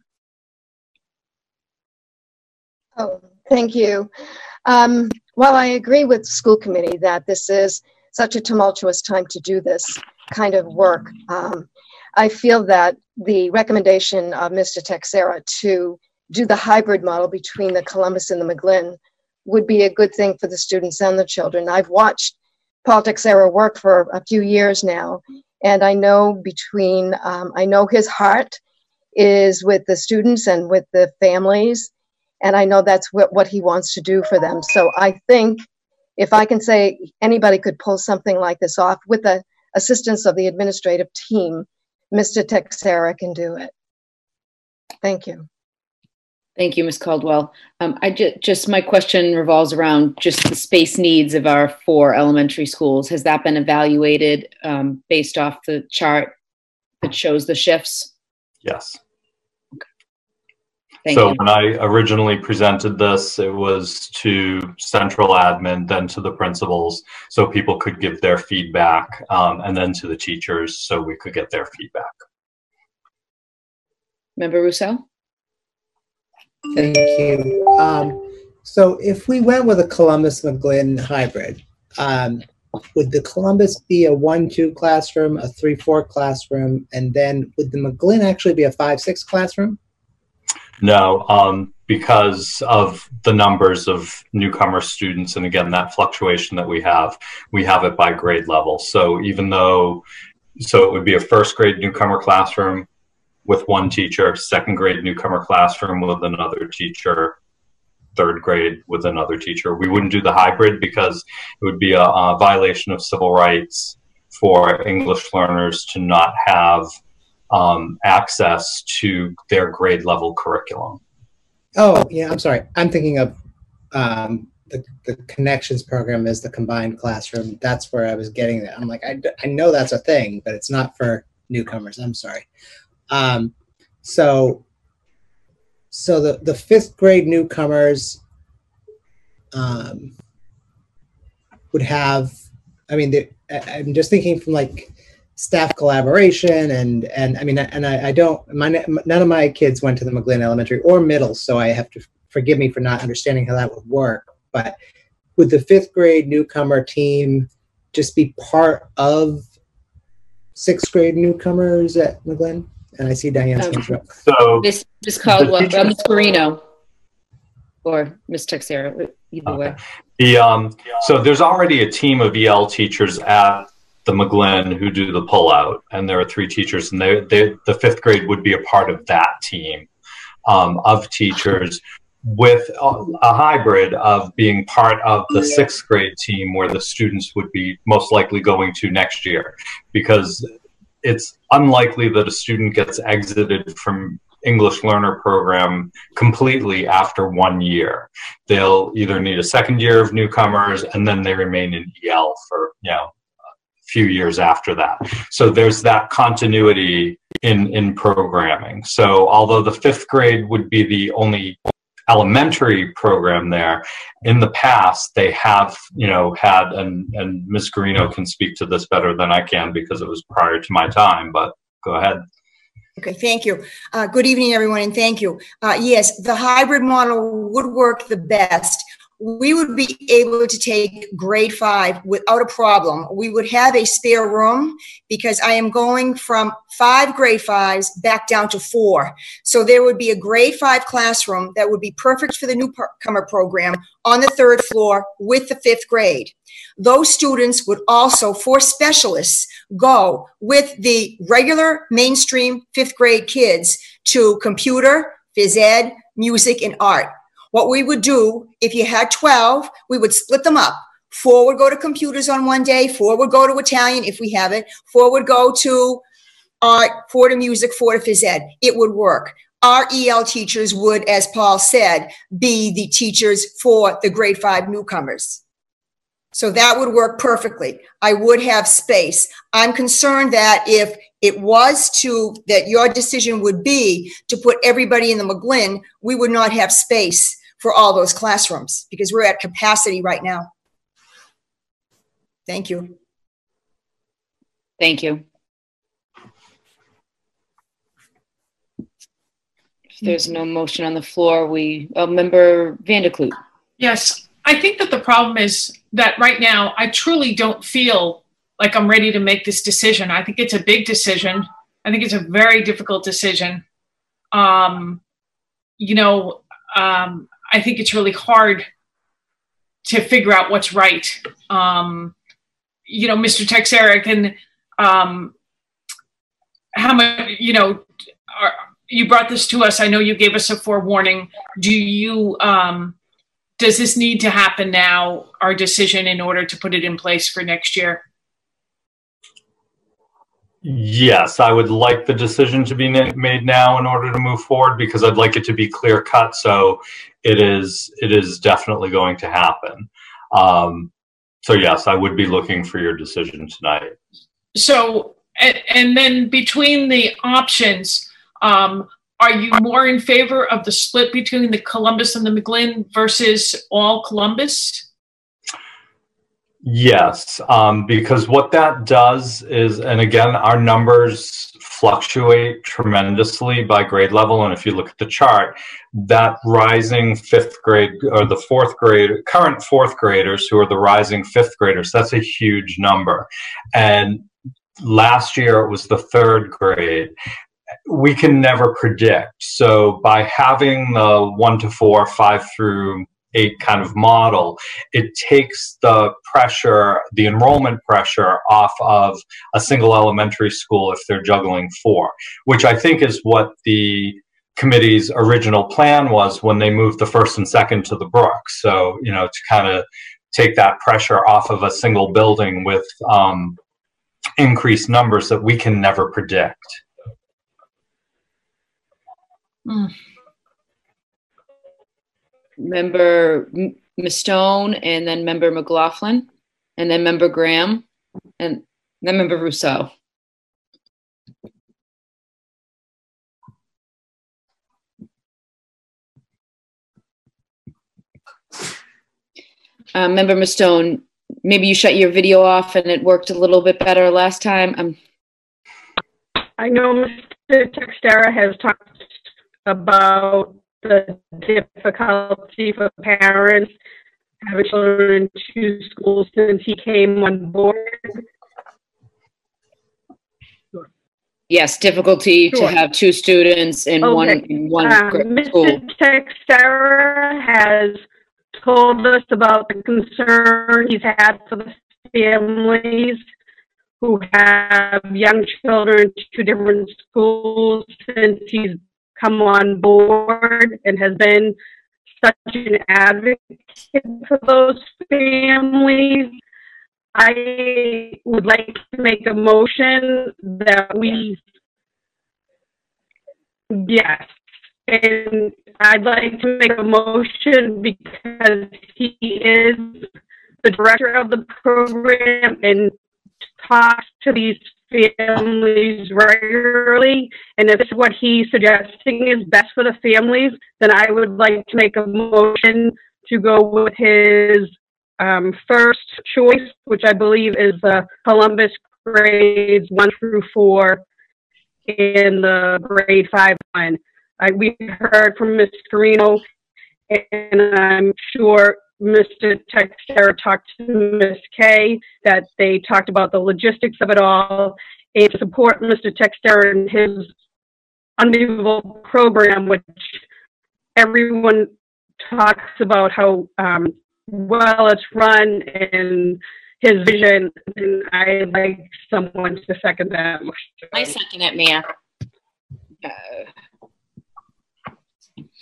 Oh, thank you. Um, while I agree with the school committee that this is such a tumultuous time to do this kind of work, um, I feel that the recommendation of Mr. Teixeira to do the hybrid model between the Columbus and the McGlynn would be a good thing for the students and the children. I've watched Paul Teixeira work for a few years now, and I know between, um, I know his heart is with the students and with the families and I know that's what, what he wants to do for them. So I think if I can say anybody could pull something like this off with the assistance of the administrative team, Mr. Teixeira can do it. Thank you. Thank you, Ms. Caldwell. Um, I ju- just, my question revolves around just the space needs of our four elementary schools. Has that been evaluated um, based off the chart that shows the shifts? Yes. Thank so you. when I originally presented this, it was to central admin, then to the principals, so people could give their feedback, um, and then to the teachers, so we could get their feedback. Member Ruseau? Thank you. Um, so if we went with a Columbus McGlynn hybrid, um, would the Columbus be a one-two classroom, a three-four classroom, and then would the McGlynn actually be a five-six classroom? No, um, because of the numbers of newcomer students, and again, that fluctuation that we have, we have it by grade level. So even though, so it would be a first grade newcomer classroom with one teacher, second grade newcomer classroom with another teacher, third grade with another teacher. We wouldn't do the hybrid because it would be a, a violation of civil rights for English learners to not have um, access to their grade level curriculum. Oh, yeah, I'm sorry. I'm thinking of um, the, the connections program as the combined classroom. That's where I was getting that. I'm like, I, I know that's a thing, but it's not for newcomers. I'm sorry. Um, so, so the, the fifth grade newcomers um, would have, I mean, I- I'm just thinking from like staff collaboration and, and I mean, and I, I don't, my, none of my kids went to the McGlynn Elementary or middle, so I have to forgive me for not understanding how that would work. But would the fifth grade newcomer team just be part of sixth grade newcomers at McGlynn? And I see Diane's Um, hands up. So Ms. Ms. Caldwell, teacher- uh, Ms. Marino, or Ms. Texera, either way. The um, so there's already a team of EL teachers at the McGlynn who do the pullout, and there are three teachers, and they, they the fifth grade would be a part of that team um, of teachers with a, a hybrid of being part of the sixth grade team where the students would be most likely going to next year because it's unlikely that a student gets exited from English learner program completely after one year. They'll either need a second year of newcomers and then they remain in EL for, you know, a few years after that. So there's that continuity in, in programming. So although the fifth grade would be the only elementary program there. In the past, they have, you know, had, and, and Ms. Garino can speak to this better than I can because it was prior to my time, but go ahead. Okay, thank you. Uh, good evening, everyone, and thank you. Uh, yes, the hybrid model would work the best we would be able to take grade five without a problem. We would have a spare room because I am going from five grade fives back down to four. So there would be a grade five classroom that would be perfect for the newcomer program on the third floor with the fifth grade. Those students would also, for specialists, go with the regular mainstream fifth grade kids to computer, phys ed, music, and art what we would do, if you had 12, we would split them up. Four would go to computers on one day, four would go to Italian if we have it, four would go to art, four to music, four to phys ed. It would work. Our EL teachers would, as Paul said, be the teachers for the grade five newcomers. So that would work perfectly. I would have space. I'm concerned that if it was to, that your decision would be to put everybody in the McGlynn, we would not have space for all those classrooms because we're at capacity right now. Thank you. Thank you. If there's no motion on the floor, we, uh, Member Van der Kloot. Yes, I think that the problem is that right now I truly don't feel like I'm ready to make this decision. I think it's a big decision. I think it's a very difficult decision. Um, you know, um, I think it's really hard to figure out what's right. Um, you know, Mr. Teixeira can, um, how much, you know, are, you brought this to us. I know you gave us a forewarning. Do you, um, does this need to happen now, our decision, in order to put it in place for next year? Yes, I would like the decision to be made now in order to move forward because I'd like it to be clear cut. So it is it is definitely going to happen. Um, so yes, I would be looking for your decision tonight. So and, then between the options, um, are you more in favor of the split between the Columbus and the McGlynn versus all Columbus? Yes, um, because what that does is, and again, our numbers fluctuate tremendously by grade level. And if you look at the chart, that rising fifth grade or the fourth grade, current fourth graders who are the rising fifth graders, that's a huge number. And last year it was the third grade we can never predict. So by having the one to four, five through a kind of model, it takes the pressure, the enrollment pressure off of a single elementary school if they're juggling four, which I think is what the committee's original plan was when they moved the first and second to the Brook. So, you know, to kind of take that pressure off of a single building with um, increased numbers that we can never predict. Mm member Stone, and then member McLaughlin, and then member Graham, and then member Ruseau. Uh, member Mustone, maybe you shut your video off and it worked a little bit better last time. Um, I know Mr. Teixeira has talked about the difficulty for parents having children in two schools since he came on board? Yes, difficulty Sure. to have two students in one Okay. in one Um, gr- school. Mr. Teixeira has told us about the concern he's had for the families who have young children in two different schools since he's come on board and has been such an advocate for those families. I would like to make a motion that we Yes. And I'd like to make a motion because he is the director of the program and talks to these families regularly. And if this is what he's suggesting is best for the families, then I would like to make a motion to go with his um, first choice, which I believe is the Columbus grades one through four in the grade five one. I, we heard from Ms. Carino, and I'm sure Mr. Teixeira talked to Ms. Kay, that they talked about the logistics of it all, and to support Mr. Teixeira and his unbelievable program, which everyone talks about how um, well it's run and his vision, and I like someone to second that. I second it, Mea.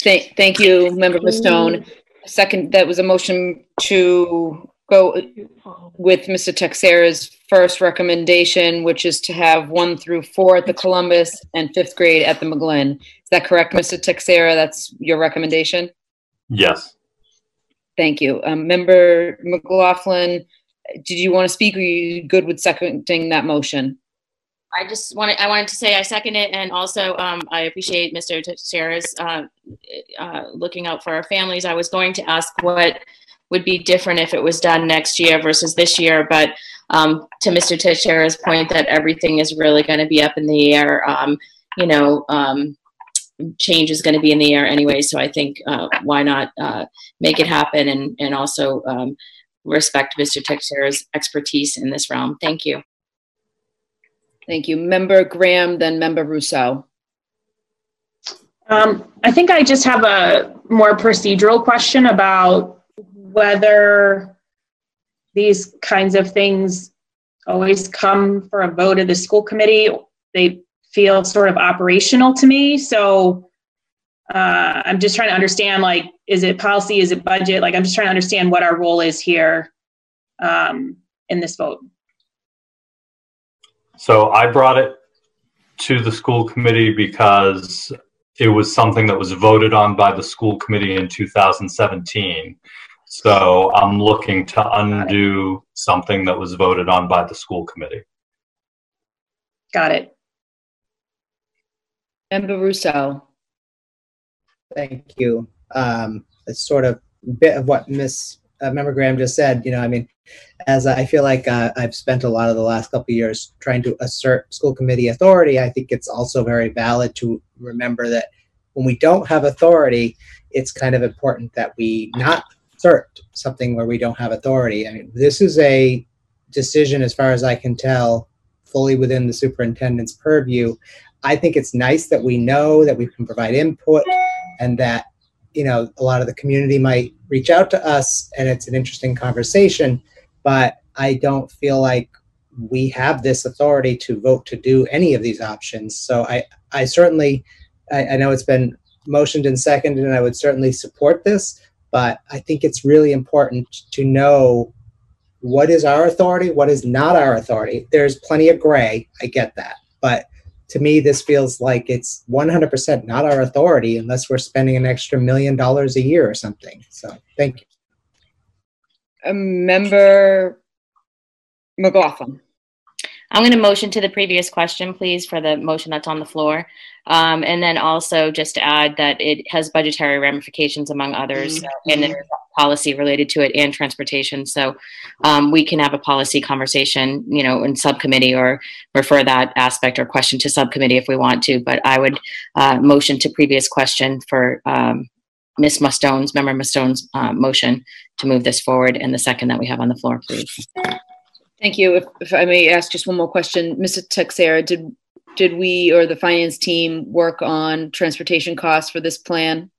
Thank, thank you, Member for Stone. Second, that was a motion to go with Mr. Teixeira's first recommendation, which is to have one through four at the Columbus and fifth grade at the McGlynn. Is that correct, Mr. Teixeira? That's your recommendation? Yes. Thank you. Um, Member McLaughlin, did you want to speak or are you good with seconding that motion? I just wanted, I wanted to say I second it, and also um, I appreciate Mr. Teixeira's uh, uh, looking out for our families. I was going to ask what would be different if it was done next year versus this year, but um, to Mr. Teixeira's point that everything is really going to be up in the air, um, you know, um, change is going to be in the air anyway. So I think uh, why not uh, make it happen and and also um, respect Mr. Teixeira's expertise in this realm. Thank you. Thank you. Member Graham, then Member Ruseau. Um, I think I just have a more procedural question about whether these kinds of things always come for a vote of the school committee. They feel sort of operational to me. So uh, I'm just trying to understand like, is it policy? Is it budget? Like, I'm just trying to understand what our role is here um, in this vote. So I brought it to the school committee because it was something that was voted on by the school committee in 2017. So I'm looking to undo something that was voted on by the school committee. Got it. Member Ruseau. Thank you. Um, it's sort of a bit of what Miss Member Graham just said. You know, I mean, as I feel like uh, I've spent a lot of the last couple years trying to assert school committee authority, I think it's also very valid to remember that when we don't have authority, it's kind of important that we not assert something where we don't have authority. I mean, this is a decision, as far as I can tell, fully within the superintendent's purview. I think it's nice that we know that we can provide input and that you know a lot of the community might reach out to us and it's an interesting conversation but i don't feel like we have this authority to vote to do any of these options. So i i certainly i, I know it's been motioned and seconded and i would certainly support this but i think it's really important to know what is our authority what is not our authority. There's plenty of gray i get that but to me, this feels like it's 100% not our authority unless we're spending an extra million dollars a year or something. So, thank you. A member McLaughlin. I'm going to motion to the previous question, please, for the motion that's on the floor. Um, and then also just to add that it has budgetary ramifications among others Mm-hmm. and there's a policy related to it and transportation. So um, we can have a policy conversation, you know, in subcommittee or refer that aspect or question to subcommittee if we want to. But I would uh, motion to previous question for um, Ms. Mustone's, Member Mustone's uh, motion to move this forward and the second that we have on the floor, please. Thank you. If, if I may ask just one more question, Mr. Teixeira, did did we or the finance team work on transportation costs for this plan?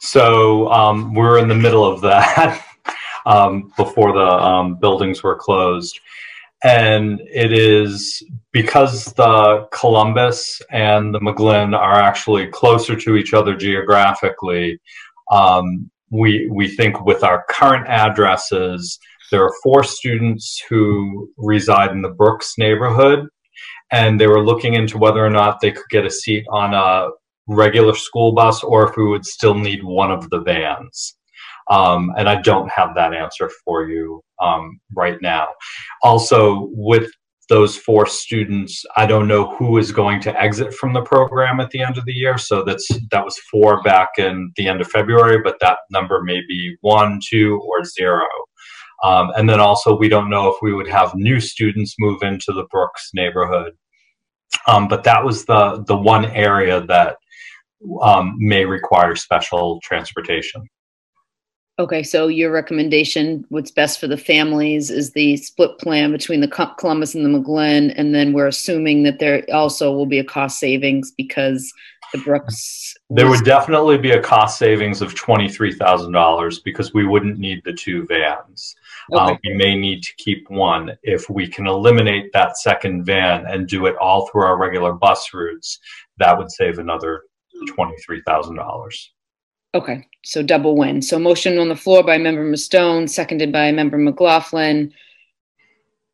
So um, we're in the middle of that (laughs) um, before the um, buildings were closed. And it is because the Columbus and the McGlynn are actually closer to each other geographically. Um, we, we think with our current addresses, there are four students who reside in the Brooks neighborhood, and they were looking into whether or not they could get a seat on a regular school bus or if we would still need one of the vans. Um, and I don't have that answer for you um, right now. Also, with those four students, I don't know who is going to exit from the program at the end of the year. So that's that was four back in the end of February, but that number may be one, two, or zero. Um, and then also, we don't know if we would have new students move into the Brooks neighborhood. Um, but that was the the one area that um, may require special transportation. Okay, so your recommendation, what's best for the families is the split plan between the Columbus and the McGlynn, and then we're assuming that there also will be a cost savings because the Brooks. There would definitely be a cost savings of twenty-three thousand dollars because we wouldn't need the two vans. Uh, Okay. we may need to keep one. If we can eliminate that second van and do it all through our regular bus routes, that would save another twenty-three thousand dollars. Okay, so double win. So motion on the floor by member Mustone, seconded by member McLaughlin.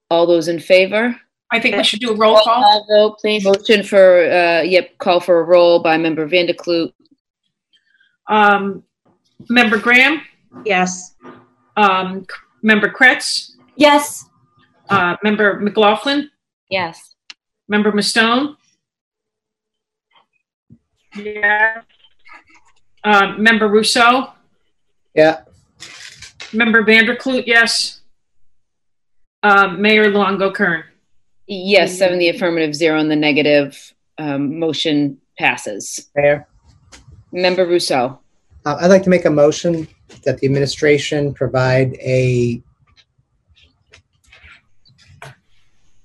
All those in favor? I think we should do a roll call. Vote, please. Motion for, uh, yep, call for a roll by member Van der Kloot. Um, Member Graham? Yes. Um, Member Kreatz? Yes. Uh, Member McLaughlin? Yes. Member Mustone? Yes. Uh, Member Ruseau? Yeah. Member Van der Kloot, yes. Um, Mayor Lungo-Koehn? Yes, seven in the affirmative, zero in the negative. Um, motion passes. Mayor, Member Ruseau. uh, I'd like to make a motion that the administration provide a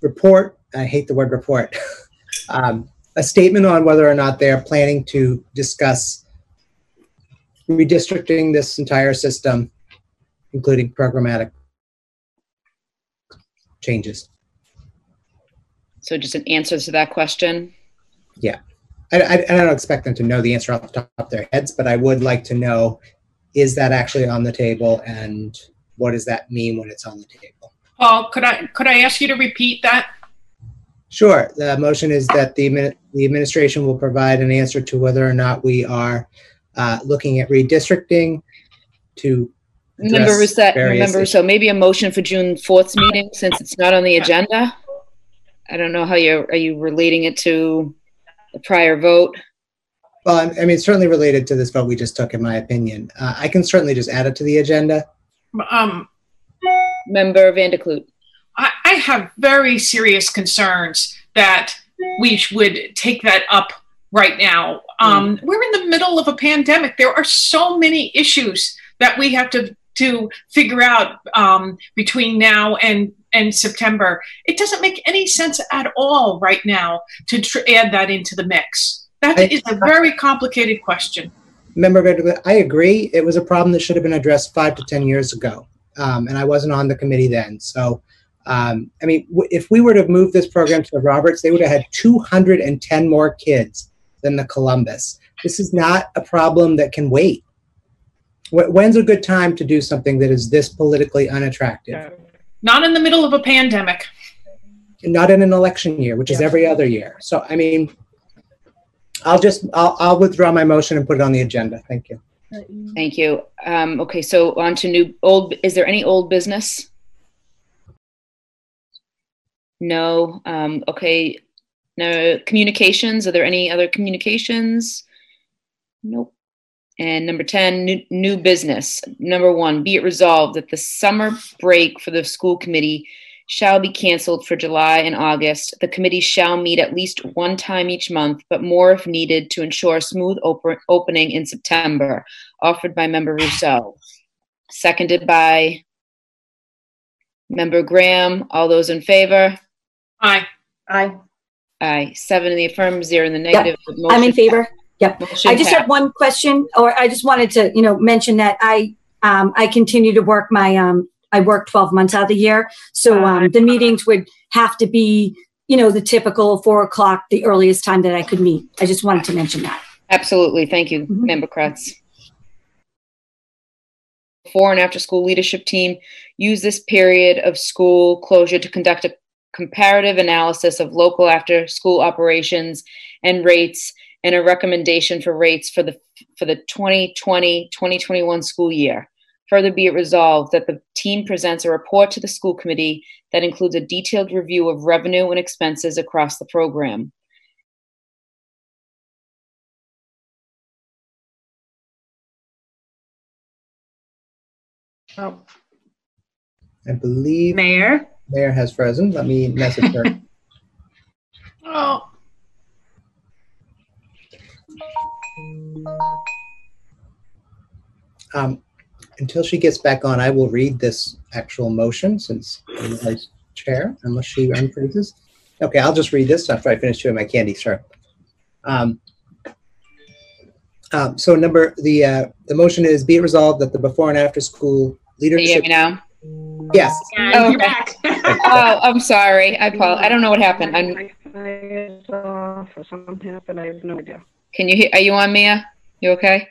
report, I hate the word report, (laughs) um, a statement on whether or not they're planning to discuss redistricting this entire system, including programmatic changes. So just an answer to that question. Yeah. I, I, I don't expect them to know the answer off the top of their heads, but I would like to know, is that actually on the table and what does that mean when it's on the table? Paul, could I, could I ask you to repeat that? Sure. The motion is that the, the administration will provide an answer to whether or not we are uh, looking at redistricting to Member address Ruseau, various Member Ruseau, maybe a motion for June 4th meeting since it's not on the agenda? I don't know how you're, you relating it to the prior vote? Well, I I mean, it's certainly related to this vote we just took, in my opinion. Uh, I can certainly just add it to the agenda. Um, Member Van der Kloot. I, I have very serious concerns that we sh- would take that up right now. Um, We're in the middle of a pandemic. There are so many issues that we have to to figure out um, between now and and September. It doesn't make any sense at all right now to tr- add that into the mix. That I- is a very complicated question. Member Vanderbilt, I agree. It was a problem that should have been addressed five to 10 years ago. Um, and I wasn't on the committee then. So, um, I mean, w- if we were to move this program to the Roberts, they would have had 210 more kids than the Columbus. This is not a problem that can wait. Wh- When's a good time to do something that is this politically unattractive? Not in the middle of a pandemic. Not in an election year, which is every other year. So, I mean, I'll just, I'll, I'll withdraw my motion and put it on the agenda. Thank you. Thank you. Um, okay, so on to new, old, is there any old business? No, um, okay. No, communications, are there any other communications? Nope. And number 10, new, new business. Number one, be it resolved that the summer break for the school committee shall be canceled for July and August. The committee shall meet at least one time each month, but more if needed to ensure a smooth oper- opening in September. Offered by member Ruseau. Seconded by member Graham. All those in favor? Aye. Aye. Aye. Seven in the affirmative, zero in the negative. I'm in favor. Yep. Motion I just passed. have one question, or I just wanted to, you know, mention that I, um, I continue to work my, um, I work 12 months out of the year. So, um, the meetings would have to be, you know, the typical four o'clock, the earliest time that I could meet. I just wanted to mention that. Absolutely. Thank you, Member Kreatz. Before and after school leadership team use this period of school closure to conduct a comparative analysis of local after school operations and rates and a recommendation for rates for the for the 2020-2021 school year. Further be it resolved that the team presents a report to the school committee that includes a detailed review of revenue and expenses across the program. Oh, I believe Mayor. Mayor has frozen. Let me message her. (laughs) oh, Um, until she gets back on, I will read this actual motion since I'm the vice chair, unless she unfreezes. Okay, I'll just read this after I finish chewing my candy. Sorry. Um, um, so number the uh, the motion is be it resolved that the before and after school Can you hear leadership. me now? Yes. Oh, okay. (laughs) oh, I'm sorry. I apologize. I don't know what happened. I'm, It's off or something happened. I have no idea. Can you hear? Are you on, Mea? You okay?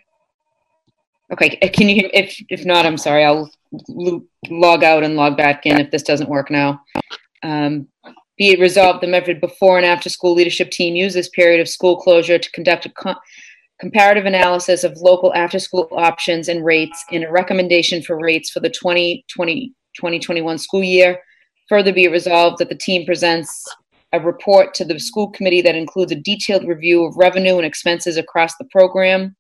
Okay. uh, Can you? If if not, I'm sorry. I'll log out and log back in if this doesn't work now. Um, be it resolved, the Medford before and after school leadership team use this period of school closure to conduct a co- comparative analysis of local after school options and rates and a recommendation for rates for the 2020 2021 school year. Further be resolved that the team presents a report to the school committee that includes a detailed review of revenue and expenses across the program.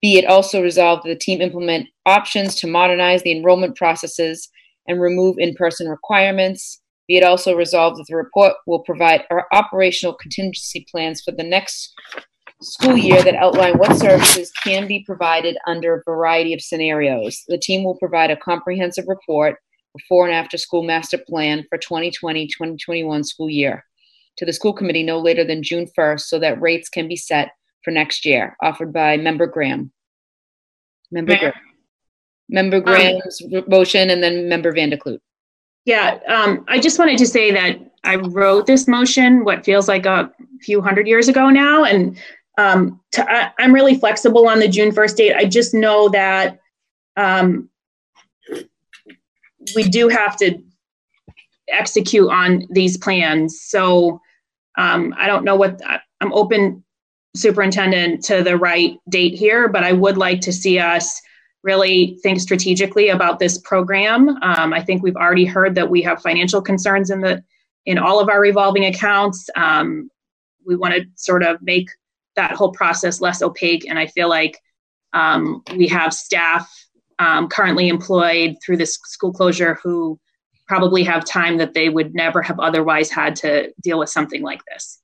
Be it also resolved that the team implement options to modernize the enrollment processes and remove in-person requirements. Be it also resolved that the report will provide our operational contingency plans for the next school year that outline what services can be provided under a variety of scenarios. The team will provide a comprehensive report before and after school master plan for 2020-2021 school year to the school committee no later than June 1st so that rates can be set for next year, offered by Member Graham. Member? Graham. Member Graham's motion and then Member Van der Kloot. Yeah, um, I just wanted to say that I wrote this motion, what feels like a few hundred years ago now, and um, to, I, I'm really flexible on the June 1st date. I just know that um, we do have to execute on these plans. So um, I don't know what, I'm open, superintendent, to the right date here, but I would like to see us really think strategically about this program. Um, I think we've already heard that we have financial concerns in the in all of our revolving accounts. Um, we want to sort of make that whole process less opaque, and I feel like um, we have staff um, currently employed through this school closure who probably have time that they would never have otherwise had to deal with something like this.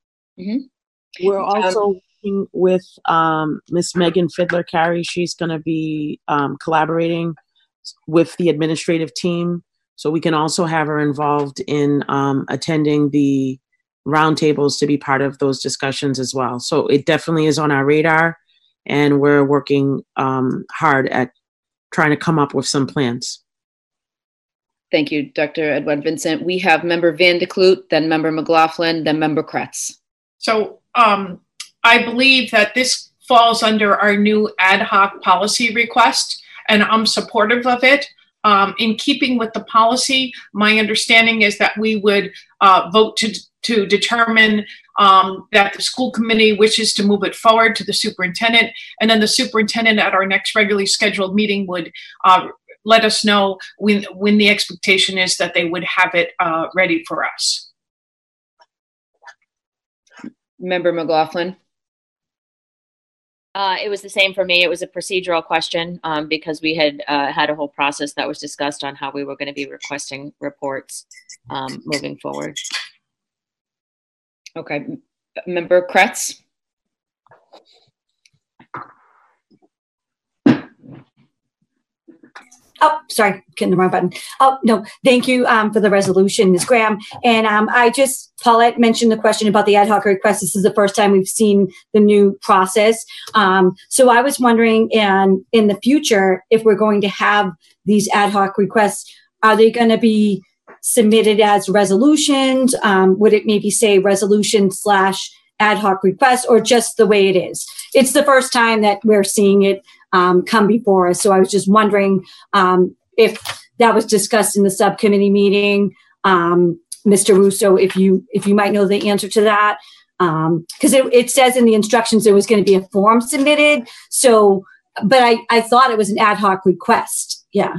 We're also working with um, Miss Megan Fiddler Carey. She's going to be um, collaborating with the administrative team, so we can also have her involved in um, attending the roundtables to be part of those discussions as well. So it definitely is on our radar, and we're working um, hard at trying to come up with some plans. Thank you, Dr. Edouard-Vincent. We have Member Van der Kloot, then Member McLaughlin, then Member Kreatz. So um, I believe that this falls under our new ad hoc policy request, and I'm supportive of it. Um, in keeping with the policy, my understanding is that we would uh, vote to, to determine um, that the school committee wishes to move it forward to the superintendent, and then the superintendent at our next regularly scheduled meeting would uh, let us know when, when the expectation is that they would have it uh, ready for us. Member McLaughlin. Uh, it was the same for me. It was a procedural question um, because we had uh, had a whole process that was discussed on how we were going to be requesting reports um, moving forward. Okay. Member Kreatz. Oh, sorry, getting the wrong button. Oh, no, thank you um, for the resolution, Ms. Graham. And um, I just, Paulette mentioned the question about the ad hoc request. This is the first time we've seen the new process. Um, so I was wondering, and in the future, if we're going to have these ad hoc requests, are they going to be submitted as resolutions? Um, would it maybe say resolution slash ad hoc request or just the way it is? It's the first time that we're seeing it um, come before us. So I was just wondering um, if that was discussed in the subcommittee meeting. Um, Mr. Ruseau, if you if you might know the answer to that, because it, it says in the instructions there was going to be a form submitted. So, but I, I thought it was an ad hoc request. Yeah.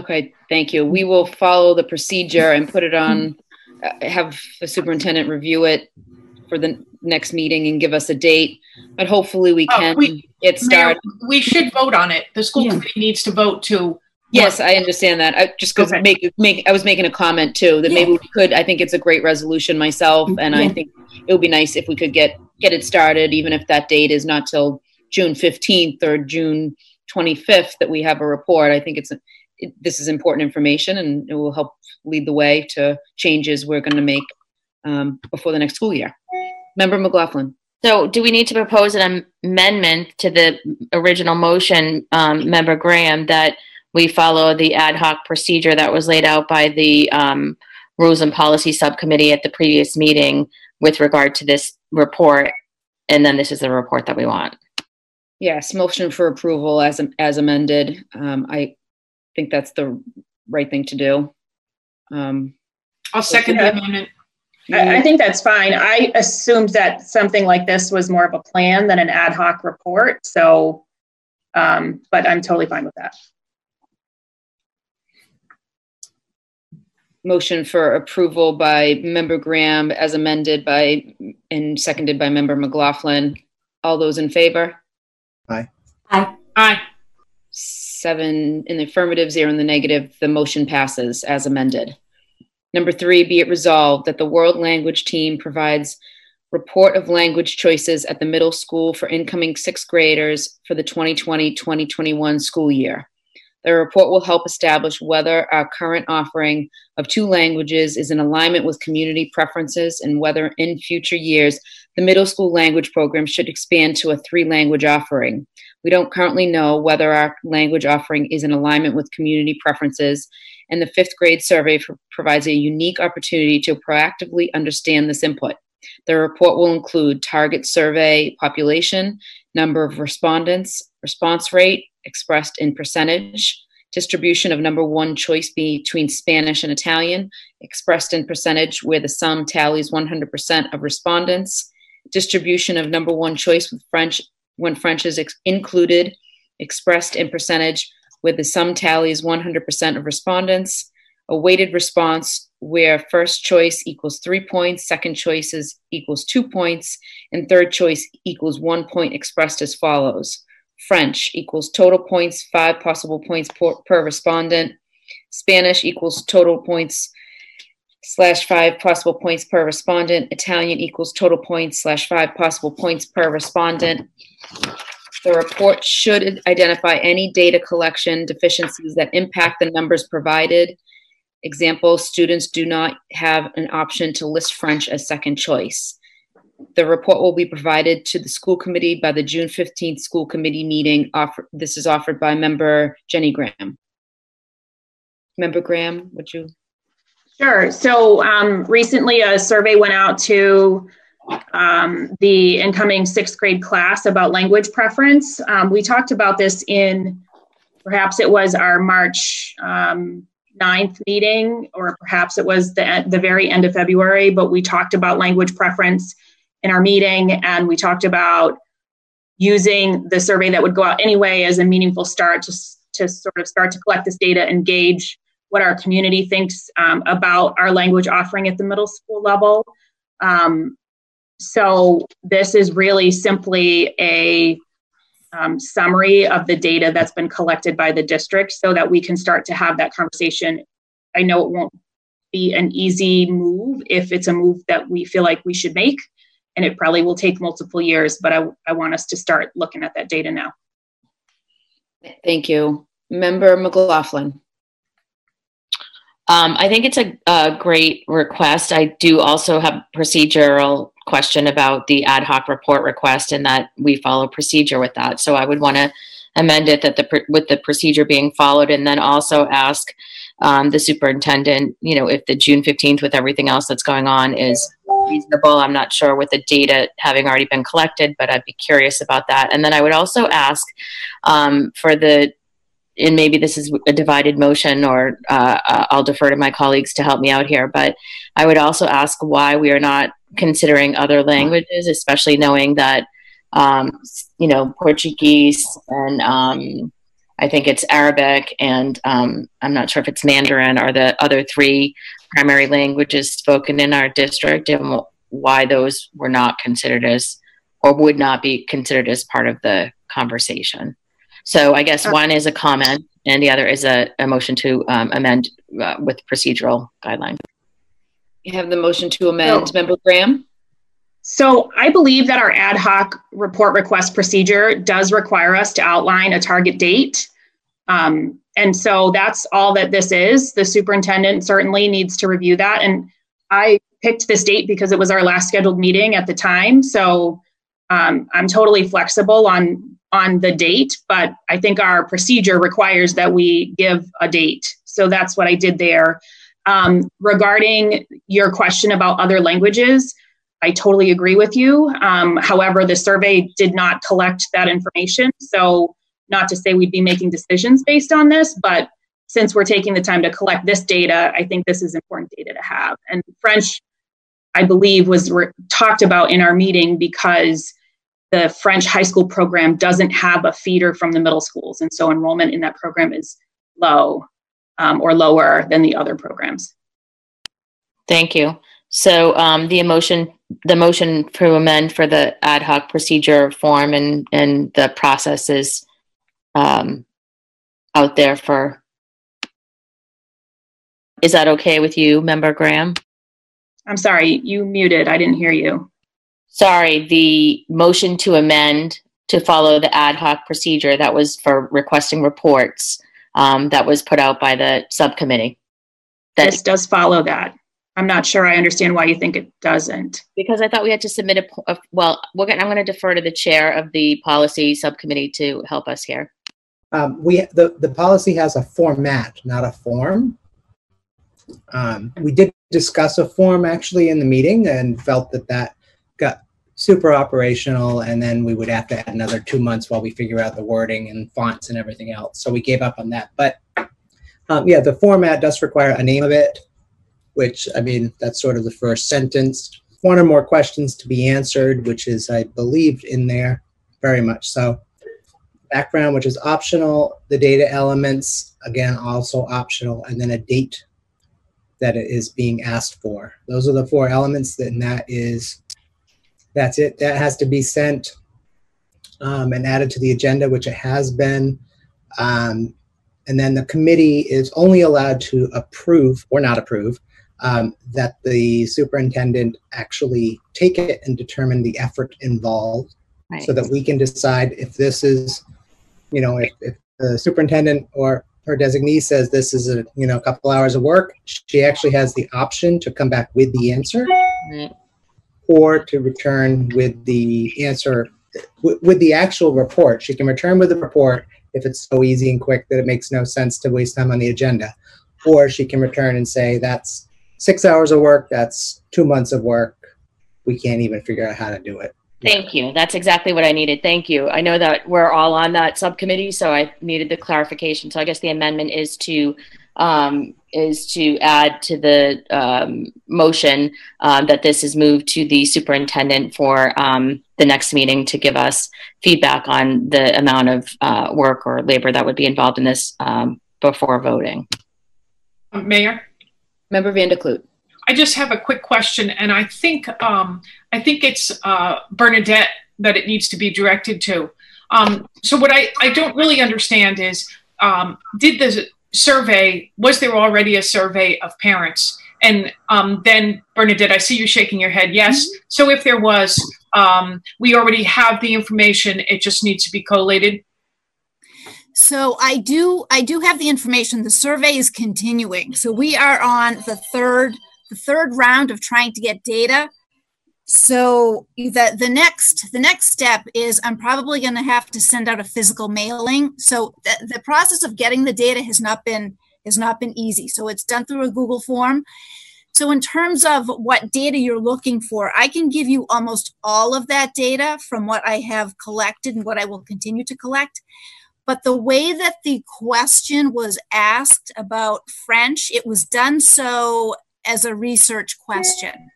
Okay, thank you. We will follow the procedure and put it on, uh, have the superintendent review it for the next meeting and give us a date. But hopefully we Oh, can we- get Mayor, started. we should vote on it. The school committee needs to vote to. Yes, I understand that. I just because make, make, I was making a comment too, that maybe we could, I think it's a great resolution myself. And I Yeah. think it would be nice if we could get, get it started, even if that date is not till June fifteenth or June twenty-fifth, that we have a report. I think it's, it, this is important information and it will help lead the way to changes we're going to make um, before the next school year. Member McLaughlin. So do we need to propose an amendment to the original motion, um, Member Graham, that we follow the ad hoc procedure that was laid out by the um, Rules and Policy Subcommittee at the previous meeting with regard to this report? And then this is the report that we want. Yes, motion for approval as, as amended. Um, I think that's the right thing to do. Um, I'll second the amendment. I, I think that's fine. I assumed that something like this was more of a plan than an ad hoc report. So, um, but I'm totally fine with that. Motion for approval by Member Graham as amended by, and seconded by Member McLaughlin. All those in favor? Aye. Aye. Aye. Seven in the affirmative, zero in the negative. The motion passes as amended. Number three, be it resolved that the world language team provides report of language choices at the middle school for incoming sixth graders for the 2020-2021 school year. The report will help establish whether our current offering of two languages is in alignment with community preferences and whether in future years the middle school language program should expand to a three language offering. We don't currently know whether our language offering is in alignment with community preferences, and the fifth grade survey provides a unique opportunity to proactively understand this input. The report will include target survey population, number of respondents, response rate expressed in percentage, distribution of number one choice between Spanish and Italian, expressed in percentage where the sum tallies 100% of respondents, distribution of number one choice with French when French is ex- included, expressed in percentage where the sum tallies 100% of respondents, a weighted response where first choice equals three points, second choice is equals two points, and third choice equals one point expressed as follows. French equals total points, five possible points per, per respondent. Spanish equals total points slash five possible points per respondent. Italian equals total points slash five possible points per respondent. The report should identify any data collection deficiencies that impact the numbers provided. Example, students do not have an option to list French as second choice. The report will be provided to the school committee by the June 15th school committee meeting. Offer, this is offered by member Jenny Graham. Member Graham, would you? Sure. So um, recently, a survey went out to um, the incoming sixth grade class about language preference. Um, we talked about this in perhaps it was our March um, 9th meeting, or perhaps it was the, the very end of February, but we talked about language preference in our meeting and we talked about using the survey that would go out anyway as a meaningful start to, to sort of start to collect this data and gauge what our community thinks um, about our language offering at the middle school level. Um, so this is really simply a um, summary of the data that's been collected by the district so that we can start to have that conversation. I know it won't be an easy move if it's a move that we feel like we should make, and it probably will take multiple years, but I, I want us to start looking at that data now. Thank you. Member McLaughlin. Um, I think it's a, a great request. I do also have procedural question about the ad hoc report request and that we follow procedure with that. So I would want to amend it that the with the procedure being followed, and then also ask um, the superintendent, you know, if the June fifteenth with everything else that's going on is reasonable. I'm not sure with the data having already been collected, but I'd be curious about that. And then I would also ask um, for the and maybe this is a divided motion or uh, uh, I'll defer to my colleagues to help me out here, but I would also ask why we are not considering other languages, especially knowing that, um, you know, Portuguese and um, I think it's Arabic and um, I'm not sure if it's Mandarin are the other three primary languages spoken in our district and why those were not considered as or would not be considered as part of the conversation. So I guess one is a comment and the other is a, a motion to um, amend uh, with procedural guidelines. You have the motion to amend. Member Graham? So I believe that our ad hoc report request procedure does require us to outline a target date. Um, and so that's all that this is. The superintendent certainly needs to review that. And I picked this date because it was our last scheduled meeting at the time. So um, I'm totally flexible on on the date, but I think our procedure requires that we give a date. So that's what I did there. Um, regarding your question about other languages, I totally agree with you. Um, however, the survey did not collect that information. So, not to say we'd be making decisions based on this, but since we're taking the time to collect this data, I think this is important data to have. And French, I believe, was re- talked about in our meeting because the French high school program doesn't have a feeder from the middle schools. And so enrollment in that program is low um, or lower than the other programs. Thank you. So um, the motion, the motion to amend for the ad hoc procedure form and, and the process is um, out there for. Is that okay with you, Member Graham? I'm sorry, you muted. I didn't hear you. Sorry, the motion to amend to follow the ad hoc procedure that was for requesting reports um, that was put out by the subcommittee. That, this does follow that. I'm not sure I understand why you think it doesn't. Because I thought we had to submit a, a well, we're gonna, I'm going to defer to the chair of the policy subcommittee to help us here. Um, we the the policy has a format, not a form. Um, we did discuss a form actually in the meeting and felt that that got super operational and then we would have to add another two months while we figure out the wording and fonts and everything else. So we gave up on that. But um, yeah the format does require a name of it which i mean that's sort of the first sentence. One or more questions to be answered which is i believe in there very much. So background which is optional the data elements again also optional and then a date that it is being asked for. Those are the four elements and that is that's it. That has to be sent um, and added to the agenda, which it has been. Um, and then the committee is only allowed to approve or not approve um, that the superintendent actually take it and determine the effort involved right. so that we can decide if this is, you know, if, if the superintendent or her designee says this is a, you know, a couple hours of work, she actually has the option to come back with the answer. Right or to return with the answer with the actual report. She can return with the report if it's so easy and quick that it makes no sense to waste time on the agenda. Or she can return and say, that's six hours of work, that's two months of work. We can't even figure out how to do it. Thank you. That's exactly what I needed. Thank you. I know that we're all on that subcommittee, so I needed the clarification. So I guess the amendment is to um, is to add to the um, motion um, that this is moved to the superintendent for um, the next meeting to give us feedback on the amount of uh, work or labor that would be involved in this um, before voting. Mayor, Member Van der Kloot. I just have a quick question, and I think um, I think it's uh, Bernadette that it needs to be directed to. Um, so what I, I don't really understand is did the survey, was there already a survey of parents? And um, then, Bernadette, I see you shaking your head. Yes. Mm-hmm. So if there was, um, we already have the information. It just needs to be collated. So I do, I do have the information. The survey is continuing. So we are on the third, the third round of trying to get data so the the next the next step is i'm probably going to have to send out a physical mailing. So the, the process of getting the data has not been has not been easy. So it's done through a google form. So in terms of what data you're looking for i can give you almost all of that data from what i have collected and what i will continue to collect. But the way that the question was asked about french it was done so as a research question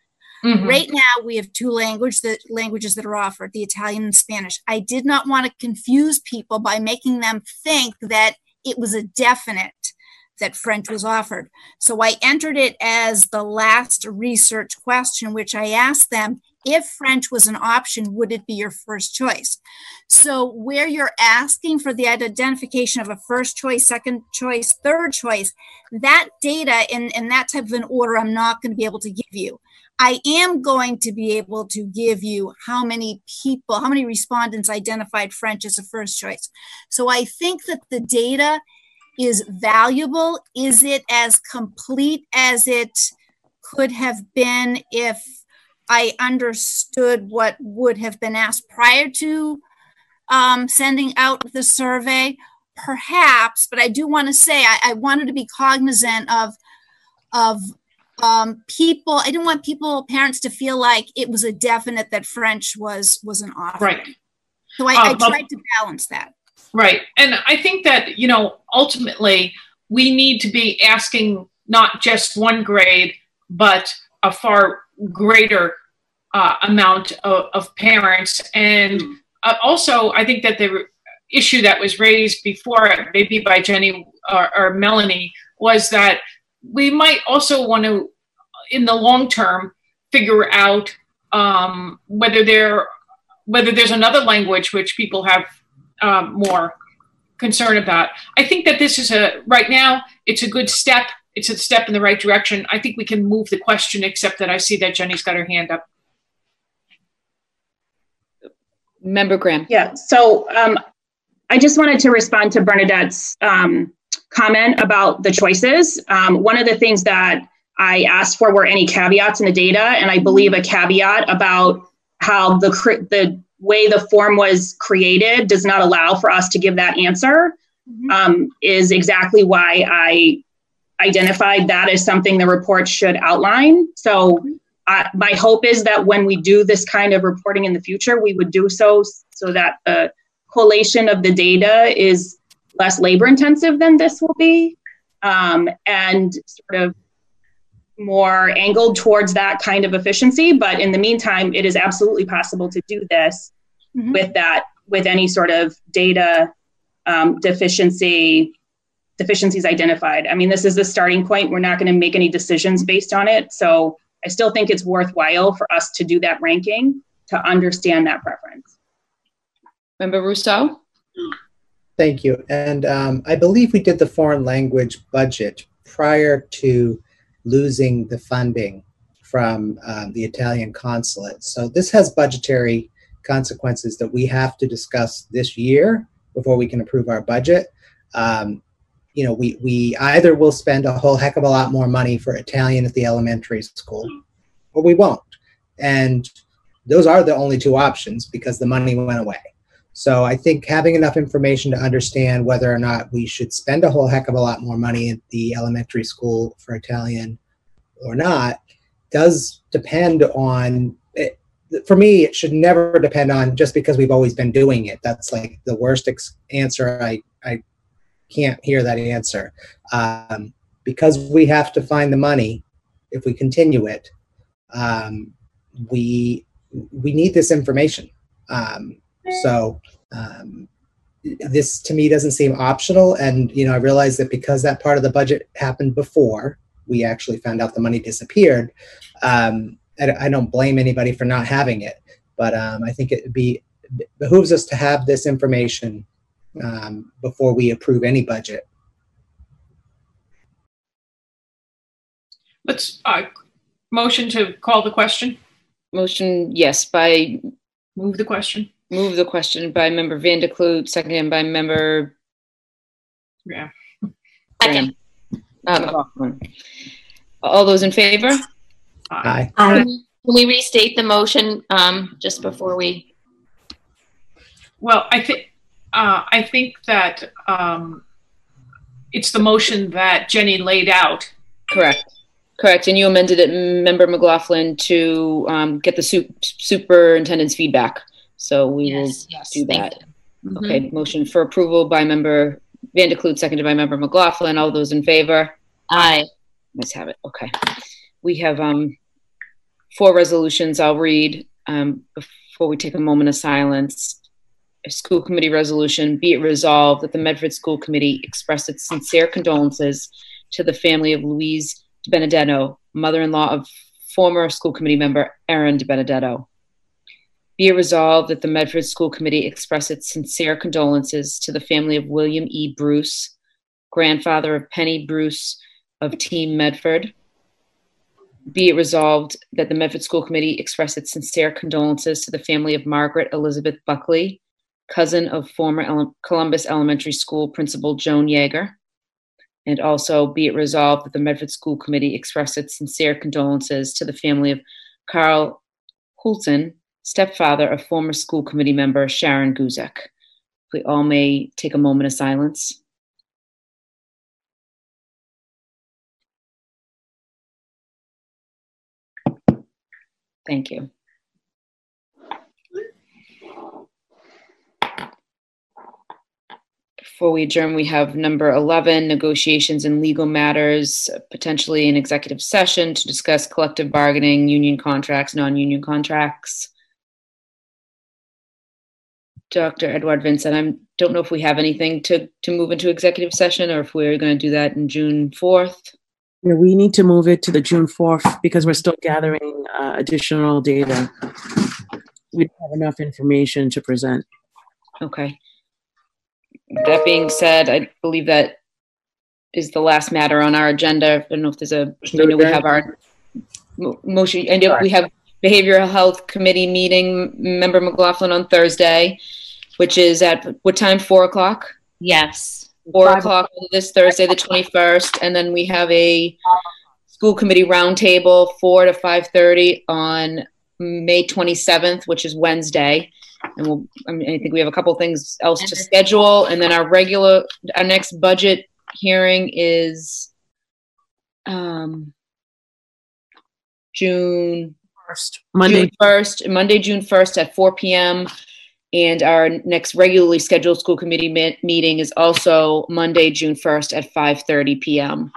Mm-hmm. Right now, we have two language that, languages that are offered the Italian and Spanish. I did not want to confuse people by making them think that it was a definite that French was offered. So I entered it as the last research question, which I asked them if French was an option, would it be your first choice? So, where you're asking for the identification of a first choice, second choice, third choice, that data in, in that type of an order, I'm not going to be able to give you. I am going to be able to give you how many people, how many respondents identified French as a first choice. So, I think that the data is valuable. Is it as complete as it could have been if I understood what would have been asked prior to um, sending out the survey? Perhaps, but I do want to say I, I wanted to be cognizant of of um, people. I didn't want people, parents, to feel like it was a definite that French was was an offer. Right. So I, Uh, I but- tried to balance that. Right. And I think that, you know, ultimately we need to be asking not just one grade, but a far greater uh, amount of, of parents. And uh, also, I think that the issue that was raised before, maybe by Jenny or, or Melanie, was that we might also want to, in the long term, figure out um, whether there whether there's another language which people have um, more concern about. I think that this is a right now it's a good step. It's a step in the right direction. I think we can move the question, except that I see that Jenny's got her hand up. Member Graham. Yeah, so um, I just wanted to respond to Bernadette's um, comment about the choices. Um, one of the things that I asked for were any caveats in the data, and I believe a caveat about how the the way the form was created does not allow for us to give that answer um, is exactly why I identified that as something the report should outline. So uh, my hope is that when we do this kind of reporting in the future, we would do so so that the collation of the data is less labor intensive than this will be um, and sort of more angled towards that kind of efficiency. But in the meantime, it is absolutely possible to do this with that, with any sort of data um, deficiency deficiencies identified. I mean, this is the starting point. We're not going to make any decisions based on it. So I still think it's worthwhile for us to do that ranking to understand that preference. Member Ruseau? (gasps) Thank you. And um, I believe we did the foreign language budget prior to losing the funding from um, the Italian consulate. So this has budgetary consequences that we have to discuss this year before we can approve our budget. Um, you know, we, we either will spend a whole heck of a lot more money for Italian at the elementary school, or we won't. And those are the only two options because the money went away. So I think having enough information to understand whether or not we should spend a whole heck of a lot more money at the elementary school for Italian or not does depend on it, for me it should never depend on just because we've always been doing it. That's like the worst ex- answer i i can't hear that answer. Um, because we have to find the money if we continue it um, we we need this information. Um, so um, this to me doesn't seem optional and you know i realize that because that part of the budget happened before we actually found out the money disappeared um, I, I don't blame anybody for not having it but um, i think it be behooves us to have this information um, before we approve any budget Let's uh, motion to call the question. Motion, yes, by Move the question. Move the question by member Van der Kloot, seconded by member Yeah. Graham. Uh, McLaughlin. All those in favor? Aye. Can we restate the motion um, just before we? Well, I think, uh, I think that, um, it's the motion that Jenny laid out. Correct. Correct, and you amended it, member McLaughlin, to um, get the su- superintendent's feedback. So we will yes, do that. Okay, motion for approval by member Van der Kloot, seconded by member McLaughlin. All those in favor? Aye. Let's have it. Okay. We have um, four resolutions I'll read um, before we take a moment of silence. A school committee resolution, be it resolved that the Medford School Committee express its sincere condolences to the family of Louise Benedetto, mother-in-law of former school committee member De Benedetto. Be it resolved that the Medford School Committee express its sincere condolences to the family of William E. Bruce, grandfather of Penny Bruce of Team Medford. Be it resolved that the Medford School Committee express its sincere condolences to the family of Margaret Elizabeth Buckley, cousin of former Ele- Columbus Elementary School Principal Joan Yeager. And also be it resolved that the Medford School Committee express its sincere condolences to the family of Carl Hulton, stepfather of former school committee member Sharon Guzek. We all may take a moment of silence. Thank you. Before we adjourn, we have number 11, negotiations and legal matters, potentially an executive session to discuss collective bargaining, union contracts, non-union contracts. Dr. Edouard-Vincent, I don't know if we have anything to, to move into executive session or if we're going to do that in June 4th. Yeah, we need to move it to the June 4th because we're still gathering uh, additional data. We don't have enough information to present. Okay. That being said, I believe that is the last matter on our agenda. I don't know if there's a, I know we have our motion, know we have Behavioral Health Committee meeting, Member McLaughlin on Thursday, which is at what time? Four o'clock? Yes. Four Five o'clock this Thursday, the 21st, and then we have a school committee roundtable, four to 5:30 on May 27th, which is Wednesday. And we'll, I mean, I think we have a couple things else to schedule, and then our regular, our next budget hearing is um, June first, Monday. June first, Monday, June first at four PM. And our next regularly scheduled school committee mi- meeting is also Monday, June first at five thirty PM.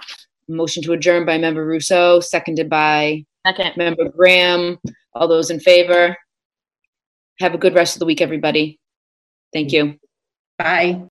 Motion to adjourn by member Ruseau, seconded by Second. member Graham. All those in favor? Have a good rest of the week, everybody. Thank you. Bye.